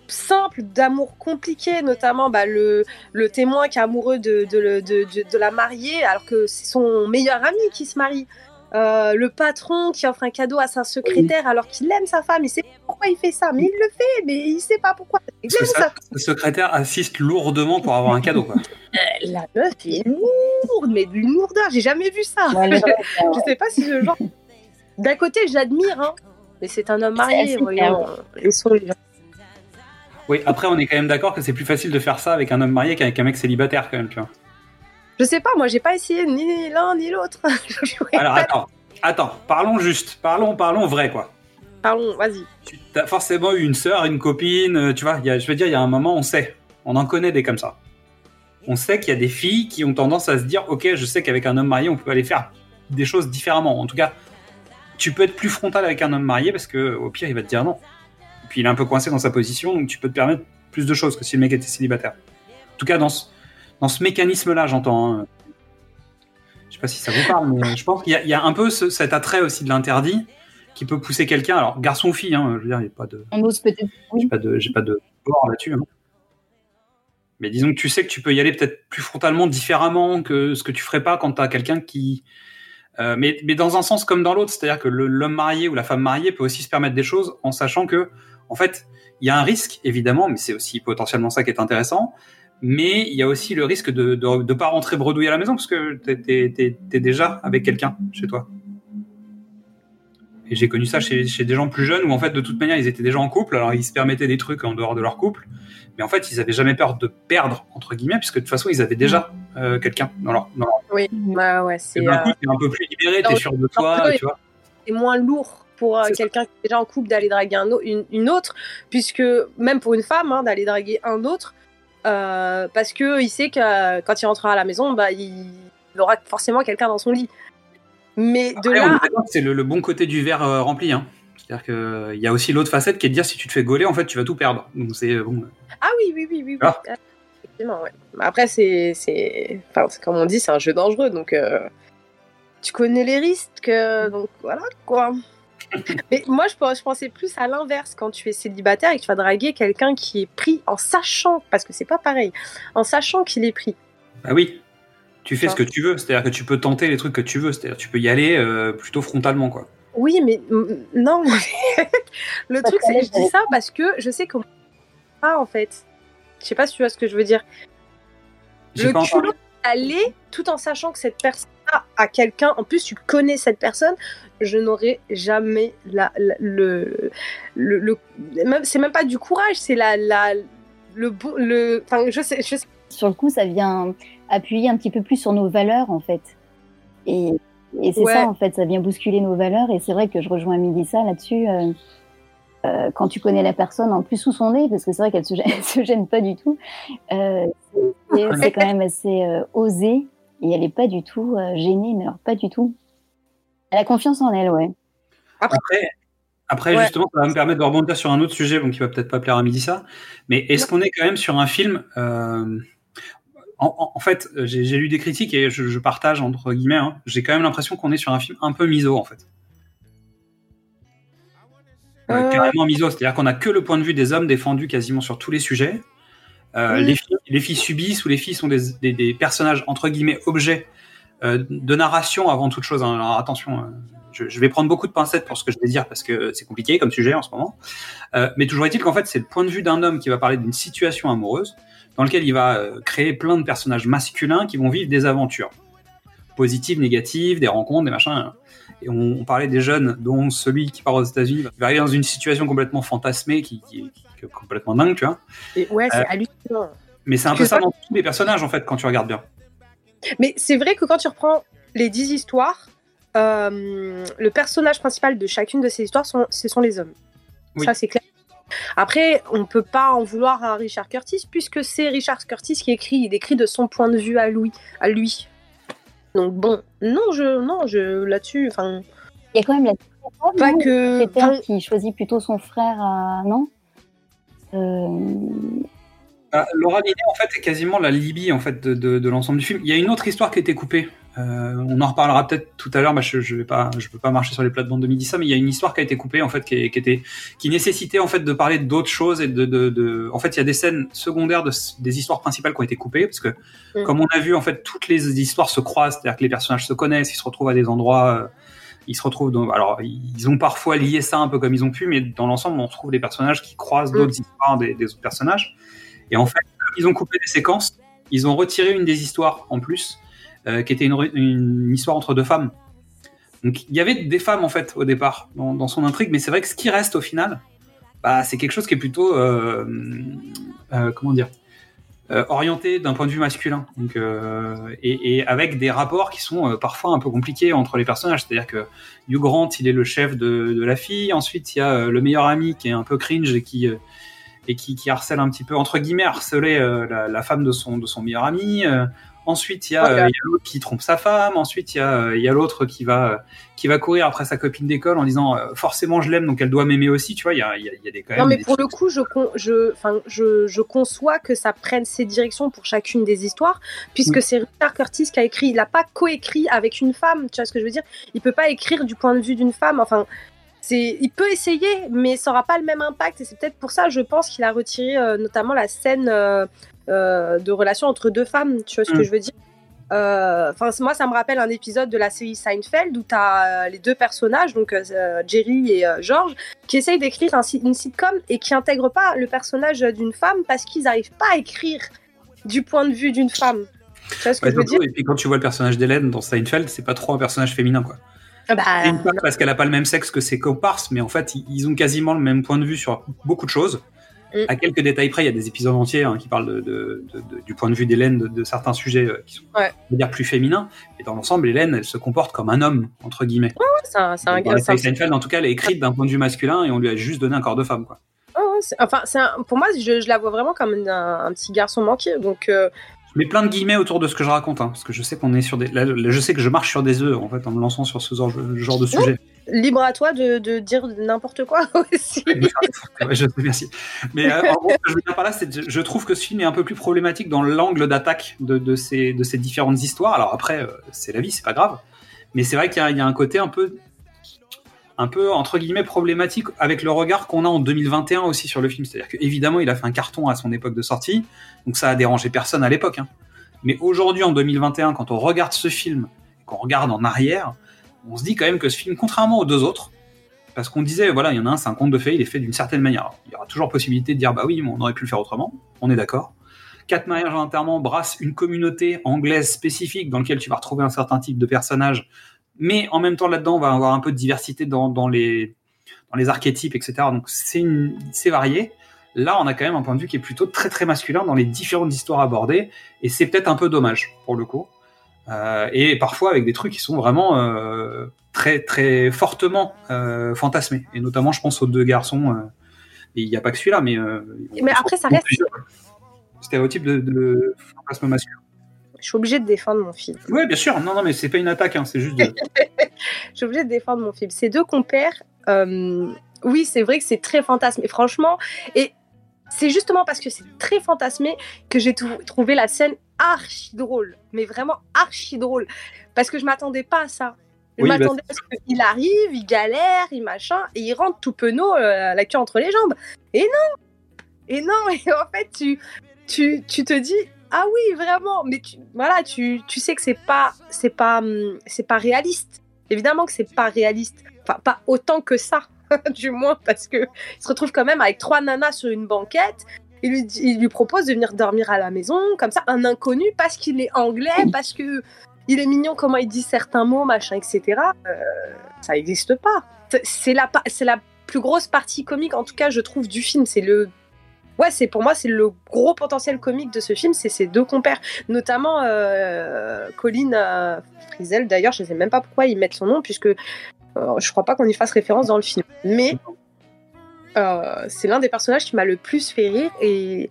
simple, d'amour compliqué, notamment bah, le, le témoin qui est amoureux de, de, le- de, de- de la mariée alors que c'est son meilleur ami qui se marie. Euh, le patron qui offre un cadeau à sa secrétaire alors qu'il aime sa femme, il sait pas pourquoi il fait ça, mais il le fait, mais il sait pas pourquoi. Il Parce que aime ça, ça. le secrétaire assiste lourdement pour avoir un cadeau. Quoi. Euh, La meuf est lourde, mais d'une lourdeur, j'ai jamais vu ça. [laughs] Je sais pas si le genre. D'un côté, j'admire, hein, mais c'est un homme marié, voyons. Laissons les gens. Oui, après, on est quand même d'accord que c'est plus facile de faire ça avec un homme marié qu'avec un mec célibataire, quand même, tu vois. Je sais pas, moi j'ai pas essayé ni l'un ni l'autre. [laughs] Alors, attends, attends, parlons juste, parlons, parlons vrai, quoi. Pardon, vas-y. T'as forcément eu une sœur, une copine, euh, tu vois, y a, je veux dire, il y a un moment, on sait, on en connaît des comme ça. On sait qu'il y a des filles qui ont tendance à se dire, ok, je sais qu'avec un homme marié, on peut aller faire des choses différemment. En tout cas, tu peux être plus frontal avec un homme marié parce que au pire, il va te dire non. Et puis il est un peu coincé dans sa position, donc tu peux te permettre plus de choses que si le mec était célibataire. En tout cas, dans ce, dans ce mécanisme-là, j'entends. hein. Je sais pas si ça vous parle, mais je pense qu'il y, a- il y a un peu ce- cet attrait aussi de l'interdit qui peut pousser quelqu'un. Alors, garçon ou fille, hein, je veux dire, il n'y a pas de. On ose peut-être. J'ai pas de, j'ai pas de bord là-dessus. hein. Mais disons que tu sais que tu peux y aller peut-être plus frontalement, différemment que ce que tu ferais pas quand tu as quelqu'un qui. euh, mais, mais dans un sens comme dans l'autre, c'est-à-dire que l'homme marié ou la femme mariée peut aussi se permettre des choses en sachant que, en fait, il y a un risque évidemment, mais c'est aussi potentiellement ça qui est intéressant. Mais il y a aussi le risque de de, de pas rentrer bredouille à la maison parce que t'es t'es- t'es- t'es déjà avec quelqu'un chez toi. Et j'ai connu ça chez, chez des gens plus jeunes où en fait de toute manière ils étaient déjà en couple, alors ils se permettaient des trucs en dehors de leur couple, mais en fait ils avaient jamais peur de perdre entre guillemets puisque de toute façon ils avaient déjà euh, quelqu'un dans leur. Dans leur... Oui, bah ouais, c'est. Et d'un coup euh, t'es un peu plus libéré, t'es sûr de toi, tu vois. c'est moins lourd pour euh, quelqu'un qui est déjà en couple d'aller draguer un une, une autre, puisque même pour une femme, hein, d'aller draguer un autre, euh, parce que il sait que euh, quand il rentrera à la maison, bah, il, il aura forcément quelqu'un dans son lit. Mais de Après, là, c'est le, le bon côté du verre euh, rempli. Hein. C'est-à-dire qu'il y a aussi l'autre facette qui est de dire si tu te fais gauler, en fait tu vas tout perdre. Donc c'est bon. ah oui, oui, oui, oui, oui. Ah. Effectivement, ouais. Après, c'est, c'est, enfin, comme on dit, c'est un jeu dangereux, donc euh, tu connais les risques, donc voilà quoi. Mais moi, je, pensais plus à l'inverse quand tu es célibataire et que tu vas draguer quelqu'un qui est pris en sachant, parce que c'est pas pareil, en sachant qu'il est pris. Bah oui, tu fais Ah. ce que tu veux. C'est-à-dire que tu peux tenter les trucs que tu veux. C'est-à-dire que tu peux y aller euh, plutôt frontalement quoi. Oui, mais non. [laughs] le truc, c'est que je dis ça parce que je sais comment. Ah, en fait. Je sais pas si tu vois ce que je veux dire. Le culot d'aller tout en sachant que cette personne a quelqu'un. En plus, tu connais cette personne. Je n'aurais jamais la, la- le, le, le- c'est même pas du courage, c'est la, la le le. Enfin, je sais, je sais. Sur le coup, ça vient appuyer un petit peu plus sur nos valeurs, en fait. Et, et c'est Ouais. ça, en fait, ça vient bousculer nos valeurs. Et c'est vrai que je rejoins Mélissa là-dessus. euh, euh, quand tu connais la personne en plus sous son nez, parce que c'est vrai qu'elle se, gêne- [laughs] se gêne pas du tout, euh, c'est quand même assez euh, osé. Et elle est pas du tout euh, gênée, mais alors pas du tout. Elle a confiance en elle, ouais. Après, après Ouais. justement, ça va me permettre de rebondir sur un autre sujet, bon, qui va peut-être pas plaire à midi ça. Mais est-ce qu'on est quand même sur un film euh, en, fait, j'ai lu des critiques et je, je partage entre guillemets. hein, j'ai quand même l'impression qu'on est sur un film un peu miso en fait. Euh. Carrément miso, c'est-à-dire qu'on a que le point de vue des hommes défendus quasiment sur tous les sujets. Euh, les, filles, les filles subissent ou les filles sont des, des- des personnages entre guillemets objets euh, de narration avant toute chose. hein. Alors attention, euh, je, je vais prendre beaucoup de pincettes pour ce que je vais dire parce que c'est compliqué comme sujet en ce moment. Mais toujours est-il qu'en fait c'est le point de vue d'un homme qui va parler d'une situation amoureuse dans lequel il va créer plein de personnages masculins qui vont vivre des aventures positives, négatives, des rencontres, des machins. Et on, on parlait des jeunes, dont celui qui part aux États-Unis va arriver dans une situation complètement fantasmée, qui, qui- qui complètement dingue, tu vois. Et ouais, c'est Euh, hallucinant. Mais c'est un peu ça dans tous les personnages en fait quand tu regardes bien. Mais c'est vrai que quand tu reprends les dix histoires, euh, le personnage principal de chacune de ces histoires, sont, ce sont les hommes. Oui. Ça, c'est clair. Après, on ne peut pas en vouloir à Richard Curtis, puisque c'est Richard Curtis qui écrit. Il écrit de son point de vue à lui. À lui. Donc bon, non, je, non, je là-dessus, enfin, Il y a quand même la pas que, qui choisit plutôt son frère à. Non? Euh, Laura Linney, en fait, est quasiment la Libye en fait de, de- de l'ensemble du film. Il y a une autre histoire qui a été coupée. Euh, on en reparlera peut-être tout à l'heure. Bah, je, je vais pas, je peux pas marcher sur les plates-bandes de midi ça, mais il y a une histoire qui a été coupée en fait, qui, est- qui était, qui nécessitait en fait de parler d'autres choses et de, de, de- En fait, il y a des scènes secondaires de, des histoires principales qui ont été coupées parce que, Mm. comme on a vu, en fait, toutes les histoires se croisent, c'est-à-dire que les personnages se connaissent, ils se retrouvent à des endroits. euh, ils se retrouvent dans, alors ils ont parfois lié ça un peu comme ils ont pu, mais dans l'ensemble on retrouve des personnages qui croisent Mm. d'autres histoires des, des autres personnages. Et en fait, ils ont coupé des séquences, ils ont retiré une des histoires en plus, euh, qui était une, une histoire entre deux femmes. Donc il y avait des femmes en fait au départ dans, dans son intrigue, mais c'est vrai que ce qui reste au final, bah, c'est quelque chose qui est plutôt, euh, euh, comment dire, orienté d'un point de vue masculin. Donc, euh, et, et avec des rapports qui sont euh, parfois un peu compliqués entre les personnages. C'est-à-dire que Hugh Grant, il est le chef de, de la fille. Ensuite, il y a euh, le meilleur ami qui est un peu cringe et qui euh, et qui, qui harcèle un petit peu entre guillemets harceler euh, la, la femme de son de son meilleur ami. Euh, ensuite, il y a, Ouais. euh, il y a l'autre qui trompe sa femme. Ensuite, il y a euh, il y a l'autre qui va euh, qui va courir après sa copine d'école en disant euh, forcément je l'aime donc elle doit m'aimer aussi. Tu vois, il y a, y y a des quand même Non, mais pour le coup, je, con- je, enfin, je, je conçois que ça prenne ses directions pour chacune des histoires, puisque Oui. c'est Richard Curtis qui a écrit. Il n'a pas coécrit avec une femme, tu vois ce que je veux dire? Il peut pas écrire du point de vue d'une femme. Enfin, il peut essayer, mais ça aura pas le même impact. Et c'est peut-être pour ça, je pense, qu'il a retiré euh, notamment la scène euh, euh, de relation entre deux femmes. Tu vois ce que Mm. je veux dire? Enfin, moi, ça me rappelle un épisode de la série Seinfeld où tu as les deux personnages, donc Jerry et George, qui essayent d'écrire un, une sitcom et qui intègrent pas le personnage d'une femme parce qu'ils n'arrivent pas à écrire du point de vue d'une femme. Tu vois ce que Ouais, je veux dire? et puis quand tu vois le personnage d'Hélène dans Seinfeld, c'est pas trop un personnage féminin quoi. Ah bah, parce qu'elle a pas le même sexe que ses comparses, mais en fait ils- ont quasiment le même point de vue sur beaucoup de choses. Mm. À quelques détails près, il y a des épisodes entiers hein, qui parlent de, de- de- de- du point de vue d'Hélène de, certains sujets euh, qui sont Ouais. on va dire plus féminins. Et dans l'ensemble, Hélène, elle se comporte comme un homme entre guillemets. c'est un, c'est un c'est un- Seinfeld, en tout cas, elle est écrite d'un point de vue masculin et on lui a juste donné un corps de femme quoi. Ouais, c'est- enfin, c'est un- pour moi, je, je la vois vraiment comme un, un petit garçon manqué. Donc, euh, Je mets plein de guillemets autour de ce que je raconte, hein, parce que je sais qu'on est sur des, là, je sais que je marche sur des œufs en fait en me lançant sur ce genre, genre de sujet. libre à toi de, de dire n'importe quoi [laughs] aussi. Je sais, merci. Mais euh, en gros, ce que je veux dire par là, c'est que je- trouve que ce film est un peu plus problématique dans l'angle d'attaque de, de, ces, de ces différentes histoires. Alors après, euh, c'est la vie, c'est pas grave. Mais c'est vrai qu'il y a un côté un peu, un peu entre guillemets problématique avec le regard qu'on a en 2021 aussi sur le film. C'est-à-dire qu'évidemment, il a fait un carton à son époque de sortie, donc ça a dérangé personne à l'époque. hein. Mais aujourd'hui, en 2021, quand on regarde ce film, qu'on regarde en arrière, on se dit quand même que ce film, contrairement aux deux autres, parce qu'on disait, voilà, il y en a un, c'est un conte de fées, il est fait d'une certaine manière. Il y aura toujours possibilité de dire, bah oui, mais on aurait pu le faire autrement, on est d'accord. Quatre mariages en brasse une communauté anglaise spécifique dans laquelle tu vas retrouver un certain type de personnage, mais en même temps, là-dedans, on va avoir un peu de diversité dans, dans les, dans les archétypes, etc. Donc, c'est varié. Là, on a quand même un point de vue qui est plutôt très très masculin dans les différentes histoires abordées, et c'est peut-être un peu dommage, pour le coup. Euh, et parfois avec des trucs qui sont vraiment euh, très très fortement euh, fantasmés. Et notamment, je pense aux deux garçons. et il n'y a pas que celui-là, mais. Mais après, ça reste. Stéréotype de, de fantasme masculin. Je suis obligée de défendre mon film. Oui, bien sûr. Non, non, mais c'est pas une attaque, hein, c'est juste. De... [laughs] Je suis obligée de défendre mon film. Ces deux compères, euh, oui, c'est vrai que c'est très fantasmé. Franchement, et c'est justement parce que c'est très fantasmé que j'ai trouvé la scène archi drôle, mais vraiment archi drôle, parce que je m'attendais pas à ça. Je Oui, bah, m'attendais à ce qu'il arrive, il galère, il machin, et il rentre tout penaud, euh, la queue entre les jambes. Et non Et non [laughs] Et en fait, tu, tu, tu te dis, ah oui, vraiment, mais tu, voilà, tu, tu sais que c'est pas, c'est pas, hum, c'est pas réaliste. Évidemment que c'est pas réaliste. Enfin, pas autant que ça, [laughs] du moins, parce que il se retrouve quand même avec trois nanas sur une banquette. Il lui, il lui propose de venir dormir à la maison, comme ça, un inconnu, parce qu'il est anglais, parce que il est mignon, comment il dit certains mots, machin, etc. Euh, ça n'existe pas. C'est- la, c'est la plus grosse partie comique, en tout cas, je trouve, du film. C'est le C'est pour moi c'est le gros potentiel comique de ce film, c'est ces deux compères, notamment euh, Colin euh, Frizel. D'ailleurs, je sais même pas pourquoi ils mettent son nom puisque euh, je crois pas qu'on y fasse référence dans le film. Mais c'est l'un des personnages qui m'a le plus fait rire et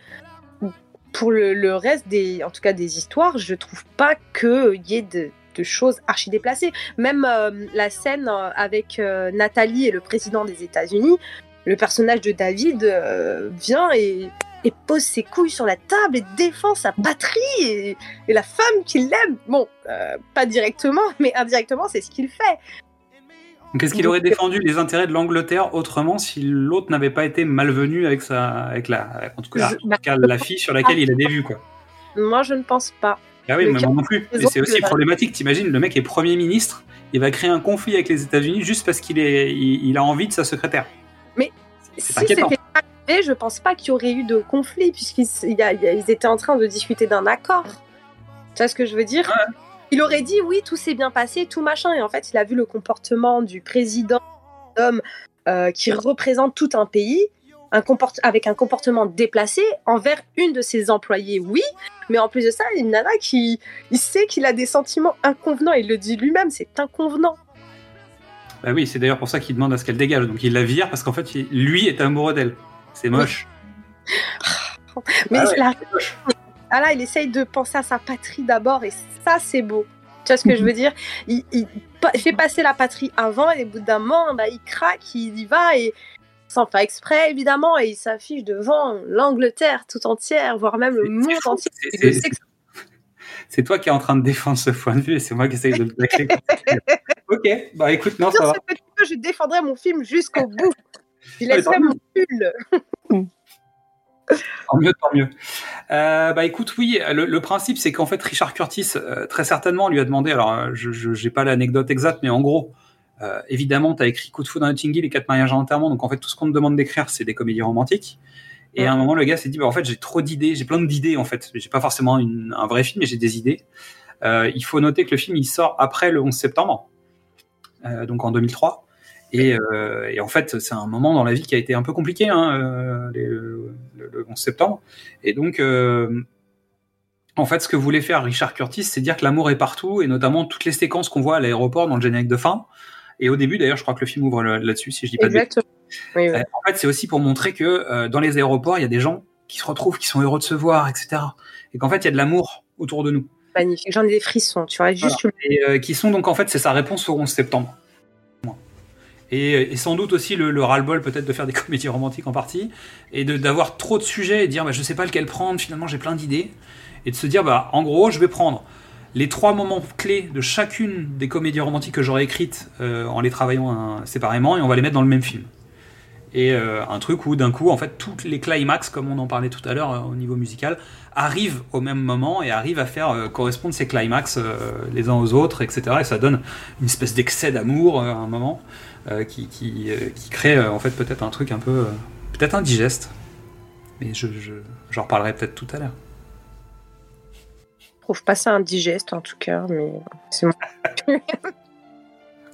pour le, reste des, en tout cas des histoires, je trouve pas qu'il y ait de, choses archi déplacées. Même la scène avec euh, Nathalie et le président des États-Unis, le personnage de David euh, vient et, et pose ses couilles sur la table et défend sa patrie et, et la femme qu'il aime. Bon, euh, pas directement, [laughs] mais indirectement, c'est ce qu'il fait. Donc, est-ce qu'il aurait défendu les intérêts de l'Angleterre autrement si l'autre n'avait pas été malvenu avec sa, avec la, en tout cas, la fille sur laquelle il a des vues, quoi? Moi, je ne pense pas. Ah oui, mais moi non plus. Et c'est aussi que- problématique. T'imagines, le mec est Premier ministre, il va créer un conflit avec les États-Unis juste parce qu'il il a envie de sa secrétaire. Mais si c'était arrivé, je pense pas qu'il y aurait eu de conflit puisqu'ils il y a- il y a- ils étaient en train de discuter d'un accord. Tu vois ce que je veux dire? Il aurait dit oui, tout s'est bien passé, tout machin, et en fait, il a vu le comportement du président, homme euh, qui représente tout un pays. Un avec un comportement déplacé envers une de ses employées, oui, mais en plus de ça, une nana qui il sait qu'il a des sentiments inconvenants, il le dit lui-même, c'est inconvenant. Bah oui, c'est d'ailleurs pour ça qu'il demande à ce qu'elle dégage. Donc il la vire parce qu'en fait, il- lui est amoureux d'elle. C'est moche. Mais Ah ouais, la- Ah là, il essaye de penser à sa patrie d'abord et ça, c'est beau. Tu vois ce que je veux dire? Il, il pa- fait passer la patrie avant et au bout d'un moment, bah, il craque, il y va et sans faire exprès, évidemment, et il s'affiche devant l'Angleterre tout entière, voire même le monde entier. c'est- que- toi qui es en train de défendre ce point de vue et c'est moi qui essaye de le tacler. [laughs] ok, bah écoute, non, ça va. ce petit peu, je défendrai mon film jusqu'au [laughs] bout. Laisserait tant mon pull. [laughs] Tant mieux, tant mieux. Euh, bah écoute, oui, le, le principe c'est qu'en fait Richard Curtis, euh, très certainement, lui a demandé, alors euh, je j'ai pas l'anecdote exacte, mais en gros, euh, évidemment, tu as écrit Coup de foudre à Notting Hill et Quatre mariages à enterrement, donc en fait tout ce qu'on te demande d'écrire, c'est des comédies romantiques. Et à un moment, le gars s'est dit, bah, en fait, j'ai trop d'idées, j'ai plein d'idées en fait. J'ai pas forcément une- un vrai film, mais j'ai des idées. Il faut noter que le film il sort après le 11 septembre, donc en 2003. Et, euh, et en fait, c'est un moment dans la vie qui a été un peu compliqué, hein, euh, les- le, le 11 septembre. Et donc, euh, en fait, ce que voulait faire Richard Curtis, c'est dire que l'amour est partout, et notamment toutes les séquences qu'on voit à l'aéroport dans le générique de fin. Et au début, d'ailleurs, je crois que le film ouvre là- là-dessus, si je dis pas de. Oui, oui. Euh, en fait, c'est aussi pour montrer que euh, dans les aéroports, il y a des gens qui se retrouvent, qui sont heureux de se voir, etc. Et qu'en fait, il y a de l'amour autour de nous. Magnifique. J'en ai des frissons, tu vois. Juste. Et euh, qui sont donc en fait, c'est sa réponse au 11 septembre. Et, sans doute aussi le, le ras-le-bol peut-être de faire des [laughs] comédies romantiques en partie, et d'avoir trop de sujets et dire bah, je sais pas lequel prendre, finalement j'ai plein d'idées, et de se dire bah en gros je vais prendre les trois moments clés de chacune des comédies romantiques que j'aurais écrites euh, en les travaillant hein, séparément et on va les mettre dans le même film. Et euh, un truc où d'un coup en fait toutes les climax comme on en parlait tout à l'heure euh, au niveau musical arrivent au même moment et arrivent à faire euh, correspondre ces climax euh, les uns aux autres etc et ça donne une espèce d'excès d'amour euh, à un moment euh, qui, qui, euh, qui crée euh, en fait peut-être un truc un peu euh, peut-être indigeste. Mais je, je j'en reparlerai peut-être tout à l'heure. Je trouve pas ça indigeste en tout cas, mais c'est mon [laughs]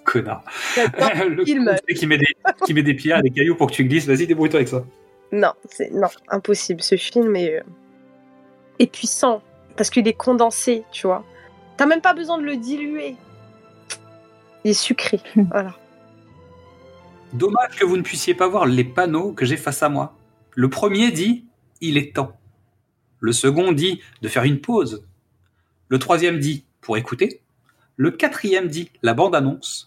connard [laughs] le film. qui met des qui met des pierres et des cailloux pour que tu glisses vas-y débrouille-toi avec ça Non, c'est non, impossible. Ce film est, euh, est puissant parce qu'il est condensé, tu vois. T'as même pas besoin de le diluer. Il est sucré. [laughs] voilà. Dommage que vous ne puissiez pas voir les panneaux que j'ai face à moi. Le premier dit Il est temps. Le second dit de faire une pause. Le troisième dit pour écouter. Le quatrième dit la bande-annonce.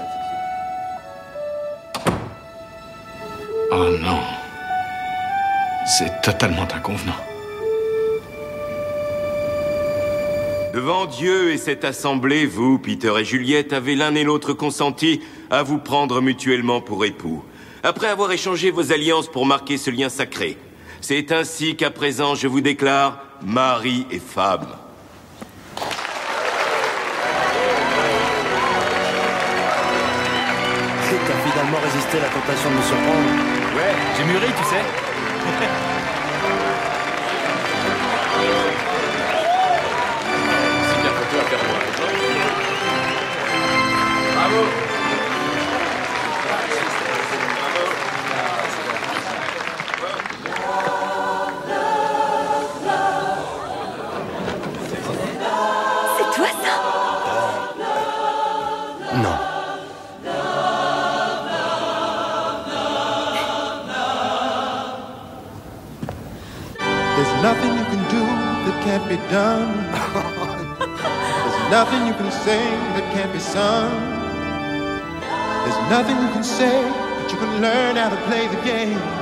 Oh non. C'est totalement inconvenant. Devant Dieu et cette assemblée, vous, Peter et Juliette, avez l'un et l'autre consenti à vous prendre mutuellement pour époux, après avoir échangé vos alliances pour marquer ce lien sacré. C'est ainsi qu'à présent je vous déclare mari et femme. Finalement résisté à la tentation de me surprendre. Ouais, j'ai mûri, tu sais. [laughs] C'est bien photo à faire pour un jour. Bravo can't be done. There's nothing you can say that can't be sung. There's nothing you can say, but you can learn how to play the game.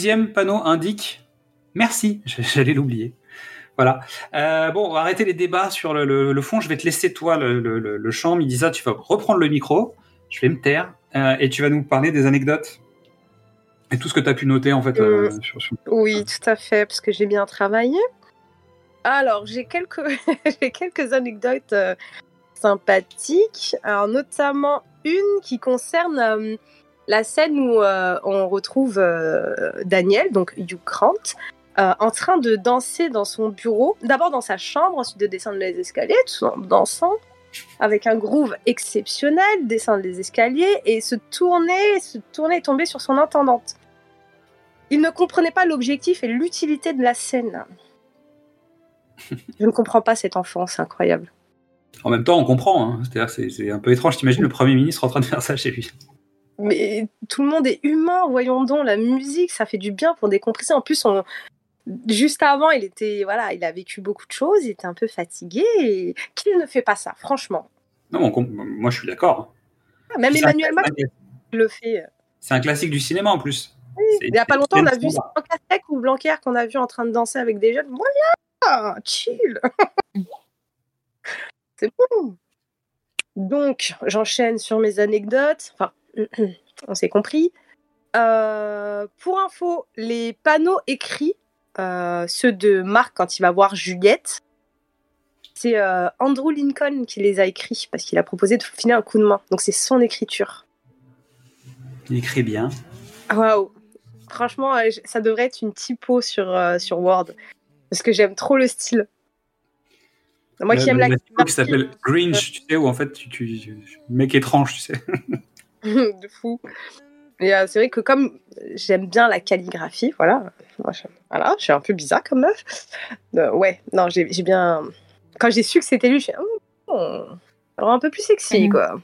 Sixième panneau indique merci. [laughs] J'allais l'oublier. Voilà. Euh, bon, on va arrêter les débats sur le, le- le fond. Je vais te laisser toi le, le, champ, Midisa. Tu vas reprendre le micro. Je vais me taire euh, et tu vas nous parler des anecdotes et tout ce que tu as pu noter en fait. euh, Mm. sur- sur- Oui, tout à fait, parce que j'ai bien travaillé. Alors, j'ai quelques, [laughs] quelques anecdotes sympathiques. Alors, notamment une qui concerne la scène où euh, on retrouve euh, Daniel, donc Hugh euh, en train de danser dans son bureau. D'abord dans sa chambre, ensuite de descendre les escaliers, tout en dansant, avec un groove exceptionnel, descendre les escaliers et se tourner, se tourner et tomber sur son intendante. Il ne comprenait pas l'objectif et l'utilité de la scène. Je ne comprends pas cet enfant, c'est incroyable. En même temps, on comprend. hein. C'est un peu étrange. T'imagines le premier ministre en train de faire ça chez lui. Mais tout le monde est humain, voyons donc, la musique, ça fait du bien pour décompresser. En plus, on... juste avant, il était, voilà, il a vécu beaucoup de choses, il était un peu fatigué. Et... Qui ne fait pas ça, franchement Non, on moi je suis d'accord. Ah, Même Emmanuel Macron le fait. C'est un classique du cinéma en plus. Il n'y a pas longtemps, on a vu Cassec ou Blanquer qu'on a vu en train de danser avec des jeunes. Voilà, chill. [laughs] C'est bon. Donc, j'enchaîne sur mes anecdotes. Enfin, [clears throat] on s'est compris. Euh, pour info, les panneaux écrits, euh, ceux de Marc quand il va voir Juliette, c'est euh, Andrew Lincoln qui les a écrits parce qu'il a proposé de filer un coup de main. Donc, c'est son écriture. Il écrit bien. Waouh! Franchement, ça devrait être une typo sur, sur Word. Parce que j'aime trop le style. Moi qui aime la qui s'appelle Grinch, tu sais, où en fait, tu, tu- mec étrange, tu sais. [laughs] [laughs] de fou. Et euh, c'est vrai que comme j'aime bien la calligraphie, voilà, moi, je, voilà, je suis un peu bizarre comme meuf. Euh, ouais, non, j'ai j'ai bien. Quand j'ai su que c'était lui, je suis oh, alors un peu plus sexy, quoi.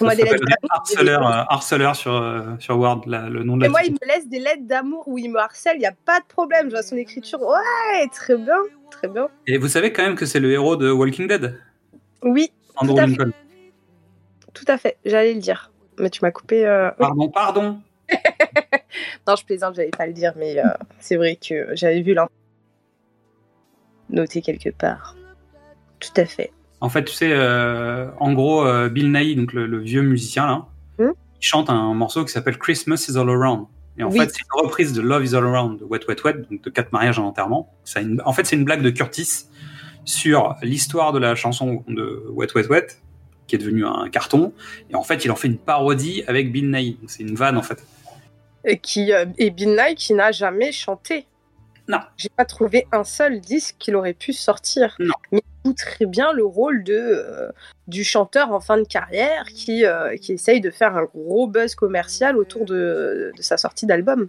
On Ça des lettres harceleur, euh, harceleur sur, euh, sur Word, la- le nom de Et la moi, il me laisse des lettres d'amour où il me harcèle, il n'y a pas de problème. Je vois son écriture, ouais, très bien, très bien. Et vous savez quand même que c'est le héros de Walking Dead, Oui, Andrew tout à fait. Lincoln. Tout à fait, j'allais le dire. Mais tu m'as coupé. euh, Pardon, pardon. [laughs] Non, je plaisante, j'allais pas le dire, mais euh, c'est vrai que j'avais vu l'info. Noté quelque part. Tout à fait. En fait, tu sais, euh, en gros, Bill Nighy, donc le, le vieux musicien là, Hmm? il chante un morceau qui s'appelle Christmas is all around. Et en Oui. fait, c'est une reprise de Love is all around de Wet Wet Wet, donc de quatre mariages en enterrement. Ça a une- En fait, c'est une blague de Curtis sur l'histoire de la chanson de Wet Wet Wet, qui est devenue un carton. Et en fait, il en fait une parodie avec Bill. Donc, C'est une vanne en fait. et qui euh, et Bill Nye qui n'a jamais chanté. Non. J'ai pas trouvé un seul disque qu'il aurait pu sortir. Non. Mais il joue très bien le rôle de euh, du chanteur en fin de carrière qui euh, qui essaye de faire un gros buzz commercial autour de, de sa sortie d'album.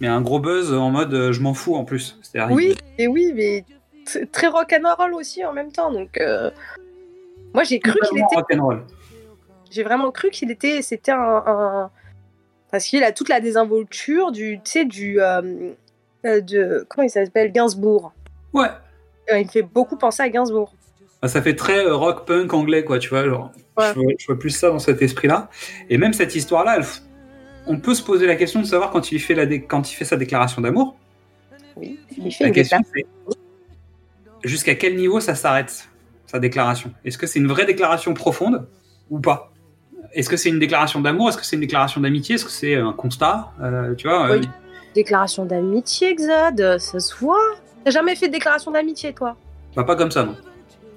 Mais un gros buzz en mode je m'en fous en plus. Oui, et oui, mais très rock and roll aussi en même temps. Donc moi j'ai cru qu'il était j'ai vraiment cru qu'il était c'était un, un- parce qu'il a toute la désinvolture du tu sais du euh, euh, de comment il s'appelle? Gainsbourg Ouais. Il me fait beaucoup penser à Gainsbourg Ah, Ça fait très euh, rock punk anglais, quoi, tu vois. Genre, Ouais. je, vois, je vois plus ça dans cet esprit-là. Et même cette histoire-là, on peut se poser la question de savoir quand il fait, la dé- quand il fait sa déclaration d'amour. oui il fait La une question, jusqu'à quel niveau ça s'arrête, sa déclaration. Est-ce que c'est une vraie déclaration profonde ou pas? Est-ce que c'est une déclaration d'amour? Est-ce que c'est une déclaration d'amitié? Est-ce que c'est un constat? Euh, Tu vois euh, Oui. déclaration d'amitié Xad ça se voit. T'as jamais fait de déclaration d'amitié toi? Bah, Pas comme ça, non.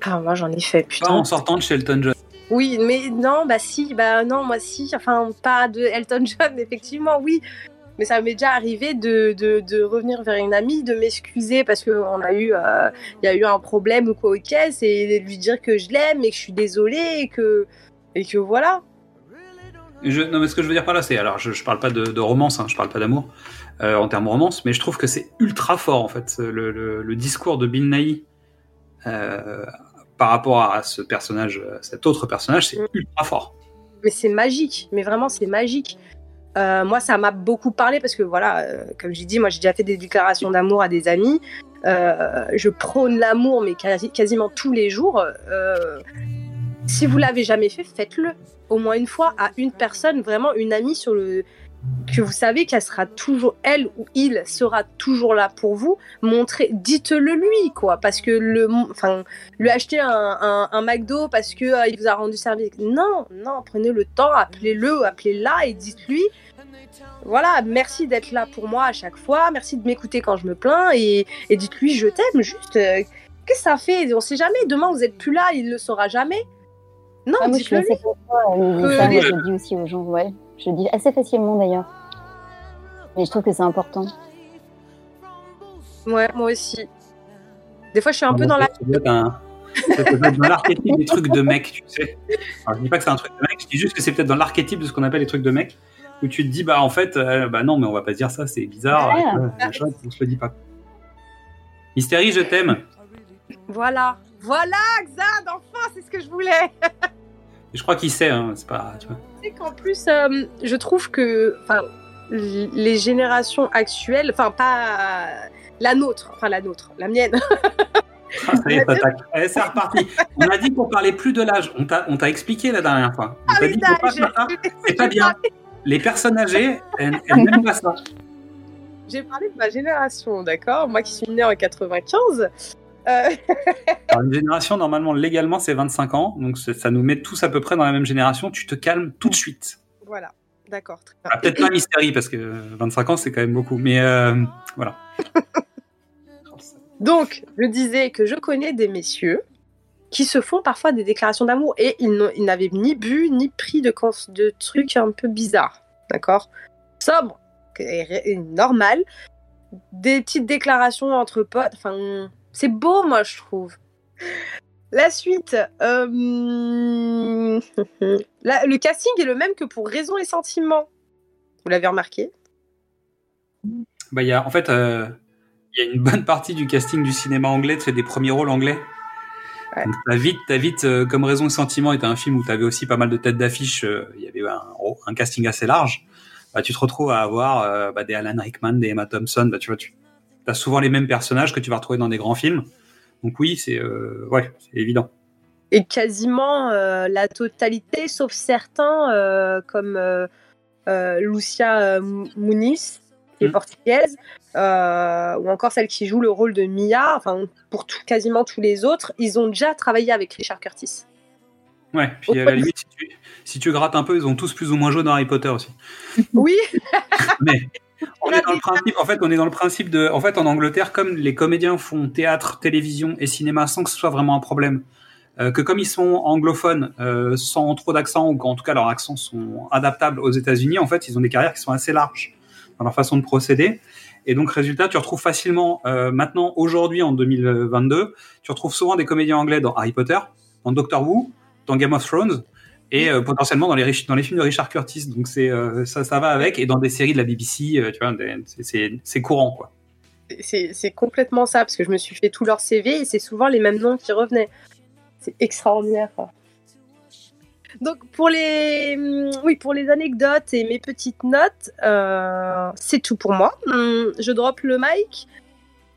ah moi j'en ai fait Pas putain en sortant de Shelton John. Oui, mais non, bah si, bah non, moi si, enfin pas de Elton John, [laughs] effectivement, oui. Mais ça m'est déjà arrivé de, de, de revenir vers une amie, de m'excuser parce qu'on a eu, euh, il y a eu un problème ou quoi aux caisses et de lui dire que je l'aime et que je suis désolée et que, et que voilà. Je, non, mais ce que je veux dire par là, c'est. Alors, je, je parle pas de, de romance, hein, je parle pas d'amour euh, en termes romance, mais je trouve que c'est ultra fort, en fait, le, le- le discours de Bill Nighy euh, par rapport à ce personnage, cet autre personnage, c'est ultra fort. Mais c'est magique, mais vraiment c'est magique. Euh, moi, ça m'a beaucoup parlé parce que voilà, euh, comme j'ai dit, moi j'ai déjà fait des déclarations d'amour à des amis. Euh, je prône l'amour, mais quasi- quasiment tous les jours. Si vous l'avez jamais fait, faites-le au moins une fois à une personne, vraiment une amie sur le que vous savez qu'elle sera toujours elle ou il sera toujours là pour vous. Montrez, dites-le lui quoi, parce que le, enfin, lui acheter un, un, un McDo parce que euh, il vous a rendu service. Non, non, prenez le temps, appelez-le, appelez-la et dites-lui. Voilà, merci d'être là pour moi à chaque fois, merci de m'écouter quand je me plains et, et dites-lui je t'aime. Juste, euh, qu'est-ce que ça fait On sait jamais. Demain vous êtes plus là, il le saura jamais. Non, Ah, moi, je suis dites-le lui. assez content, Euh, ça, les- je le dis aussi aux gens, ouais. Je le dis assez facilement d'ailleurs. Mais je trouve que c'est important. Ouais, moi aussi. Des fois, je suis un peu dans la. Ça doit être dans l'archétype des trucs de mec, tu sais. Alors, je dis pas que c'est un truc de mec, je dis juste que c'est peut-être dans l'archétype de ce qu'on appelle les trucs de mec, où tu te dis, bah en fait, euh, bah non, mais on va pas se dire ça, c'est bizarre, Ouais. euh, machin, on se le dit pas. Mystérie, je t'aime. Voilà, voilà, Xad, enfin, c'est ce que je voulais. [laughs] Je crois qu'il sait, hein, c'est pas. Tu vois. C'est qu'en plus, euh, je trouve que, enfin, les générations actuelles, enfin pas la nôtre, enfin la nôtre, la mienne. [laughs] Ah, ça y est. Eh, c'est reparti. On a dit qu'on parlait plus de l'âge. On t'a on t'a expliqué la dernière fois. On t'a dit pas ça. C'est pas bien. Les personnes âgées, elles, elles n'aiment pas ça. J'ai parlé de ma génération, d'accord? Moi qui suis née en 95. Euh, [laughs] Alors, une génération, normalement, légalement, c'est 25 ans. Donc, ça nous met tous à peu près dans la même génération. Tu te calmes tout de suite. voilà, d'accord. Ah, Peut-être pas Mystérie, parce que 25 ans, c'est quand même beaucoup. Mais euh, voilà. [laughs] Donc, je disais que je connais des messieurs qui se font parfois des déclarations d'amour et ils n'avaient ni bu ni pris de, de trucs un peu bizarres, d'accord? Sobre, normal, des petites déclarations entre potes, enfin, c'est beau, moi, je trouve. La suite, euh, la- le casting est le même que pour Raison et Sentiments. Vous l'avez remarqué? Bah, il y a, en fait, euh, il y a une bonne partie du casting du cinéma anglais, tu fais des premiers rôles anglais. Donc, t'as vite, t'as vite, euh, comme Raison et Sentiment était un film où t'avais aussi pas mal de têtes d'affiche, euh, il y avait un, un casting assez large. Bah, tu te retrouves à avoir euh, bah, des Alan Rickman, des Emma Thompson. Bah, tu vois, tu as souvent les mêmes personnages que tu vas retrouver dans des grands films. Donc oui, c'est euh, ouais, c'est évident. et quasiment euh, la totalité, sauf certains euh, comme Lucia Muniz, qui est Mm. portugaise, ou encore celle qui joue le rôle de Mia. Enfin, pour tout- quasiment tous les autres, ils ont déjà travaillé avec Richard Curtis. Ouais. Puis à la limite, si tu, si tu grattes un peu, ils ont tous plus ou moins joué dans Harry Potter aussi. Oui. Mais on est dans le principe. En fait, on est dans le principe de. En fait, en Angleterre, comme les comédiens font théâtre, télévision et cinéma sans que ce soit vraiment un problème, euh, que comme ils sont anglophones, euh, sans trop d'accent ou qu'en tout cas leurs accents sont adaptables aux États-Unis, en fait, ils ont des carrières qui sont assez larges. dans leur façon de procéder. Et donc, résultat, tu retrouves facilement, euh, maintenant, aujourd'hui, en 2022, tu retrouves souvent des comédiens anglais dans Harry Potter, dans Doctor Who, dans Game of Thrones, et euh, potentiellement dans les, Rich- dans les films de Richard Curtis. Donc, c'est euh, ça, ça va avec, et dans des séries de la BBC, euh, tu vois, c'est- courant, quoi. C'est complètement ça, parce que je me suis fait tout leur CV et c'est souvent les mêmes noms qui revenaient. C'est extraordinaire. quoi. Donc pour les, hum, oui, pour les anecdotes et mes petites notes, c'est tout pour moi. Hum, Je drop le mic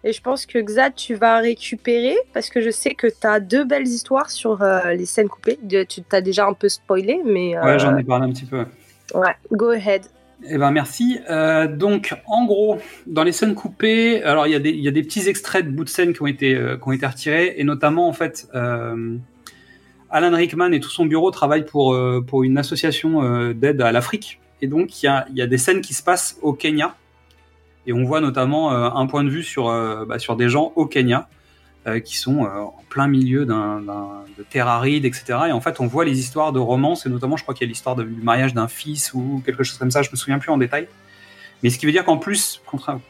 et je pense que Xad, tu vas récupérer parce que je sais que tu as deux belles histoires sur euh, les scènes coupées. De- Tu t'as déjà un peu spoilé, mais euh, Ouais, j'en ai parlé un petit peu. ouais, go ahead. Eh ben merci. Euh, donc en gros, dans les scènes coupées, alors il y, a des- il y a des petits extraits de bouts de scène qui ont été qui ont été retirés et notamment en fait, Alan Rickman et tout son bureau travaillent pour pour une association d'aide à l'Afrique et donc il y a il y a des scènes qui se passent au Kenya et on voit notamment euh, un point de vue sur euh, bah, sur des gens au Kenya euh, qui sont en plein milieu d'un, de terre aride, etc. Et en fait, on voit les histoires de romance, et notamment, je crois qu'il y a l'histoire du mariage d'un fils ou quelque chose comme ça, je me souviens plus en détail. Mais ce qui veut dire qu'en plus,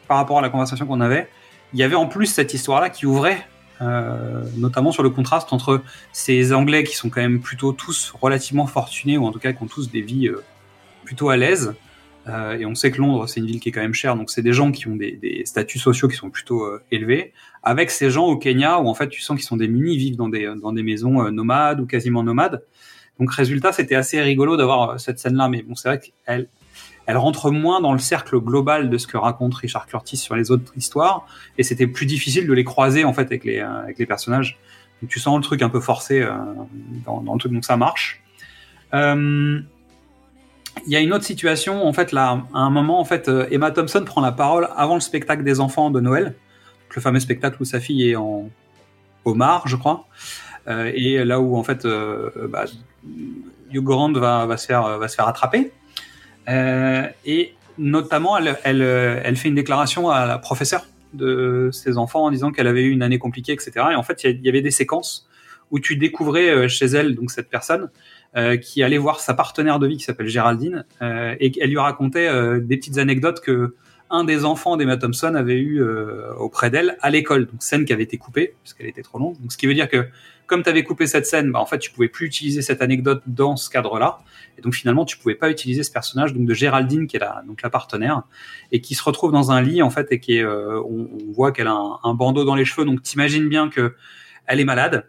par rapport à la conversation qu'on avait, il y avait en plus cette histoire-là qui ouvrait, notamment sur le contraste entre ces Anglais qui sont quand même plutôt tous relativement fortunés, ou en tout cas qui ont tous des vies plutôt à l'aise, euh, et on sait que Londres, c'est une ville qui est quand même chère, donc c'est des gens qui ont des, des statuts sociaux qui sont plutôt euh, élevés, avec ces gens au Kenya où en fait tu sens qu'ils sont démunis, ils vivent dans des, dans des maisons euh, nomades ou quasiment nomades. Donc résultat, c'était assez rigolo d'avoir euh, cette scène-là, mais bon, c'est vrai qu'elle elle rentre moins dans le cercle global de ce que raconte Richard Curtis sur les autres histoires, et c'était plus difficile de les croiser en fait avec les, euh, avec les personnages. Donc tu sens le truc un peu forcé euh, dans, dans le truc, donc ça marche. Euh, il y a une autre situation, en fait, là, à un moment, en fait, euh, Emma Thompson prend la parole avant le spectacle des enfants de Noël, le fameux spectacle où sa fille est en homard, je crois, Euh, et là où en fait, euh, bah, Hugh Grant va, va se faire va se faire attraper, Euh, et notamment, elle, elle, euh, elle fait une déclaration à la professeure de ses enfants en disant qu'elle avait eu une année compliquée, etc. Et en fait, il y avait des séquences où tu découvrais euh, chez elle, donc cette personne, euh, qui allait voir sa partenaire de vie qui s'appelle Géraldine, euh, et elle lui racontait euh, des petites anecdotes que un des enfants d'Emma Thompson avait eu euh, auprès d'elle à l'école. Donc scène qui avait été coupée parce qu'elle était trop longue. Donc ce qui veut dire que comme tu avais coupé cette scène, bah, en fait tu pouvais plus utiliser cette anecdote dans ce cadre-là. Et donc finalement tu pouvais pas utiliser ce personnage donc de Géraldine qui est la donc la partenaire et qui se retrouve dans un lit en fait et qui est euh, on, on voit qu'elle a un, un bandeau dans les cheveux. Donc t'imagines bien que elle est malade.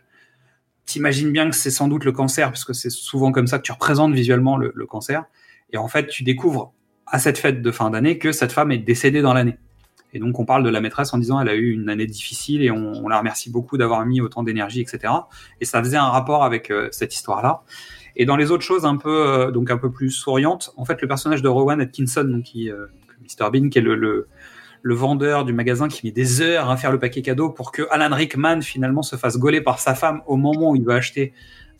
T'imagines bien que c'est sans doute le cancer, parce que c'est souvent comme ça que tu représentes visuellement le, cancer. Et en fait, tu découvres à cette fête de fin d'année que cette femme est décédée dans l'année. Et donc, on parle de la maîtresse en disant elle a eu une année difficile et on, la remercie beaucoup d'avoir mis autant d'énergie, etc. Et ça faisait un rapport avec euh, cette histoire-là. Et dans les autres choses un peu, euh, donc un peu plus souriantes, en fait, le personnage de Rowan Atkinson, donc qui, euh, Mr Bean, qui est le, le vendeur du magasin qui met des heures à faire le paquet cadeau pour que Alan Rickman finalement se fasse gauler par sa femme au moment où il va acheter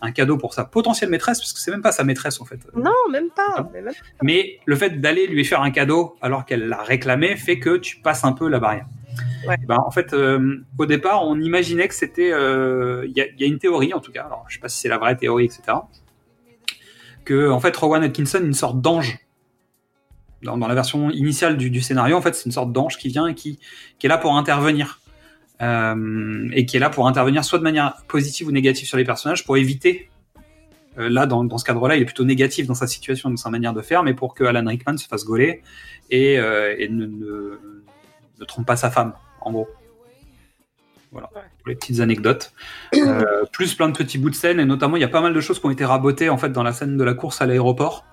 un cadeau pour sa potentielle maîtresse, parce que c'est même pas sa maîtresse en fait. Non, même pas. mais même pas. Mais le fait d'aller lui faire un cadeau alors qu'elle l'a réclamé fait que tu passes un peu la barrière. Ouais. Ben, en fait, euh, au départ, on imaginait que c'était. euh, Il y, y a une théorie en tout cas, alors je sais pas si c'est la vraie théorie, etc. Que en fait, Rowan Atkinson une sorte d'ange. Dans, dans la version initiale du, du scénario, en fait, c'est une sorte d'ange qui vient et qui, qui est là pour intervenir. Euh, et qui est là pour intervenir soit de manière positive ou négative sur les personnages pour éviter euh, là, dans, dans ce cadre-là, il est plutôt négatif dans sa situation, dans sa manière de faire, mais pour que Alan Rickman se fasse gauler et, euh, et ne, ne, ne trompe pas sa femme, en gros. Voilà, pour les petites anecdotes. Plus plein de petits bouts de scène, et notamment, il y a pas mal de choses qui ont été rabotées en fait dans la scène de la course à l'aéroport,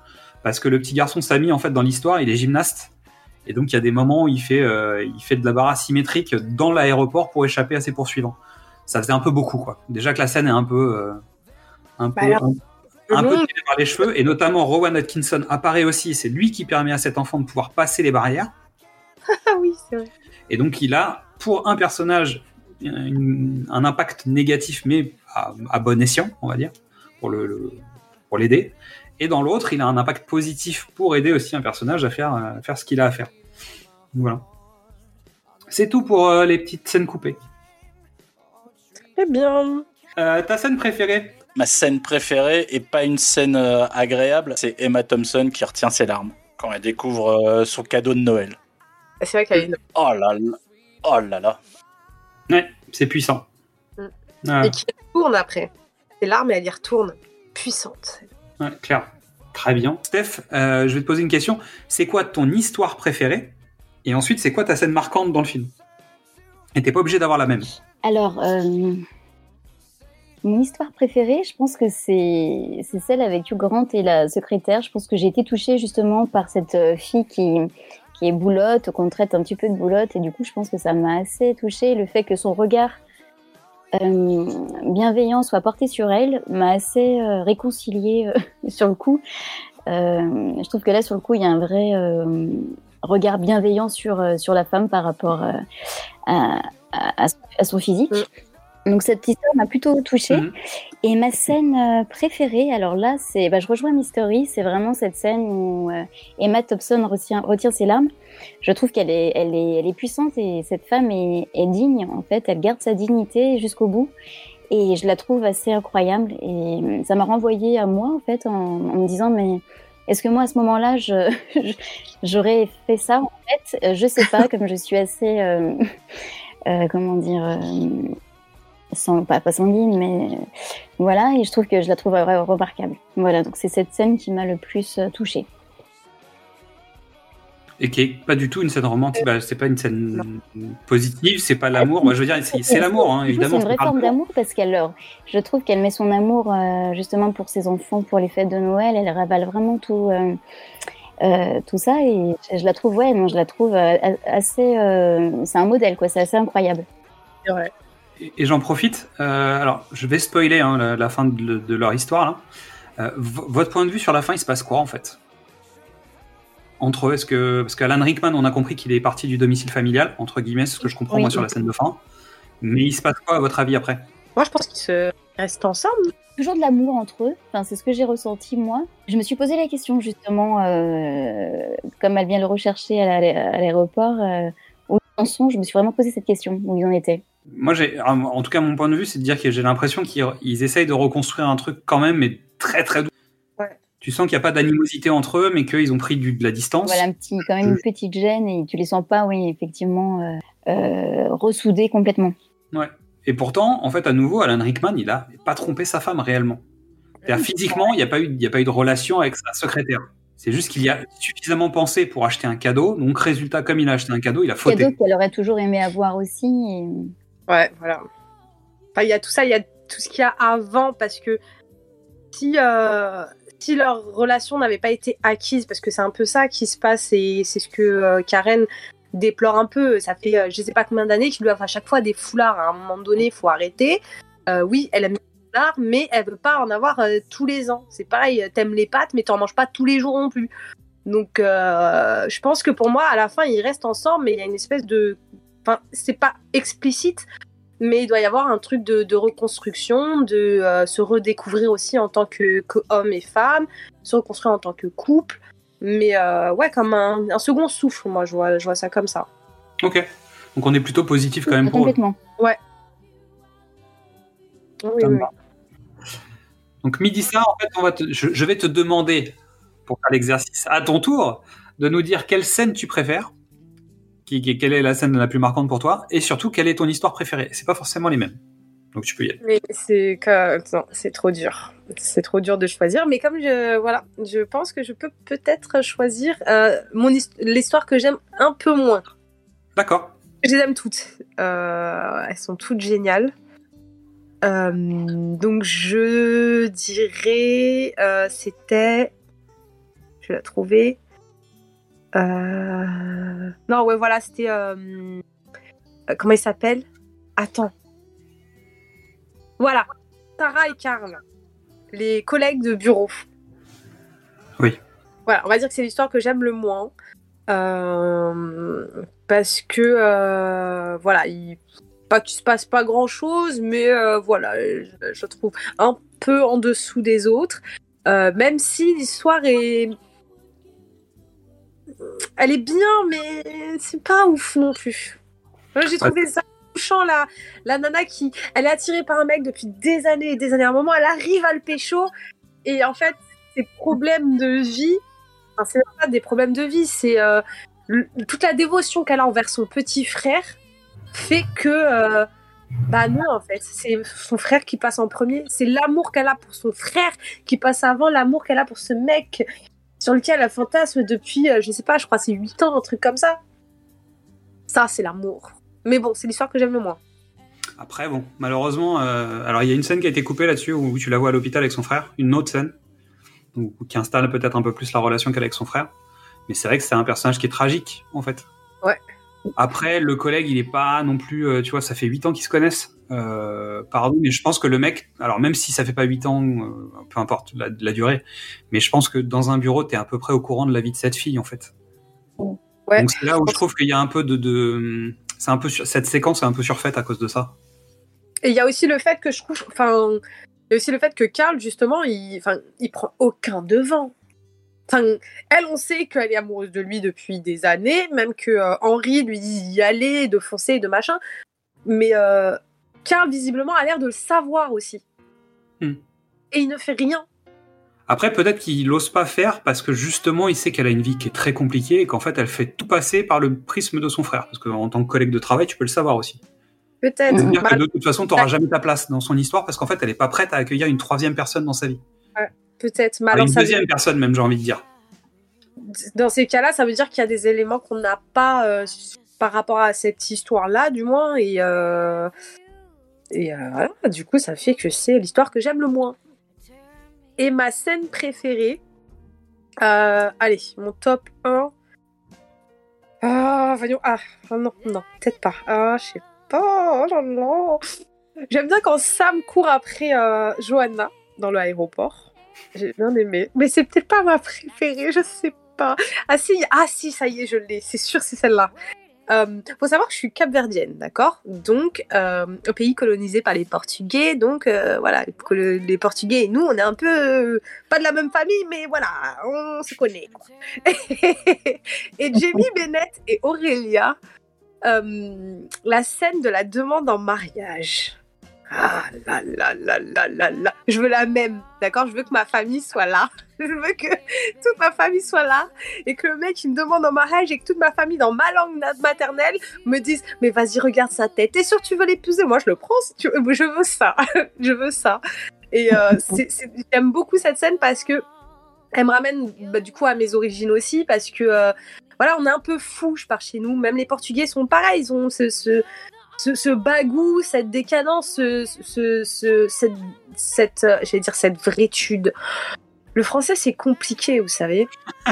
parce que le petit garçon Samy, en fait, dans l'histoire, il est gymnaste. Et donc, il y a des moments où il fait, euh, il fait de la barre asymétrique dans l'aéroport pour échapper à ses poursuivants. Ça faisait un peu beaucoup, quoi. Déjà que la scène est un peu, euh, un peu, Bah alors, un, un le peu tirée par les cheveux, et notamment Rowan Atkinson apparaît aussi. C'est lui qui permet à cet enfant de pouvoir passer les barrières. [laughs] Ah oui, c'est vrai. Et donc, il a, pour un personnage, une- un impact négatif, mais à, à bon escient, on va dire, pour le, le- pour l'aider. Et dans l'autre, il a un impact positif pour aider aussi un personnage à faire, à faire ce qu'il a à faire. Voilà. C'est tout pour euh, les petites scènes coupées. Très bien. Euh, ta scène préférée? Ma scène préférée, et pas une scène euh, agréable, c'est Emma Thompson qui retient ses larmes quand elle découvre euh, son cadeau de Noël. C'est vrai qu'elle est énorme. Oh là là. Oh là là. Ouais, c'est puissant. Mm. Ouais, Et qui retourne après. C'est l'arme et elle y retourne. Puissante. Ouais, clair. Très bien. Steph, euh, je vais te poser une question. C'est quoi ton histoire préférée? Et ensuite, c'est quoi ta scène marquante dans le film? Et t'es pas obligé d'avoir la même. Alors, euh, mon histoire préférée, je pense que c'est celle avec Hugh Grant et la secrétaire. Je pense que j'ai été touchée justement par cette euh, fille qui, qui est boulotte, qu'on traite un petit peu de boulotte. Et du coup, je pense que ça m'a assez touchée. Le fait que son regard bienveillant soit porté sur elle m'a assez euh, réconciliée euh, [laughs] sur le coup. Euh, je trouve que là, sur le coup, il y a un vrai euh, regard bienveillant sur, euh, sur la femme par rapport euh, à, son physique. Donc cette histoire m'a plutôt touchée. Et ma scène euh, préférée, alors là, c'est, bah, je rejoins Mystery, c'est vraiment cette scène où euh, Emma Thompson retient, retire ses larmes. Je trouve qu'elle est, elle est, elle est puissante et cette femme est, est digne. En fait, elle garde sa dignité jusqu'au bout. Et je la trouve assez incroyable. Et euh, ça m'a renvoyé à moi, en fait, en, en me disant, mais est-ce que moi, à ce moment-là, je, [laughs] j'aurais fait ça En fait, je sais pas, comme je suis assez, euh, euh, comment dire, euh, sans, pas, pas sanguine, mais euh, voilà. Et je trouve que je la trouve vraiment remarquable. Voilà, donc c'est cette scène qui m'a le plus euh, touchée. Et qui est pas du tout une scène romantique. Bah, c'est pas une scène positive, c'est pas l'amour. Moi, je veux dire, c'est l'amour, hein, évidemment. C'est une vraie forme d'amour parce qu'elle leur, je trouve qu'elle met son amour euh, justement pour ses enfants, pour les fêtes de Noël. Elle ravale vraiment tout, euh, euh, tout ça et je, je la trouve, ouais, non, je la trouve euh, assez, euh, c'est un modèle quoi, c'est assez incroyable. C'est vrai. Et- Et j'en profite. euh, alors, je vais spoiler hein, la, la fin de, de leur histoire. Là. Euh, votre point de vue sur la fin, il se passe quoi en fait? Entre eux, est-ce que parce qu'Alan Rickman, on a compris qu'il est parti du domicile familial entre guillemets, c'est ce que je comprends Oui. moi sur la scène de fin. Mais il se passe quoi à votre avis après? Moi, je pense qu'ils se restent ensemble. Toujours de l'amour entre eux. Enfin, c'est ce que j'ai ressenti moi. Je me suis posé la question justement, euh, comme elle vient le rechercher à la- à l'aéroport, euh, où ils en sont. Je me suis vraiment posé cette question où ils en étaient. Moi, j'ai, en tout cas, mon point de vue, c'est de dire que j'ai l'impression qu'ils ils essayent de reconstruire un truc quand même, mais très très doux. Tu sens qu'il n'y a pas d'animosité entre eux, mais qu'ils ont pris du- de la distance. Voilà un petit, quand même une petite gêne et tu les sens pas, oui, effectivement, euh, euh, ressoudés complètement. Ouais. Et pourtant, en fait, à nouveau, Alan Rickman, il a pas trompé sa femme réellement. C'est-à-dire, physiquement, il n'y a pas eu, il y a pas eu de relation avec sa secrétaire. C'est juste qu'il y a suffisamment pensé pour acheter un cadeau. Donc, résultat, comme il a acheté un cadeau, il a fauté. Cadeau qu'elle aurait toujours aimé avoir aussi. et- Ouais, voilà. Enfin, il y a tout ça, il y a tout ce qu'il y a avant, parce que si, euh, si leur relation n'avait pas été acquise, parce que c'est un peu ça qui se passe, et c'est ce que euh, Karen déplore un peu. Ça fait euh, je sais pas combien d'années qu'ils offrent à chaque fois des foulards. À un moment donné, il faut arrêter. Euh, oui, elle aime les foulards, mais elle veut pas en avoir tous les ans. C'est pareil, t'aimes les pâtes, mais t'en manges pas tous les jours non plus. Donc, je pense que pour moi, à la fin, ils restent ensemble, mais il y a une espèce de. Enfin, c'est pas explicite, mais il doit y avoir un truc de, de reconstruction, de euh, se redécouvrir aussi en tant que, que homme et femme, se reconstruire en tant que couple. Mais euh, ouais, comme un, un second souffle, moi, je vois, je vois ça comme ça. Ok. Donc, on est plutôt positif quand même pour eux. Complètement. Ouais. Oui, oui. Donc, midi ça, en fait, on va te- je, je vais te demander, pour faire l'exercice, à ton tour, de nous dire quelle scène tu préfères, qui, qui- quelle est la scène la plus marquante pour toi, et surtout, quelle est ton histoire préférée? C'est pas forcément les mêmes. Donc, tu peux y aller. Mais c'est trop dur. C'est trop dur de choisir. Mais comme je voilà, je pense que je peux peut-être choisir euh, mon hist- l'histoire que j'aime un peu moins. D'accord. Je les aime toutes. Euh, elles sont toutes géniales. Euh, donc je dirais c'était je vais la trouver. Euh, Non ouais voilà c'était euh, euh, comment il s'appelle? Attends. Voilà Sarah et Karl, les collègues de bureau. Oui. Voilà, on va dire que c'est l'histoire que j'aime le moins. Euh, parce que, voilà, il, pas qu'il se passe pas grand chose, mais voilà, je, je trouve un peu en dessous des autres. Même si l'histoire est. Elle est bien, mais c'est pas ouf non plus. J'ai trouvé ça touchant, la, la nana qui. Elle est attirée par un mec depuis des années et des années. À un moment, elle arrive à le pécho, et en fait, ses problèmes de vie. C'est pas des problèmes de vie, c'est. euh, toute la dévotion qu'elle a envers son petit frère fait que euh, bah non en fait c'est son frère qui passe en premier c'est l'amour qu'elle a pour son frère qui passe avant l'amour qu'elle a pour ce mec sur lequel elle fantasme depuis euh, je sais pas je crois c'est 8 ans un truc comme ça ça c'est l'amour mais bon c'est l'histoire que j'aime le moins Après, bon, malheureusement, euh, alors il y a une scène qui a été coupée là-dessus où tu la vois à l'hôpital avec son frère, une autre scène, donc, qui installe peut-être un peu plus la relation qu'elle a avec son frère. Mais c'est vrai que c'est un personnage qui est tragique, en fait. Ouais. Après, le collègue, il est pas non plus, euh, tu vois, ça fait 8 ans qu'ils se connaissent. Euh, pardon, mais je pense que le mec, alors même si ça fait pas 8 ans, euh, peu importe la, la durée, mais je pense que dans un bureau, t'es à peu près au courant de la vie de cette fille, en fait. Ouais. Donc c'est là où je trouve qu'il y a un peu de, de c'est un peu cette séquence est un peu surfaite à cause de ça. Et il y a aussi le fait que je trouve, enfin, il y a aussi le fait que Karl justement, il, enfin, il prend aucun devant. Enfin, elle, on sait qu'elle est amoureuse de lui depuis des années, même que euh, Henri lui dit d'y aller, de foncer, de machin. Mais euh, Karl visiblement a l'air de le savoir aussi. Hmm. Et il ne fait rien. Après, peut-être qu'il n'ose pas faire parce que justement, il sait qu'elle a une vie qui est très compliquée et qu'en fait, elle fait tout passer par le prisme de son frère. Parce qu'en tant que collègue de travail, tu peux le savoir aussi. Peut-être. C'est-à-dire Bah, que de toute façon, tu n'auras jamais ta place dans son histoire parce qu'en fait, elle n'est pas prête à accueillir une troisième personne dans sa vie. ouais, Peut-être. Mais Enfin, une veut- deuxième personne, même, j'ai envie de dire. dans ces cas-là, ça veut dire qu'il y a des éléments qu'on n'a pas euh, par rapport à cette histoire-là, du moins. Et, euh, et euh, voilà, du coup, ça fait que c'est l'histoire que j'aime le moins. Et ma scène préférée, euh, allez, mon top 1. Ah, voyons. Ah, oh non, non, peut-être pas. Ah, je sais pas. Oh. J'aime bien quand Sam court après euh, Johanna dans l'aéroport. J'ai bien aimé. Mais c'est peut-être pas ma préférée, je sais pas. Ah si, ah si, ça y est, je l'ai. C'est sûr, c'est celle-là. Euh, faut savoir que je suis capverdienne, d'accord? Donc, euh, au pays colonisé par les Portugais. Donc, euh, voilà, le- les Portugais et nous, on est un peu euh, pas de la même famille, mais voilà, on se connaît. [laughs] et Jamie [laughs] Bennett et Aurélia, euh, la scène de la demande en mariage. Ah là là là là là là. Je veux la même, d'accord? Je veux que ma famille soit là. [laughs] Je veux que toute ma famille soit là et que le mec il me demande en mariage et que toute ma famille dans ma langue maternelle me dise mais vas-y regarde sa tête. T'es sûr tu veux l'épouser Moi je le prends. si tu veux. Je veux ça. [laughs] je veux ça. Et euh, [laughs] j'aime beaucoup cette scène parce que elle me ramène bah, du coup à mes origines aussi parce que euh, voilà on est un peu fou par chez nous. Même les Portugais sont pareils. Ils ont ce, ce ce, ce bagou, cette décadence, ce, ce- ce- cette, cette, euh, j'allais dire cette vraitude. Le français, c'est compliqué, vous savez. [laughs]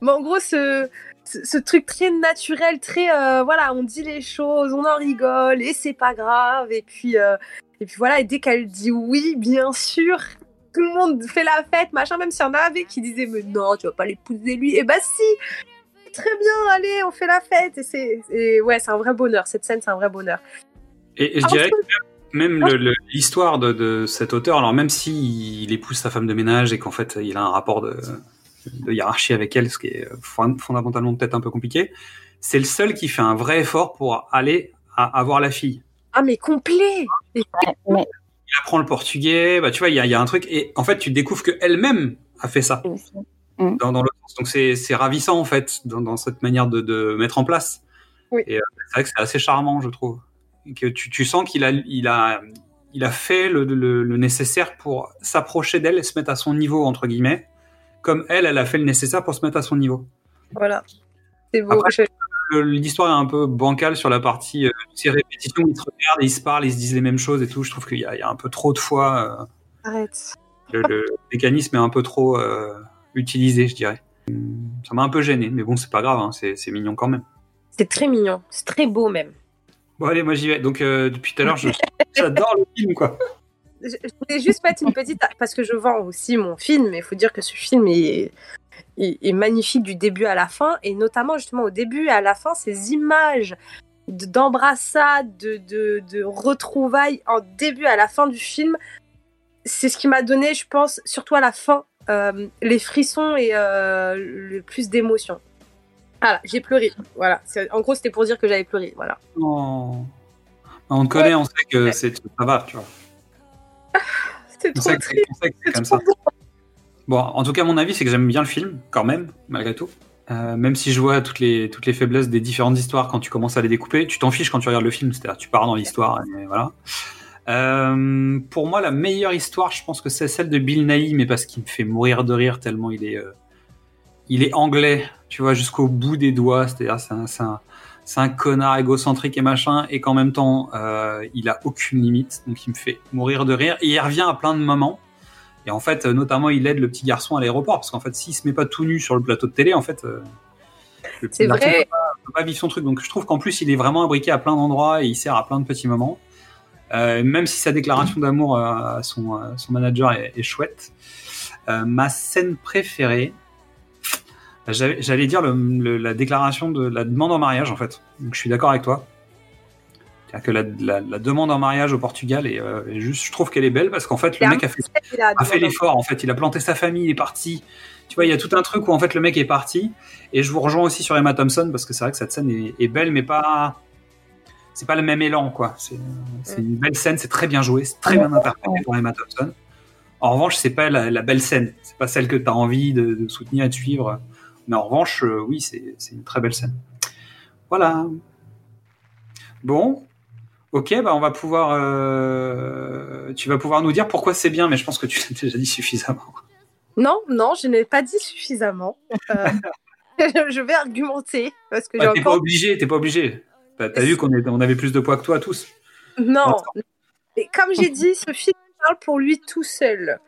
Mais en gros, ce, ce, ce truc très naturel, très, euh, voilà, on dit les choses, on en rigole, et c'est pas grave. Et puis, euh, et puis voilà, et dès qu'elle dit oui, bien sûr, tout le monde fait la fête, machin, même s'il y en avait qui disaient, mais non, tu vas pas l'épouser lui. Et bah si, très bien, allez, on fait la fête. Et c'est, ouais, c'est un vrai bonheur. Cette scène, c'est un vrai bonheur. Et, et je Ah, dirais que même le- le- l'histoire de, de cet auteur, alors même si il épouse sa femme de ménage et qu'en fait il a un rapport de, de hiérarchie avec elle, ce qui est fond- fondamentalement peut-être un peu compliqué, c'est le seul qui fait un vrai effort pour aller à, avoir la fille. Ah, mais complet. Et- Il apprend le portugais, bah tu vois, il y y a un truc et en fait tu découvres que elle-même a fait ça dans, dans le sens. Donc c'est ravissant en fait dans, dans cette manière de, de mettre en place. Oui. Et euh, c'est vrai que c'est assez charmant, je trouve. Et que tu, tu sens qu'il a, il a, il a fait le, le- le nécessaire pour s'approcher d'elle et se mettre à son niveau, entre guillemets, comme elle, elle a fait le nécessaire pour se mettre à son niveau. Voilà. C'est beau. Après, Je- L'histoire est un peu bancale sur la partie euh, ces répétitions, ils se regardent, ils se parlent, ils se disent les mêmes choses et tout. Je trouve qu'il y, a- il y a un peu trop de fois, Arrête. euh, le, le mécanisme est un peu trop euh, utilisé, je dirais. Ça m'a un peu gêné, mais bon, c'est pas grave, hein, c'est mignon quand même. C'est très mignon. C'est très beau, même. Bon, allez, moi j'y vais. Donc, euh, depuis tout à l'heure, j'adore le film, quoi. Je je voulais juste mettre une petite. Parce que je vends aussi mon film, mais il faut dire que ce film est, est, est magnifique du début à la fin. Et notamment, justement, au début et à la fin, ces images de- d'embrassades, de, de, de retrouvailles en début à la fin du film, c'est ce qui m'a donné, je pense, surtout à la fin, euh, les frissons et euh, le plus d'émotion. Voilà, j'ai pleuré. Voilà. En gros, c'était pour dire que j'avais pleuré. Voilà. Oh. On te connaît, on sait que c'est ça va, tu vois. [laughs] C'est trop triste. c'est comme ça. Bon, en tout cas, mon avis, c'est que j'aime bien le film, quand même, malgré tout. Euh, même si je vois toutes les, toutes les faiblesses des différentes histoires quand tu commences à les découper, tu t'en fiches quand tu regardes le film, c'est-à-dire tu pars dans l'histoire, et voilà. Euh, pour moi, la meilleure histoire, je pense que c'est celle de Bill Nighy, mais parce qu'il me fait mourir de rire tellement il est, euh, il est anglais, tu vois, jusqu'au bout des doigts, c'est-à-dire c'est un, connard égocentrique et machin, et qu'en même temps, euh, il a aucune limite, donc il me fait mourir de rire, et il revient à plein de moments. Et en fait, notamment, il aide le petit garçon à l'aéroport, parce qu'en fait, s'il se met pas tout nu sur le plateau de télé, en fait, le petit garçon vrai. peut pas, peut pas vivre son truc. Donc, je trouve qu'en plus, il est vraiment imbriqué à plein d'endroits et il sert à plein de petits moments. Euh, même si sa déclaration d'amour euh, à son, à son manager est, est chouette. Euh, ma scène préférée, j'allais j'allais dire le- le- la déclaration de la demande en mariage, en fait. Donc, je suis d'accord avec toi. C'est-à-dire que la, la- la demande en mariage au Portugal est, euh, est juste, je trouve qu'elle est belle parce qu'en fait, le mec a fait, fait l'effort. En fait, il a planté sa famille, il est parti. Tu vois, il y a tout un truc où en fait le mec est parti. Et je vous rejoins aussi sur Emma Thompson parce que c'est vrai que cette scène est, est belle, mais pas. C'est pas le même élan, quoi. C'est c'est une belle scène, c'est très bien joué, c'est très bien interprété par Emma Thompson. En revanche, c'est pas la, la belle scène. C'est pas celle que tu as envie de, de soutenir et de suivre. Mais en revanche, euh, oui, c'est une très belle scène. Voilà. Bon. Ok, bah on va pouvoir. euh, Tu vas pouvoir nous dire pourquoi c'est bien, mais je pense que tu l'as [laughs] déjà dit suffisamment. Non, non, je n'ai pas dit suffisamment. Euh, [laughs] je vais argumenter parce que j'ai Ah, t'es pas obligé, t'es pas obligé. T'as vu qu'on on avait plus de poids que toi tous. Non. Mais comme j'ai dit, ce film parle pour lui tout seul.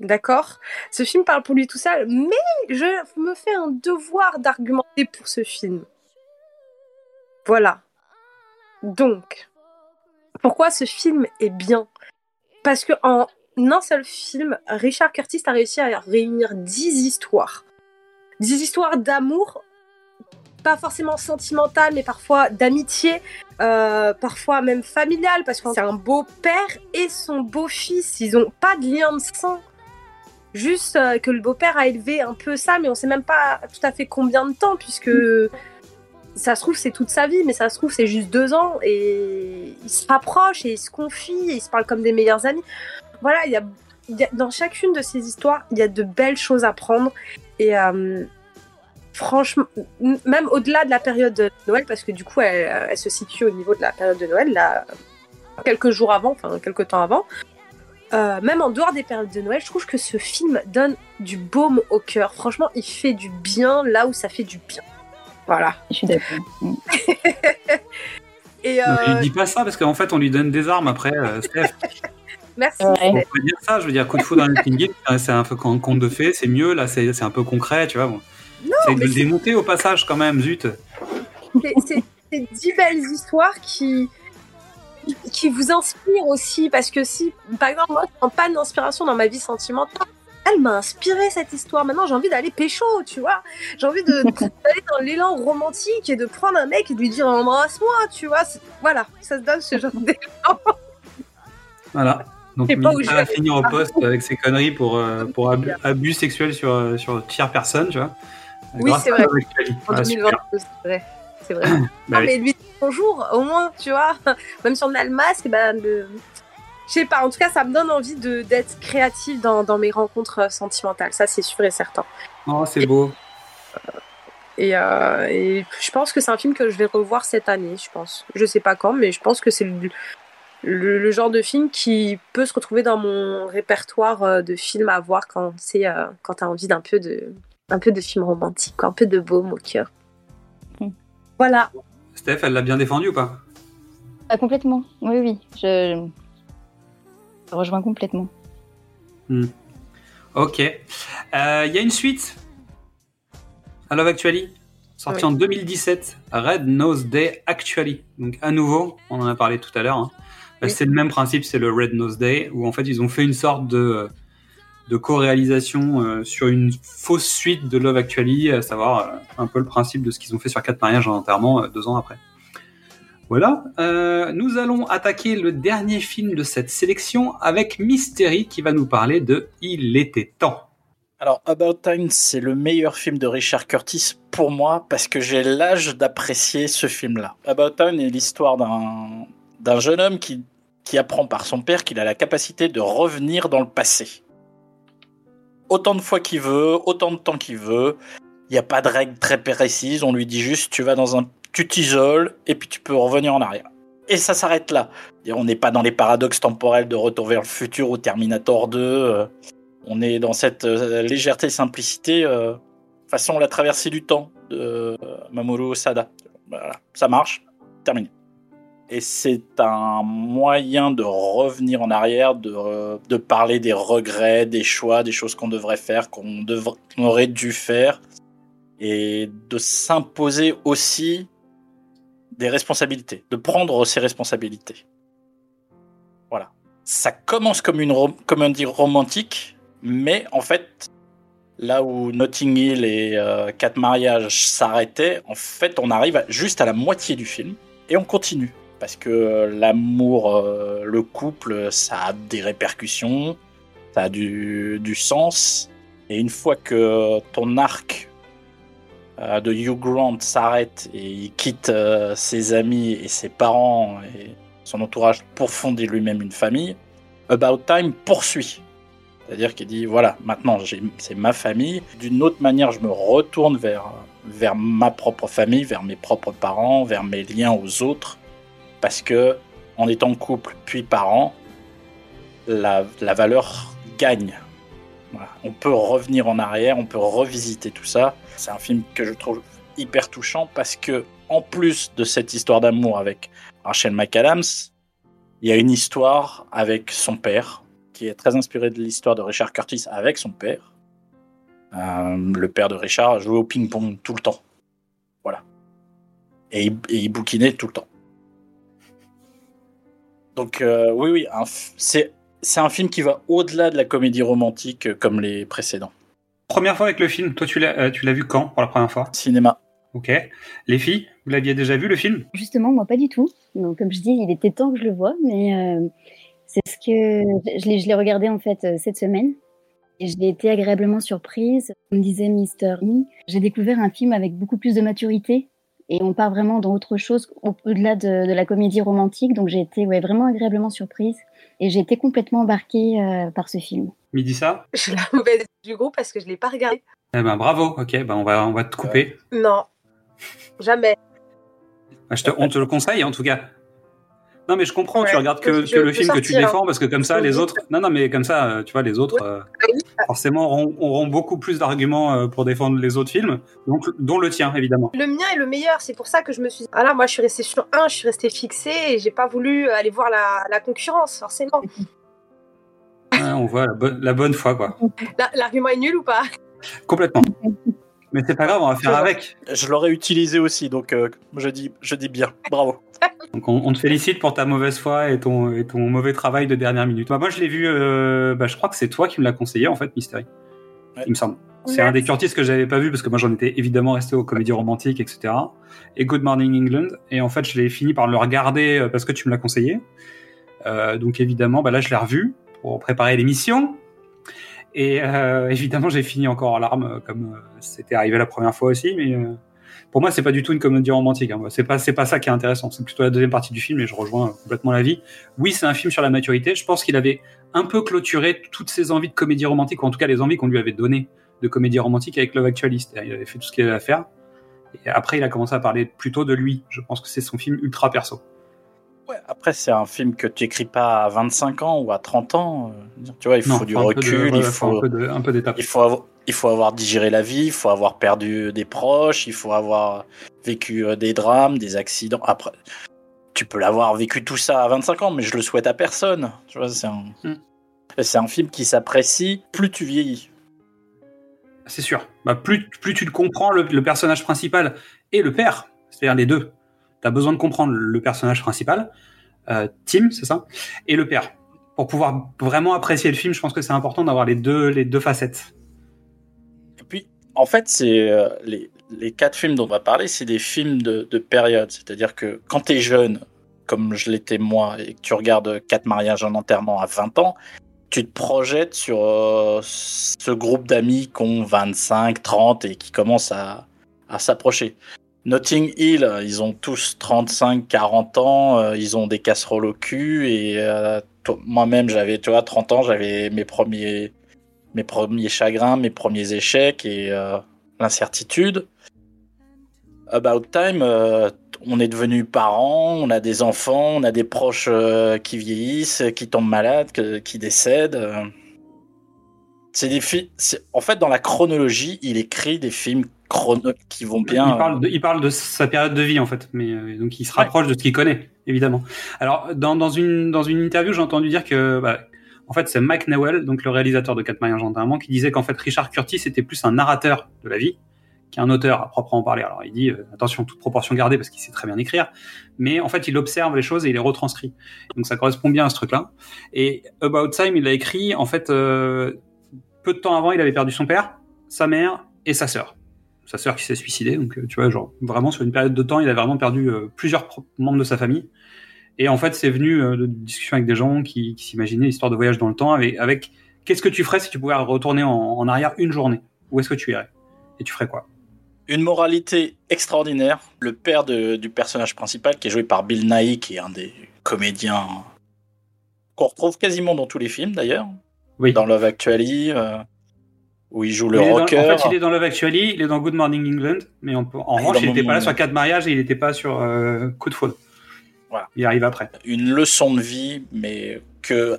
D'accord? Ce film parle pour lui tout seul, mais je me fais un devoir d'argumenter pour ce film. Voilà. Donc, pourquoi ce film est bien? Parce que en un seul film, Richard Curtis a réussi à réunir 10 histoires. 10 histoires d'amour, pas forcément sentimentales, mais parfois d'amitié, euh, parfois même familiales, parce que c'est un beau-père et son beau-fils. Ils ont pas de lien de sang. Juste euh, que le beau-père a élevé un peu ça, mais on sait même pas tout à fait combien de temps, puisque ça se trouve c'est toute sa vie, mais ça se trouve c'est juste deux ans, et ils se rapprochent et ils se confient, et ils se parlent comme des meilleurs amis. Voilà, il y a- dans chacune de ces histoires, il y a de belles choses à prendre, et euh, franchement, même au-delà de la période de Noël, parce que du coup elle, elle se situe au niveau de la période de Noël, là, quelques jours avant, enfin quelques temps avant. Euh, même en dehors des périodes de Noël, je trouve que ce film donne du baume au cœur. Franchement, il fait du bien là où ça fait du bien. Voilà. Je suis d'accord. [laughs] Et euh, Il dit pas ça parce qu'en fait on lui donne des armes après, euh, Steph. [laughs] merci. On peut dire ça, je veux dire, coup de foudre dans le Game, c'est un peu con- conte de fées, c'est mieux, là c'est c'est un peu concret, tu vois. Bon. C'est de le démonter au passage quand même, zut. C'est- dix belles histoires qui qui vous inspirent aussi parce que si par exemple moi je prends pas d'inspiration dans ma vie sentimentale elle m'a inspiré cette histoire maintenant j'ai envie d'aller pécho tu vois j'ai envie de [laughs] d'aller dans l'élan romantique et de prendre un mec et de lui dire embrasse-moi tu vois voilà ça se donne ce genre d'élan [laughs] Voilà. Donc Je sais pas où va finir au poste avec ses conneries pour, euh, pour abus, abus sexuels sur, euh, sur tierce personne, tu vois. Oui, c'est vrai. En Ah, super. 2022 c'est vrai c'est vrai Bah non, oui. mais lui bonjour au moins tu vois [laughs] même si on a le masque ben le je sais pas en tout cas ça me donne envie de d'être créative dans, dans mes rencontres euh, sentimentales ça c'est sûr et certain Oh, c'est beau. et, euh, et je pense que c'est un film que je vais revoir cette année je pense je sais pas quand mais je pense que c'est le, le, le genre de film qui peut se retrouver dans mon répertoire euh, de films à voir quand c'est euh, quand t'as envie d'un peu de un peu de film romantique un peu de baume au cœur voilà Steph, elle l'a bien défendu ou pas? Ah, complètement. Oui, oui. Je... je rejoins complètement. Hmm. Ok. Euh, Il y a une suite? À Love Actually, sortie Oui. en 2017, Red Nose Day Actually. Donc à nouveau, on en a parlé tout à l'heure. hein. Oui. C'est le même principe, c'est le Red Nose Day, où en fait ils ont fait une sorte de, de co-réalisation euh, sur une fausse suite de Love Actually, à savoir euh, un peu le principe de ce qu'ils ont fait sur Quatre mariages en enterrement euh, deux ans après. Voilà, nous allons attaquer le dernier film de cette sélection avec Mystery qui va nous parler de Il était temps. Alors, About Time, c'est le meilleur film de Richard Curtis pour moi parce que j'ai l'âge d'apprécier ce film-là. About Time est l'histoire d'un jeune homme qui apprend par son père qu'il a la capacité de revenir dans le passé. Autant de fois qu'il veut, autant de temps qu'il veut. Il n'y a pas de règle très précise. On lui dit juste, tu vas dans un, tu t'isoles et puis tu peux revenir en arrière. Et ça s'arrête là. Et on n'est pas dans les paradoxes temporels de Retour vers le futur ou Terminator 2. euh, on est dans cette euh, légèreté et simplicité euh, façon la traversée du temps de Mamoru Osada. Voilà, ça marche, terminé. Et c'est un moyen de revenir en arrière, de, euh, de parler des regrets, des choix, des choses qu'on devrait faire, qu'on qu'on aurait dû faire, et de s'imposer aussi des responsabilités, de prendre ses responsabilités. Voilà. Ça commence comme une comédie romantique, mais en fait, là où Notting Hill et euh, Quatre mariages s'arrêtaient, en fait, on arrive juste à la moitié du film et on continue. Parce que l'amour, euh, le couple, ça a des répercussions, ça a du, sens. Et une fois que ton arc euh, de Hugh Grant s'arrête et il quitte euh, ses amis et ses parents et son entourage pour fonder lui-même une famille, About Time poursuit. C'est-à-dire qu'il dit voilà, maintenant c'est ma famille. D'une autre manière, je me retourne vers, vers ma propre famille, vers mes propres parents, vers mes liens aux autres. Parce que en étant couple puis parent, la, la valeur gagne. On peut revenir en arrière, on peut revisiter tout ça. C'est un film que je trouve hyper touchant parce que, en plus de cette histoire d'amour avec Rachel McAdams, il y a une histoire avec son père qui est très inspirée de l'histoire de Richard Curtis avec son père. Euh, le père de Richard jouait au ping-pong tout le temps. Voilà. Et il, et il bouquinait tout le temps. Donc, euh, oui, oui, c'est c'est un film qui va au-delà de la comédie romantique euh, comme les précédents. Première fois avec le film, toi tu l'as euh, tu l'as vu quand pour la première fois? Cinéma. Ok. Les filles, vous l'aviez déjà vu le film? Justement, moi, pas du tout. Donc, comme je dis, il était temps que je le voie, mais euh, c'est ce que je l'ai, je l'ai regardé en fait euh, cette semaine. Et j'ai été agréablement surprise. Comme disait Mister Me, j'ai découvert un film avec beaucoup plus de maturité et on part vraiment dans autre chose au- au-delà de, de la comédie romantique. Donc, j'ai été ouais, vraiment agréablement surprise et j'ai été complètement embarquée euh, par ce film. Midi ça [laughs] Je suis la mauvaise du groupe parce que je l'ai pas regardé. Eh ben bravo, ok, ben on va, on va te couper. Non, [laughs] jamais. Bah, je te, on te le conseille en tout cas. Non mais je comprends, tu Ouais, regardes que, que le film que tu sortir, défends hein. parce que comme ça les autres... Non non mais comme ça, euh, tu vois, les autres euh, forcément auront, auront beaucoup plus d'arguments euh, pour défendre les autres films, donc, dont le tien évidemment. Le mien est le meilleur, c'est pour ça que je me suis dit, ah là, moi je suis restée sur un, je suis restée fixée et j'ai pas voulu aller voir la, la concurrence, forcément. Ouais, on voit la, bonne- la bonne foi quoi. La- L'argument est nul ou pas? Complètement. Mais c'est pas grave, on va faire avec. Je l'aurais utilisé aussi, donc euh, je, dis, je dis bien. Bravo. [laughs] Donc on, on te félicite pour ta mauvaise foi et ton, et ton mauvais travail de dernière minute. Bah, moi je l'ai vu, euh, bah, je crois que c'est toi qui me l'as conseillé en fait, Mystery. Il me semble. C'est un des Curtis que j'avais pas vu parce que moi j'en étais évidemment resté aux comédies romantiques, etc. Et Good Morning England. Et en fait je l'ai fini par le regarder euh, parce que tu me l'as conseillé. Euh, donc évidemment, bah là je l'ai revu pour préparer l'émission. Et euh, évidemment j'ai fini encore en larmes euh, comme euh, c'était arrivé la première fois aussi. Mais pour moi c'est pas du tout une comédie romantique. Hein. C'est pas c'est pas ça qui est intéressant. C'est plutôt la deuxième partie du film et je rejoins complètement l'avis. Oui c'est un film sur la maturité. Je pense qu'il avait un peu clôturé toutes ses envies de comédie romantique ou en tout cas les envies qu'on lui avait données de comédie romantique avec Love Actually. Il avait fait tout ce qu'il avait à faire. Et après, il a commencé à parler plutôt de lui. Je pense que c'est son film ultra perso. Ouais, après, c'est un film que tu écris pas à 25 ans ou à 30 ans. euh, Tu vois, il Non, faut du de- recul, il faut un peu d'étape. il faut avoir, il faut avoir digéré la vie, il faut avoir perdu des proches, il faut avoir vécu euh, des drames, des accidents. Après, tu peux l'avoir vécu tout ça à 25 ans, mais je le souhaite à personne. Tu vois, c'est un, un film qui s'apprécie plus tu vieillis. C'est sûr. Bah, plus, plus tu le comprends, le, le personnage principal et le père, c'est-à-dire les deux. Tu besoin de comprendre le personnage principal, euh, Tim, c'est ça, et le père. Pour pouvoir vraiment apprécier le film, je pense que c'est important d'avoir les deux, les deux facettes. Et puis, en fait, c'est euh, les, les quatre films dont on va parler, c'est des films de, de période. C'est-à-dire que quand tu es jeune, comme je l'étais moi, et que tu regardes quatre mariages en enterrement à 20 ans, tu te projettes sur euh, ce groupe d'amis qui ont 25, 30 et qui commencent à, à s'approcher. Notting Hill, ils ont tous 35, 40 ans, euh, ils ont des casseroles au cul et euh, moi-même j'avais, tu vois, 30 ans, j'avais mes premiers mes premiers chagrins, mes premiers échecs et euh, l'incertitude. About Time, on est devenu parents, on a des enfants, on a des proches qui vieillissent, qui tombent malades, qui décèdent. C'est des. En fait, dans la chronologie, il écrit des films chrono qui vont bien. Il parle, de, il parle de sa période de vie en fait, mais euh, donc il se rapproche de ce qu'il connaît, évidemment. Alors dans, dans une dans une interview, j'ai entendu dire que bah, en fait c'est Mike Newell, donc le réalisateur de Quatre mariages en un qui disait qu'en fait Richard Curtis était plus un narrateur de la vie qu'un auteur à proprement parler. Alors il dit euh, attention toute proportion gardée parce qu'il sait très bien écrire, mais en fait il observe les choses et il les retranscrit. Donc ça correspond bien à ce truc-là. Et About Time, il l'a écrit en fait euh, peu de temps avant, il avait perdu son père, sa mère et sa sœur sa sœur qui s'est suicidée. Donc, euh, tu vois, genre, vraiment, sur une période de temps, il a vraiment perdu euh, plusieurs membres de sa famille. Et en fait, c'est venu euh, de discussions avec des gens qui, qui s'imaginaient l'histoire de voyage dans le temps avec, avec qu'est-ce que tu ferais si tu pouvais retourner en, en arrière une journée? Où est-ce que tu irais? Et tu ferais quoi? Une moralité extraordinaire. Le père de- du personnage principal, qui est joué par Bill Nighy, qui est un des comédiens qu'on retrouve quasiment dans tous les films d'ailleurs. Oui. Dans Love Actually, euh, où il joue le Il dans- rocker. En fait, il est dans Love Actually, il est dans Good Morning England, mais en, en Ah, revanche, il n'était pas là sur Morning. quatre mariages et il n'était pas sur euh, Coup de foudre. Voilà. Il arrive après. Une leçon de vie, mais que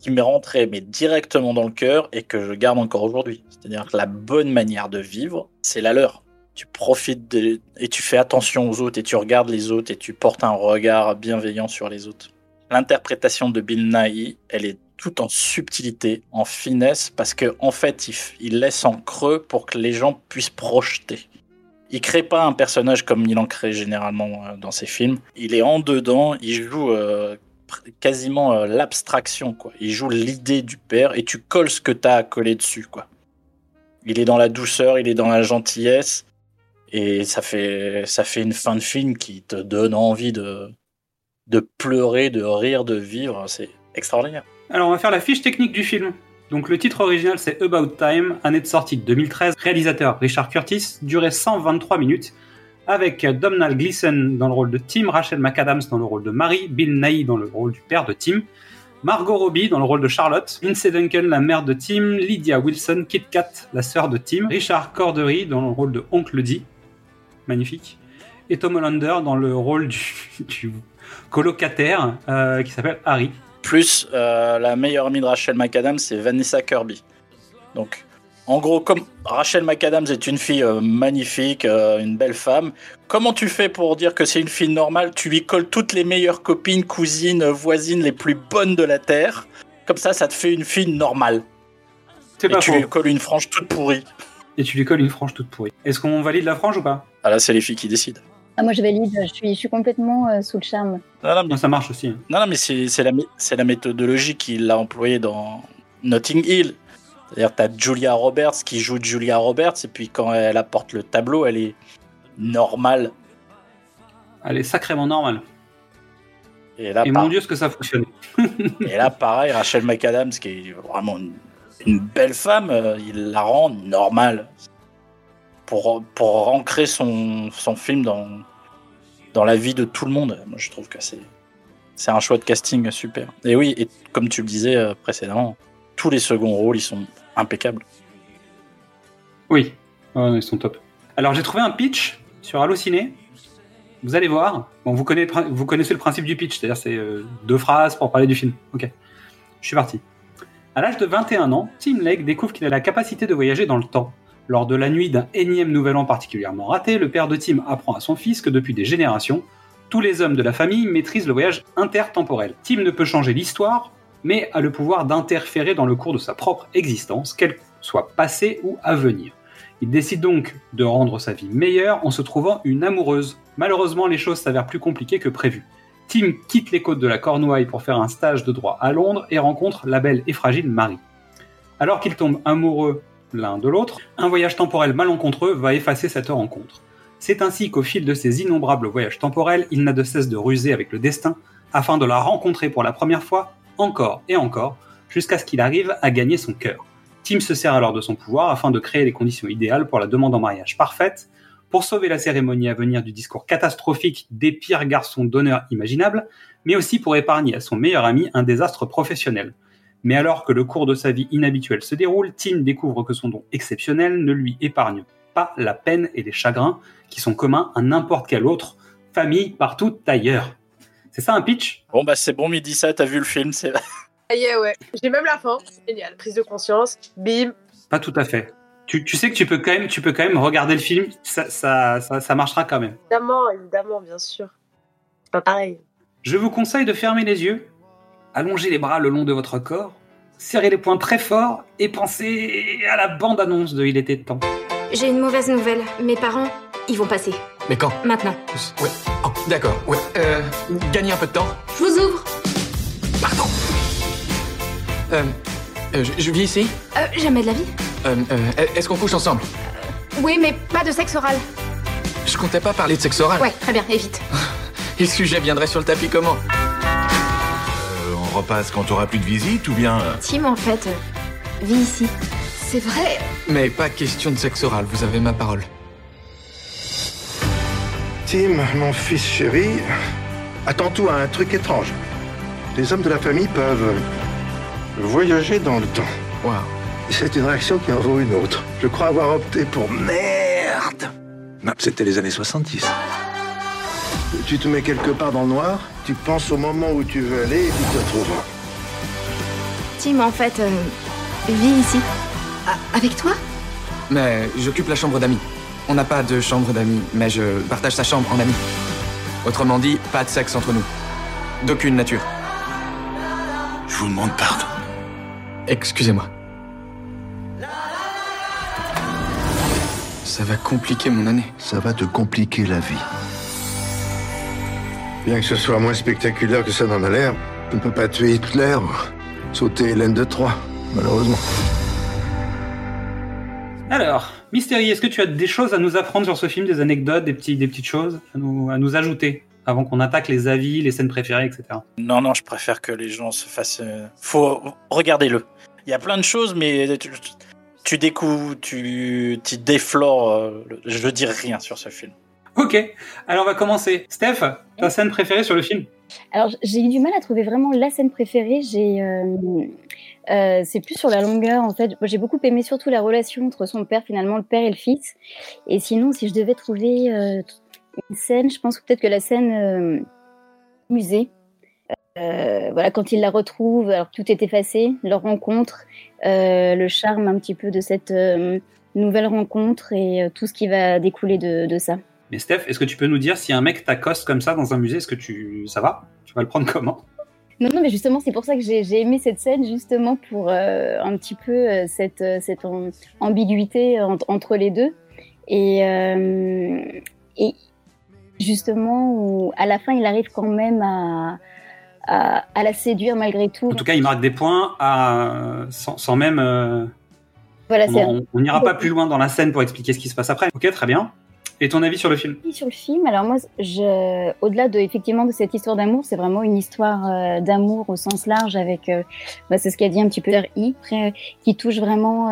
qui m'est rentrée mais directement dans le cœur et que je garde encore aujourd'hui. C'est-à-dire que la bonne manière de vivre, c'est la leur. Tu profites de- et tu fais attention aux autres et tu regardes les autres et tu portes un regard bienveillant sur les autres. L'interprétation de Bill Nighy, elle est tout en subtilité, en finesse, parce que en fait, il, laisse en creux pour que les gens puissent projeter. Il crée pas un personnage comme il en crée généralement euh, dans ses films. Il est en dedans, il joue euh, quasiment euh, l'abstraction, quoi. Il joue l'idée du père et tu colles ce que t'as à coller dessus, quoi. Il est dans la douceur, il est dans la gentillesse et ça fait ça fait une fin de film qui te donne envie de de pleurer, de rire, de vivre. C'est extraordinaire. Alors, on va faire la fiche technique du film. Donc, le titre original, c'est About Time, année de sortie de 2013. Réalisateur Richard Curtis, durée 123 minutes, avec Domhnall Gleeson dans le rôle de Tim, Rachel McAdams dans le rôle de Mary, Bill Nighy dans le rôle du père de Tim, Margot Robbie dans le rôle de Charlotte, Lindsay Duncan, la mère de Tim, Lydia Wilson, Kit Kat, la sœur de Tim, Richard Cordery dans le rôle de Oncle D, magnifique, et Tom Hollander dans le rôle du, [laughs] du colocataire euh, qui s'appelle Harry. Plus euh, la meilleure amie de Rachel McAdams, c'est Vanessa Kirby. Donc, en gros, comme Rachel McAdams est une fille euh, magnifique, une belle femme, comment tu fais pour dire que c'est une fille normale? Tu lui colles toutes les meilleures copines, cousines, voisines les plus bonnes de la Terre. Comme ça, ça te fait une fille normale. C'est Et pas tu faux. lui colles une frange toute pourrie. Et tu lui colles une frange toute pourrie. Est-ce qu'on valide la frange ou pas? Ah là, c'est les filles qui décident. Ah, moi, je valide, je suis, je suis complètement euh, sous le charme. Non, non, mais, Ça marche aussi. non, non, mais c'est la, méthodologie qu'il a employée dans Notting Hill. C'est-à-dire, t'as Julia Roberts qui joue Julia Roberts, et puis quand elle apporte le tableau, elle est normale. Elle est sacrément normale. Et là, Et par- mon dieu, ce que ça fonctionne. [laughs] et là, pareil, Rachel McAdams, qui est vraiment une, une belle femme, euh, il la rend normale. Pour, pour ancrer son, film dans, la vie de tout le monde. Moi, je trouve que c'est un choix de casting super. Et oui, et comme tu le disais euh, précédemment, tous les seconds rôles, ils sont impeccables. Oui, Ouais, ils sont top. Alors j'ai trouvé un pitch sur Allociné. Vous allez voir. Bon, vous connaissez, vous connaissez le principe du pitch, c'est-à-dire c'est euh, deux phrases pour parler du film. Ok, je suis parti. À l'âge de 21 ans, Tim Lake découvre qu'il a la capacité de voyager dans le temps. Lors de la nuit d'un énième nouvel an particulièrement raté, le père de Tim apprend à son fils que depuis des générations, tous les hommes de la famille maîtrisent le voyage intertemporel. Tim ne peut changer l'histoire, mais a le pouvoir d'interférer dans le cours de sa propre existence, qu'elle soit passée ou à venir. Il décide donc de rendre sa vie meilleure en se trouvant une amoureuse. Malheureusement, les choses s'avèrent plus compliquées que prévu. Tim quitte les côtes de la Cornouaille pour faire un stage de droit à Londres et rencontre la belle et fragile Marie. Alors qu'ils tombent amoureux l'un de l'autre, un voyage temporel malencontreux va effacer cette rencontre. C'est ainsi qu'au fil de ces innombrables voyages temporels, il n'a de cesse de ruser avec le destin afin de la rencontrer pour la première fois, encore et encore, jusqu'à ce qu'il arrive à gagner son cœur. Tim se sert alors de son pouvoir afin de créer les conditions idéales pour la demande en mariage parfaite, pour sauver la cérémonie à venir du discours catastrophique des pires garçons d'honneur imaginables, mais aussi pour épargner à son meilleur ami un désastre professionnel. Mais alors que le cours de sa vie inhabituel se déroule, Tim découvre que son don exceptionnel ne lui épargne pas la peine et les chagrins qui sont communs à n'importe quelle autre famille partout ailleurs. C'est ça un pitch? Bon, bah c'est bon, midi ça, t'as vu le film, c'est. Ah yeah, ouais. J'ai même la fin. Génial. Prise de conscience. Bim. Pas tout à fait. Tu, tu sais que tu peux quand même, tu peux quand même regarder le film, ça, ça, ça, ça marchera quand même. Évidemment, évidemment, bien sûr. C'est pas pareil. Je vous conseille de fermer les yeux, allonger les bras le long de votre corps, serrer les poings très fort et penser à la bande-annonce de Il était temps. J'ai une mauvaise nouvelle. Mes parents, ils vont passer. Mais quand? Maintenant. Ouais. Oh, d'accord. Ouais. Euh, gagnez un peu de temps. Je vous ouvre. Pardon. Euh, euh, je, je vis ici? Euh, jamais de la vie. Euh, euh, Est-ce qu'on couche ensemble? Oui, mais pas de sexe oral. Je comptais pas parler de sexe oral. Ouais, très bien, évite. [laughs] Et le sujet viendrait sur le tapis comment? Repasse quand t'auras plus de visite ou bien... euh, Tim, en fait, euh, vit ici. C'est vrai. Mais pas question de sexe oral, vous avez ma parole. Tim, mon fils chéri, attends-toi à un truc étrange. Les hommes de la famille peuvent voyager dans le temps. Wow. C'est une réaction qui en vaut une autre. Je crois avoir opté pour merde. Non, c'était les années 70. Tu te mets quelque part dans le noir, tu penses au moment où tu veux aller et tu te retrouves. Tim, en fait, euh, vit ici. Ah, avec toi? Mais j'occupe la chambre d'amis. On n'a pas de chambre d'amis, mais je partage sa chambre en ami. Autrement dit, pas de sexe entre nous. D'aucune nature. Je vous demande pardon. Excusez-moi. Ça va compliquer mon année. Ça va te compliquer la vie. Bien que ce soit moins spectaculaire que ça n'en a l'air, tu ne peux pas tuer Hitler ou sauter Hélène de Troie, malheureusement. Alors, Mystery, est-ce que tu as des choses à nous apprendre sur ce film, des anecdotes, des, petits, des petites choses à nous, à nous ajouter avant qu'on attaque les avis, les scènes préférées, etc. Non, non, je préfère que les gens se fassent. euh, Faut regardez-le. Il y a plein de choses, mais tu, tu découvres, tu, tu déflores. euh, Je ne dirai rien sur ce film. Ok, alors on va commencer. Steph, ta scène préférée sur le film? Alors, j'ai eu du mal à trouver vraiment la scène préférée. J'ai, euh, euh, c'est plus sur la longueur en fait. Moi, j'ai beaucoup aimé surtout la relation entre son père, finalement, le père et le fils. Et sinon, si je devais trouver euh, une scène, je pense peut-être que la scène musée. Voilà, quand il la retrouve, alors tout est effacé, leur rencontre, le charme un petit peu de cette nouvelle rencontre et tout ce qui va découler de, de ça. Mais Steph, est-ce que tu peux nous dire si un mec t'accoste comme ça dans un musée, est-ce que tu... ça va? Tu vas le prendre comment? Non, non, mais justement, c'est pour ça que j'ai j'ai aimé cette scène, justement pour euh, un petit peu euh, cette, euh, cette am- ambiguïté en- entre les deux. Et, euh, et justement, où, à la fin, il arrive quand même à, à, à la séduire malgré tout. En tout cas, il marque des points à... sans, sans même... Voilà, c'est on n'ira pas plus loin dans la scène pour expliquer ce qui se passe après. Ok, très bien. Et ton avis sur le film sur le film. Alors moi, je, au-delà de effectivement de cette histoire d'amour, c'est vraiment une histoire euh, d'amour au sens large avec, euh, bah, c'est ce qu'a dit un petit peu I, euh, qui touche vraiment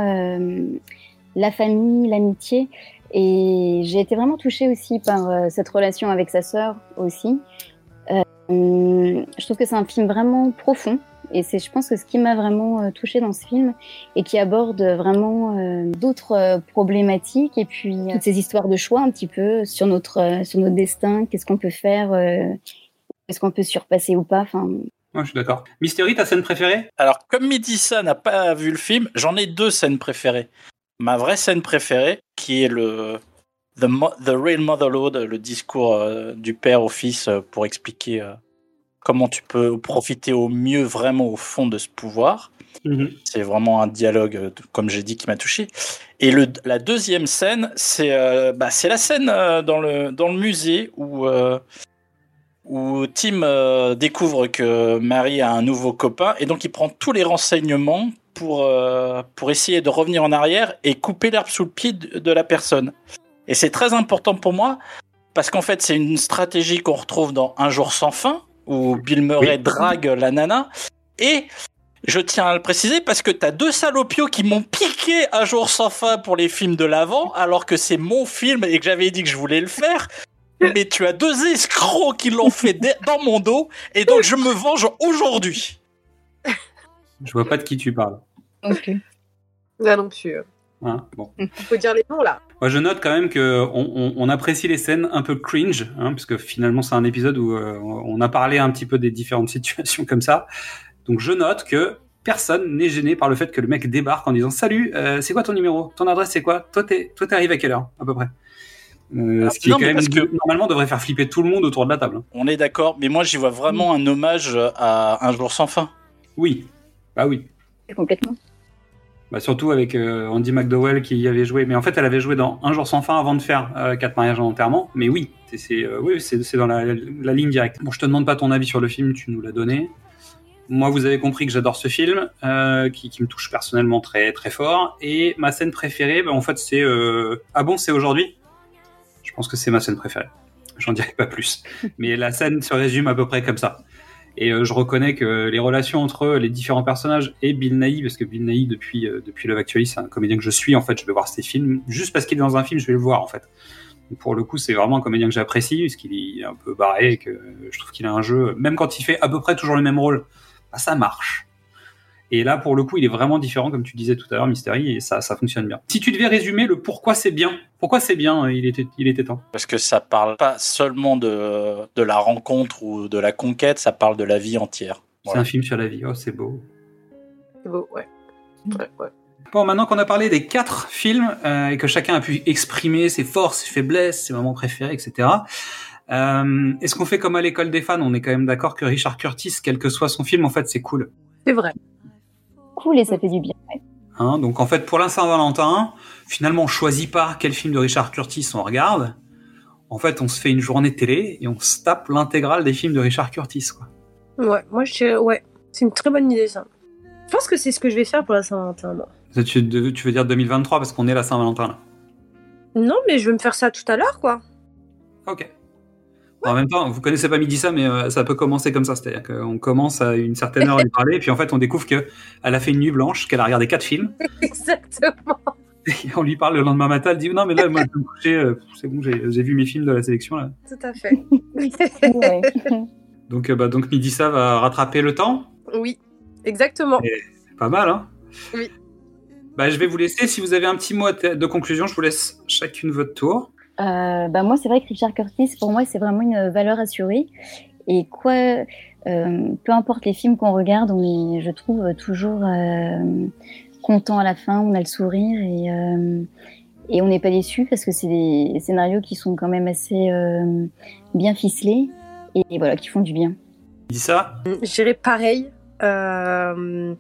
la famille, l'amitié. Et j'ai été vraiment touchée aussi par cette relation avec sa sœur aussi. Je trouve que c'est un film vraiment profond. Et c'est, je pense que ce qui m'a vraiment euh, touchée dans ce film et qui aborde vraiment euh, d'autres euh, problématiques et puis euh, toutes ces histoires de choix un petit peu sur notre euh, sur notre destin, qu'est-ce qu'on peut faire, euh, est-ce qu'on peut surpasser ou pas. Enfin, Ouais, je suis d'accord. Mystery, ta scène préférée? Alors, comme Midissa n'a pas vu le film, j'en ai deux scènes préférées. Ma vraie scène préférée, qui est le The, Mo- the Real Motherload, le discours euh, du père au fils euh, pour expliquer euh, comment tu peux profiter au mieux vraiment au fond de ce pouvoir. C'est vraiment un dialogue, euh, comme j'ai dit, qui m'a touché. Et le, la deuxième scène, c'est euh, bah, c'est la scène euh, dans, le, dans le musée où, euh, où Tim découvre que Marie a un nouveau copain et donc il prend tous les renseignements pour, pour essayer de revenir en arrière et couper l'herbe sous le pied de, de la personne. Et c'est très important pour moi parce qu'en fait, c'est une stratégie qu'on retrouve dans Un jour sans fin où Bill Murray Oui. drague la nana. Et je tiens à le préciser parce que t'as deux salopios qui m'ont piqué Un jour sans fin pour les films de l'avant alors que c'est mon film et que j'avais dit que je voulais le faire. Mais tu as deux escrocs qui l'ont fait [laughs] dans mon dos et donc je me venge aujourd'hui. Je vois pas de qui tu parles. Là non plus. Hein, bon. [laughs] Il faut dire les noms là. Moi, je note quand même que on, on- on apprécie les scènes un peu cringe, hein, parce que finalement c'est un épisode où euh, on a parlé un petit peu des différentes [laughs] situations comme ça. Donc je note que personne n'est gêné par le fait que le mec débarque en disant Salut, euh, c'est quoi ton numéro? Ton adresse c'est quoi? Toi t'es toi arrivé à quelle heure à peu près? Euh, Ce qui non, est quand mais même parce que- normalement devrait faire flipper tout le monde autour de la table. hein. On est d'accord, mais moi j'y vois vraiment un hommage à Un jour sans fin. Oui, bah oui. Complètement. Bah surtout avec euh, Andy McDowell qui y avait joué, mais en fait elle avait joué dans Un jour sans fin avant de faire euh, Quatre mariages en enterrement. Mais oui, c'est euh, oui, c'est dans la, la ligne directe. Bon, je te demande pas ton avis sur le film, tu nous l'as donné. Moi, vous avez compris que j'adore ce film, euh, qui, qui me touche personnellement très très fort. Et ma scène préférée, bah, en fait, c'est ah bon, c'est aujourd'hui? Je pense que c'est ma scène préférée. J'en dirai pas plus. [laughs] Mais la scène se résume à peu près comme ça. Et euh, je reconnais que les relations entre les différents personnages et Bill Nighy, parce que Bill Nighy depuis euh, depuis Love Actually, c'est un comédien que je suis. En fait, je vais voir ses films juste parce qu'il est dans un film, je vais le voir en fait. Pour le coup, c'est vraiment un comédien que j'apprécie, parce qu'il est un peu barré, et que je trouve qu'il a un jeu, même quand il fait à peu près toujours le même rôle, bah, ça marche. Et là, pour le coup, il est vraiment différent, comme tu disais tout à l'heure, Mystery, et ça, ça fonctionne bien. Si tu devais résumer le pourquoi c'est bien, pourquoi c'est bien, euh, il était, il était temps. Parce que ça parle pas seulement de, de la rencontre ou de la conquête, ça parle de la vie entière. C'est un film sur la vie, oh, c'est beau. C'est beau, ouais. ouais, ouais. Bon, maintenant qu'on a parlé des quatre films euh, et que chacun a pu exprimer ses forces, ses faiblesses, ses moments préférés, etc. Euh, Est-ce qu'on fait comme à l'école des fans? On est quand même d'accord que Richard Curtis, quel que soit son film, en fait, c'est cool. C'est vrai. Cool et ça fait du bien. ouais. Hein, donc en fait, pour la Saint-Valentin, finalement, on choisit pas quel film de Richard Curtis on regarde. En fait, on se fait une journée télé et on se tape l'intégrale des films de Richard Curtis. Quoi. Ouais, moi je dirais, ouais. C'est une très bonne idée ça. Je pense que c'est ce que je vais faire pour la Saint-Valentin, tu veux dire 2023 parce qu'on est la Saint-Valentin là. Non, mais je vais me faire ça tout à l'heure, quoi. Ok. En même temps, vous connaissez pas Midi ça, mais euh, ça peut commencer comme ça. C'est-à-dire qu'on commence à une certaine heure à lui parler, et puis en fait, on découvre que elle a fait une nuit blanche, qu'elle a regardé quatre films. [laughs] Exactement. Et on lui parle le lendemain matin, elle dit non, mais là, moi, je vais me coucher. euh, C'est bon, j'ai j'ai vu mes films de la sélection là. Tout à fait. Donc, euh, bah, donc Midi ça va rattraper le temps. oui, exactement. C'est pas mal, hein Oui. Bah, je vais vous laisser. Si vous avez un petit mot de conclusion, je vous laisse chacune votre tour. Euh, bah moi, c'est vrai que Richard Curtis, pour moi, c'est vraiment une valeur assurée. Et quoi, euh, peu importe les films qu'on regarde, on est, je trouve, toujours euh, content à la fin, on a le sourire et, euh, et on n'est pas déçu parce que c'est des scénarios qui sont quand même assez euh, bien ficelés et, et voilà, qui font du bien. Dis ça. Je dirais pareil. Euh,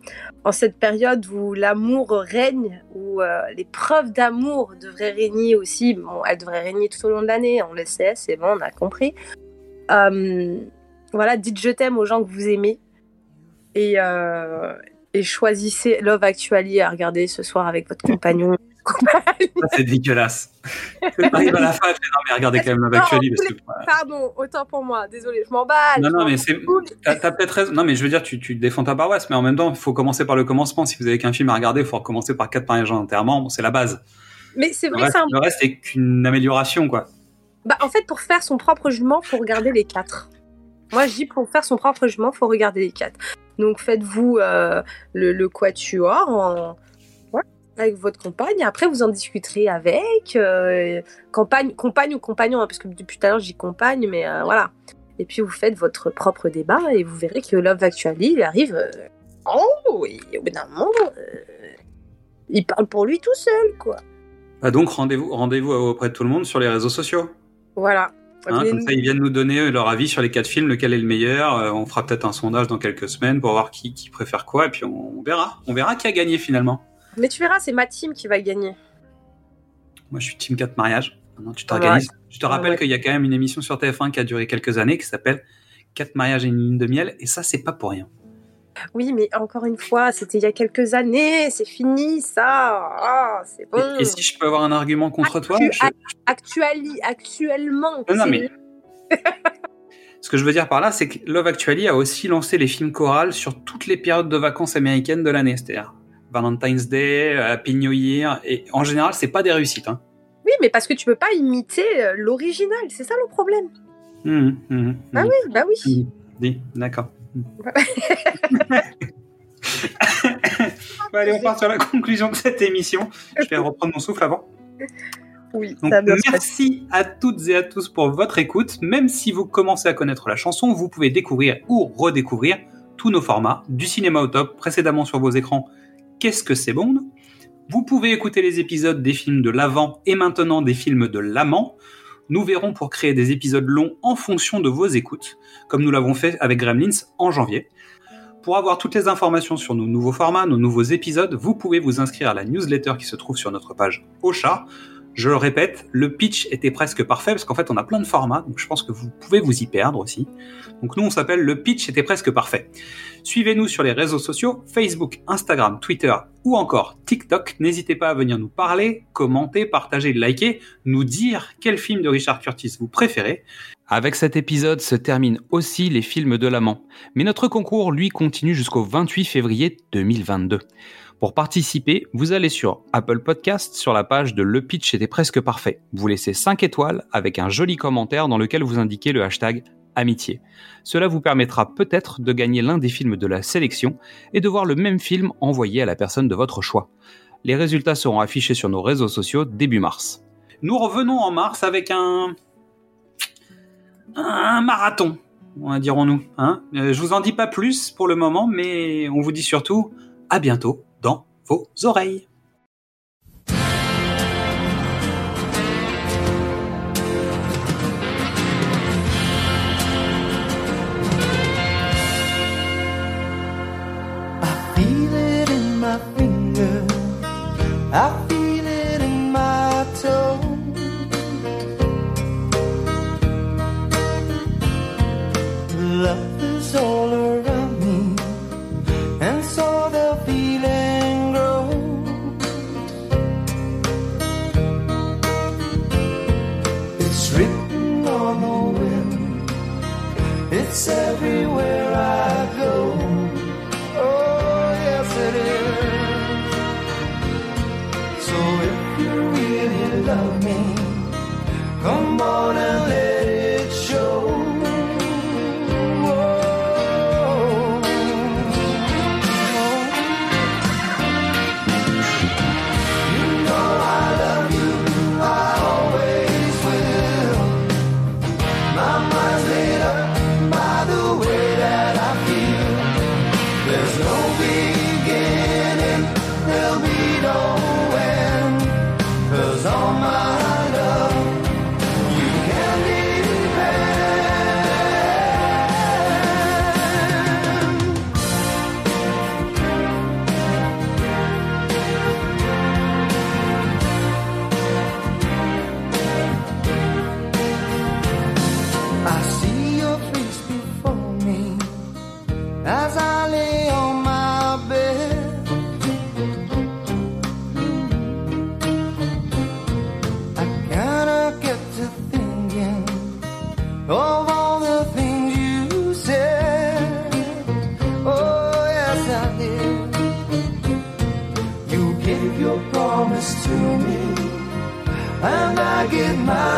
en cette période où l'amour règne, où euh, les preuves d'amour devraient régner aussi, bon, elles devraient régner tout au long de l'année, on le sait, c'est bon, on a compris. Euh, voilà, dites je t'aime aux gens que vous aimez et, et choisissez Love Actually à regarder ce soir avec votre compagnon. C'est dégueulasse. [laughs] T'arrives à la fin, tu fais, non, mais regardez quand même Love Actually. Parce que, Pardon, autant pour moi, désolé, je m'emballe. Non, non, mais c'est. T'as peut-être raison. Non, mais je veux dire, tu, tu défends ta paroisse, mais en même temps, il faut commencer par le commencement. Si vous avez qu'un film à regarder, il faut recommencer par quatre mariages en enterrement. Bon, c'est la base. Mais c'est vrai, c'est un le reste, c'est qu'une amélioration, quoi. Bah, en fait, pour faire son propre jugement, faut regarder les quatre. Moi, je dis pour faire son propre jugement, faut regarder les quatre. Donc, faites-vous euh, le, le quatuor en... avec votre compagne. Après, vous en discuterez avec. euh, campagne, compagne ou compagnon, hein, parce que depuis tout à l'heure, dis compagne, mais euh, voilà. Et puis, vous faites votre propre débat et vous verrez que Love Actually, il arrive. euh, oh, et au bout d'un moment, il parle pour lui tout seul, quoi. Bah, donc, rendez-vous rendez-vous auprès de tout le monde sur les réseaux sociaux. Voilà. Hein, comme ça, ils viennent nous donner leur avis sur les quatre films, lequel est le meilleur. Euh, on fera peut-être un sondage dans quelques semaines pour voir qui, qui préfère quoi, et puis on, on verra. On verra qui a gagné finalement. Mais tu verras, c'est ma team qui va gagner. Moi, je suis Team 4 mariage. Maintenant, tu t'organises. Ouais. Je te rappelle Ouais. qu'il y a quand même une émission sur TF1 qui a duré quelques années, qui s'appelle 4 mariages et une lune de miel, et ça, c'est pas pour rien. Oui, mais encore une fois, c'était il y a quelques années, c'est fini ça. Ah, c'est bon. Et, et si je peux avoir un argument contre toi je- actuali- actuellement. Non, non, mais- [laughs] Ce que je veux dire par là, c'est que Love Actually a aussi lancé les films chorales sur toutes les périodes de vacances américaines de l'année, c'est-à-dire Valentine's Day, euh, Happy New Year, et en général, c'est pas des réussites. Hein. Oui, mais parce que tu peux pas imiter euh, l'original, c'est ça le problème. Hum, Ah oui, bah oui. Hum, dis, d'accord. [laughs] Allez, on part sur la conclusion de cette émission. Je vais reprendre mon souffle avant. Oui, Donc, merci à toutes et à tous pour votre écoute. Même si vous commencez à connaître la chanson, vous pouvez découvrir ou redécouvrir tous nos formats, du cinéma au top, précédemment sur vos écrans, Qu'est-ce que c'est Bond? Vous pouvez écouter les épisodes des films de l'avant et maintenant des films de l'amant. Nous verrons pour créer des épisodes longs en fonction de vos écoutes, comme nous l'avons fait avec Gremlins en janvier. Pour avoir toutes les informations sur nos nouveaux formats, nos nouveaux épisodes, vous pouvez vous inscrire à la newsletter qui se trouve sur notre page Ocha. Je le répète, le pitch était presque parfait parce qu'en fait on a plein de formats, donc je pense que vous pouvez vous y perdre aussi. Donc nous on s'appelle le pitch était presque parfait. Suivez-nous sur les réseaux sociaux, Facebook, Instagram, Twitter ou encore TikTok. N'hésitez pas à venir nous parler, commenter, partager, liker, nous dire quel film de Richard Curtis vous préférez. Avec cet épisode se terminent aussi les films de l'amant. Mais notre concours, lui, continue jusqu'au 28 février 2022. Pour participer, vous allez sur Apple Podcast sur la page de Le Pitch était presque parfait. Vous laissez 5 étoiles avec un joli commentaire dans lequel vous indiquez le hashtag amitié. Cela vous permettra peut-être de gagner l'un des films de la sélection et de voir le même film envoyé à la personne de votre choix. Les résultats seront affichés sur nos réseaux sociaux début mars. Nous revenons en mars avec un un marathon, dirons-nous. Hein Euh, je vous en dis pas plus pour le moment, mais on vous dit surtout à bientôt vos oreilles. every I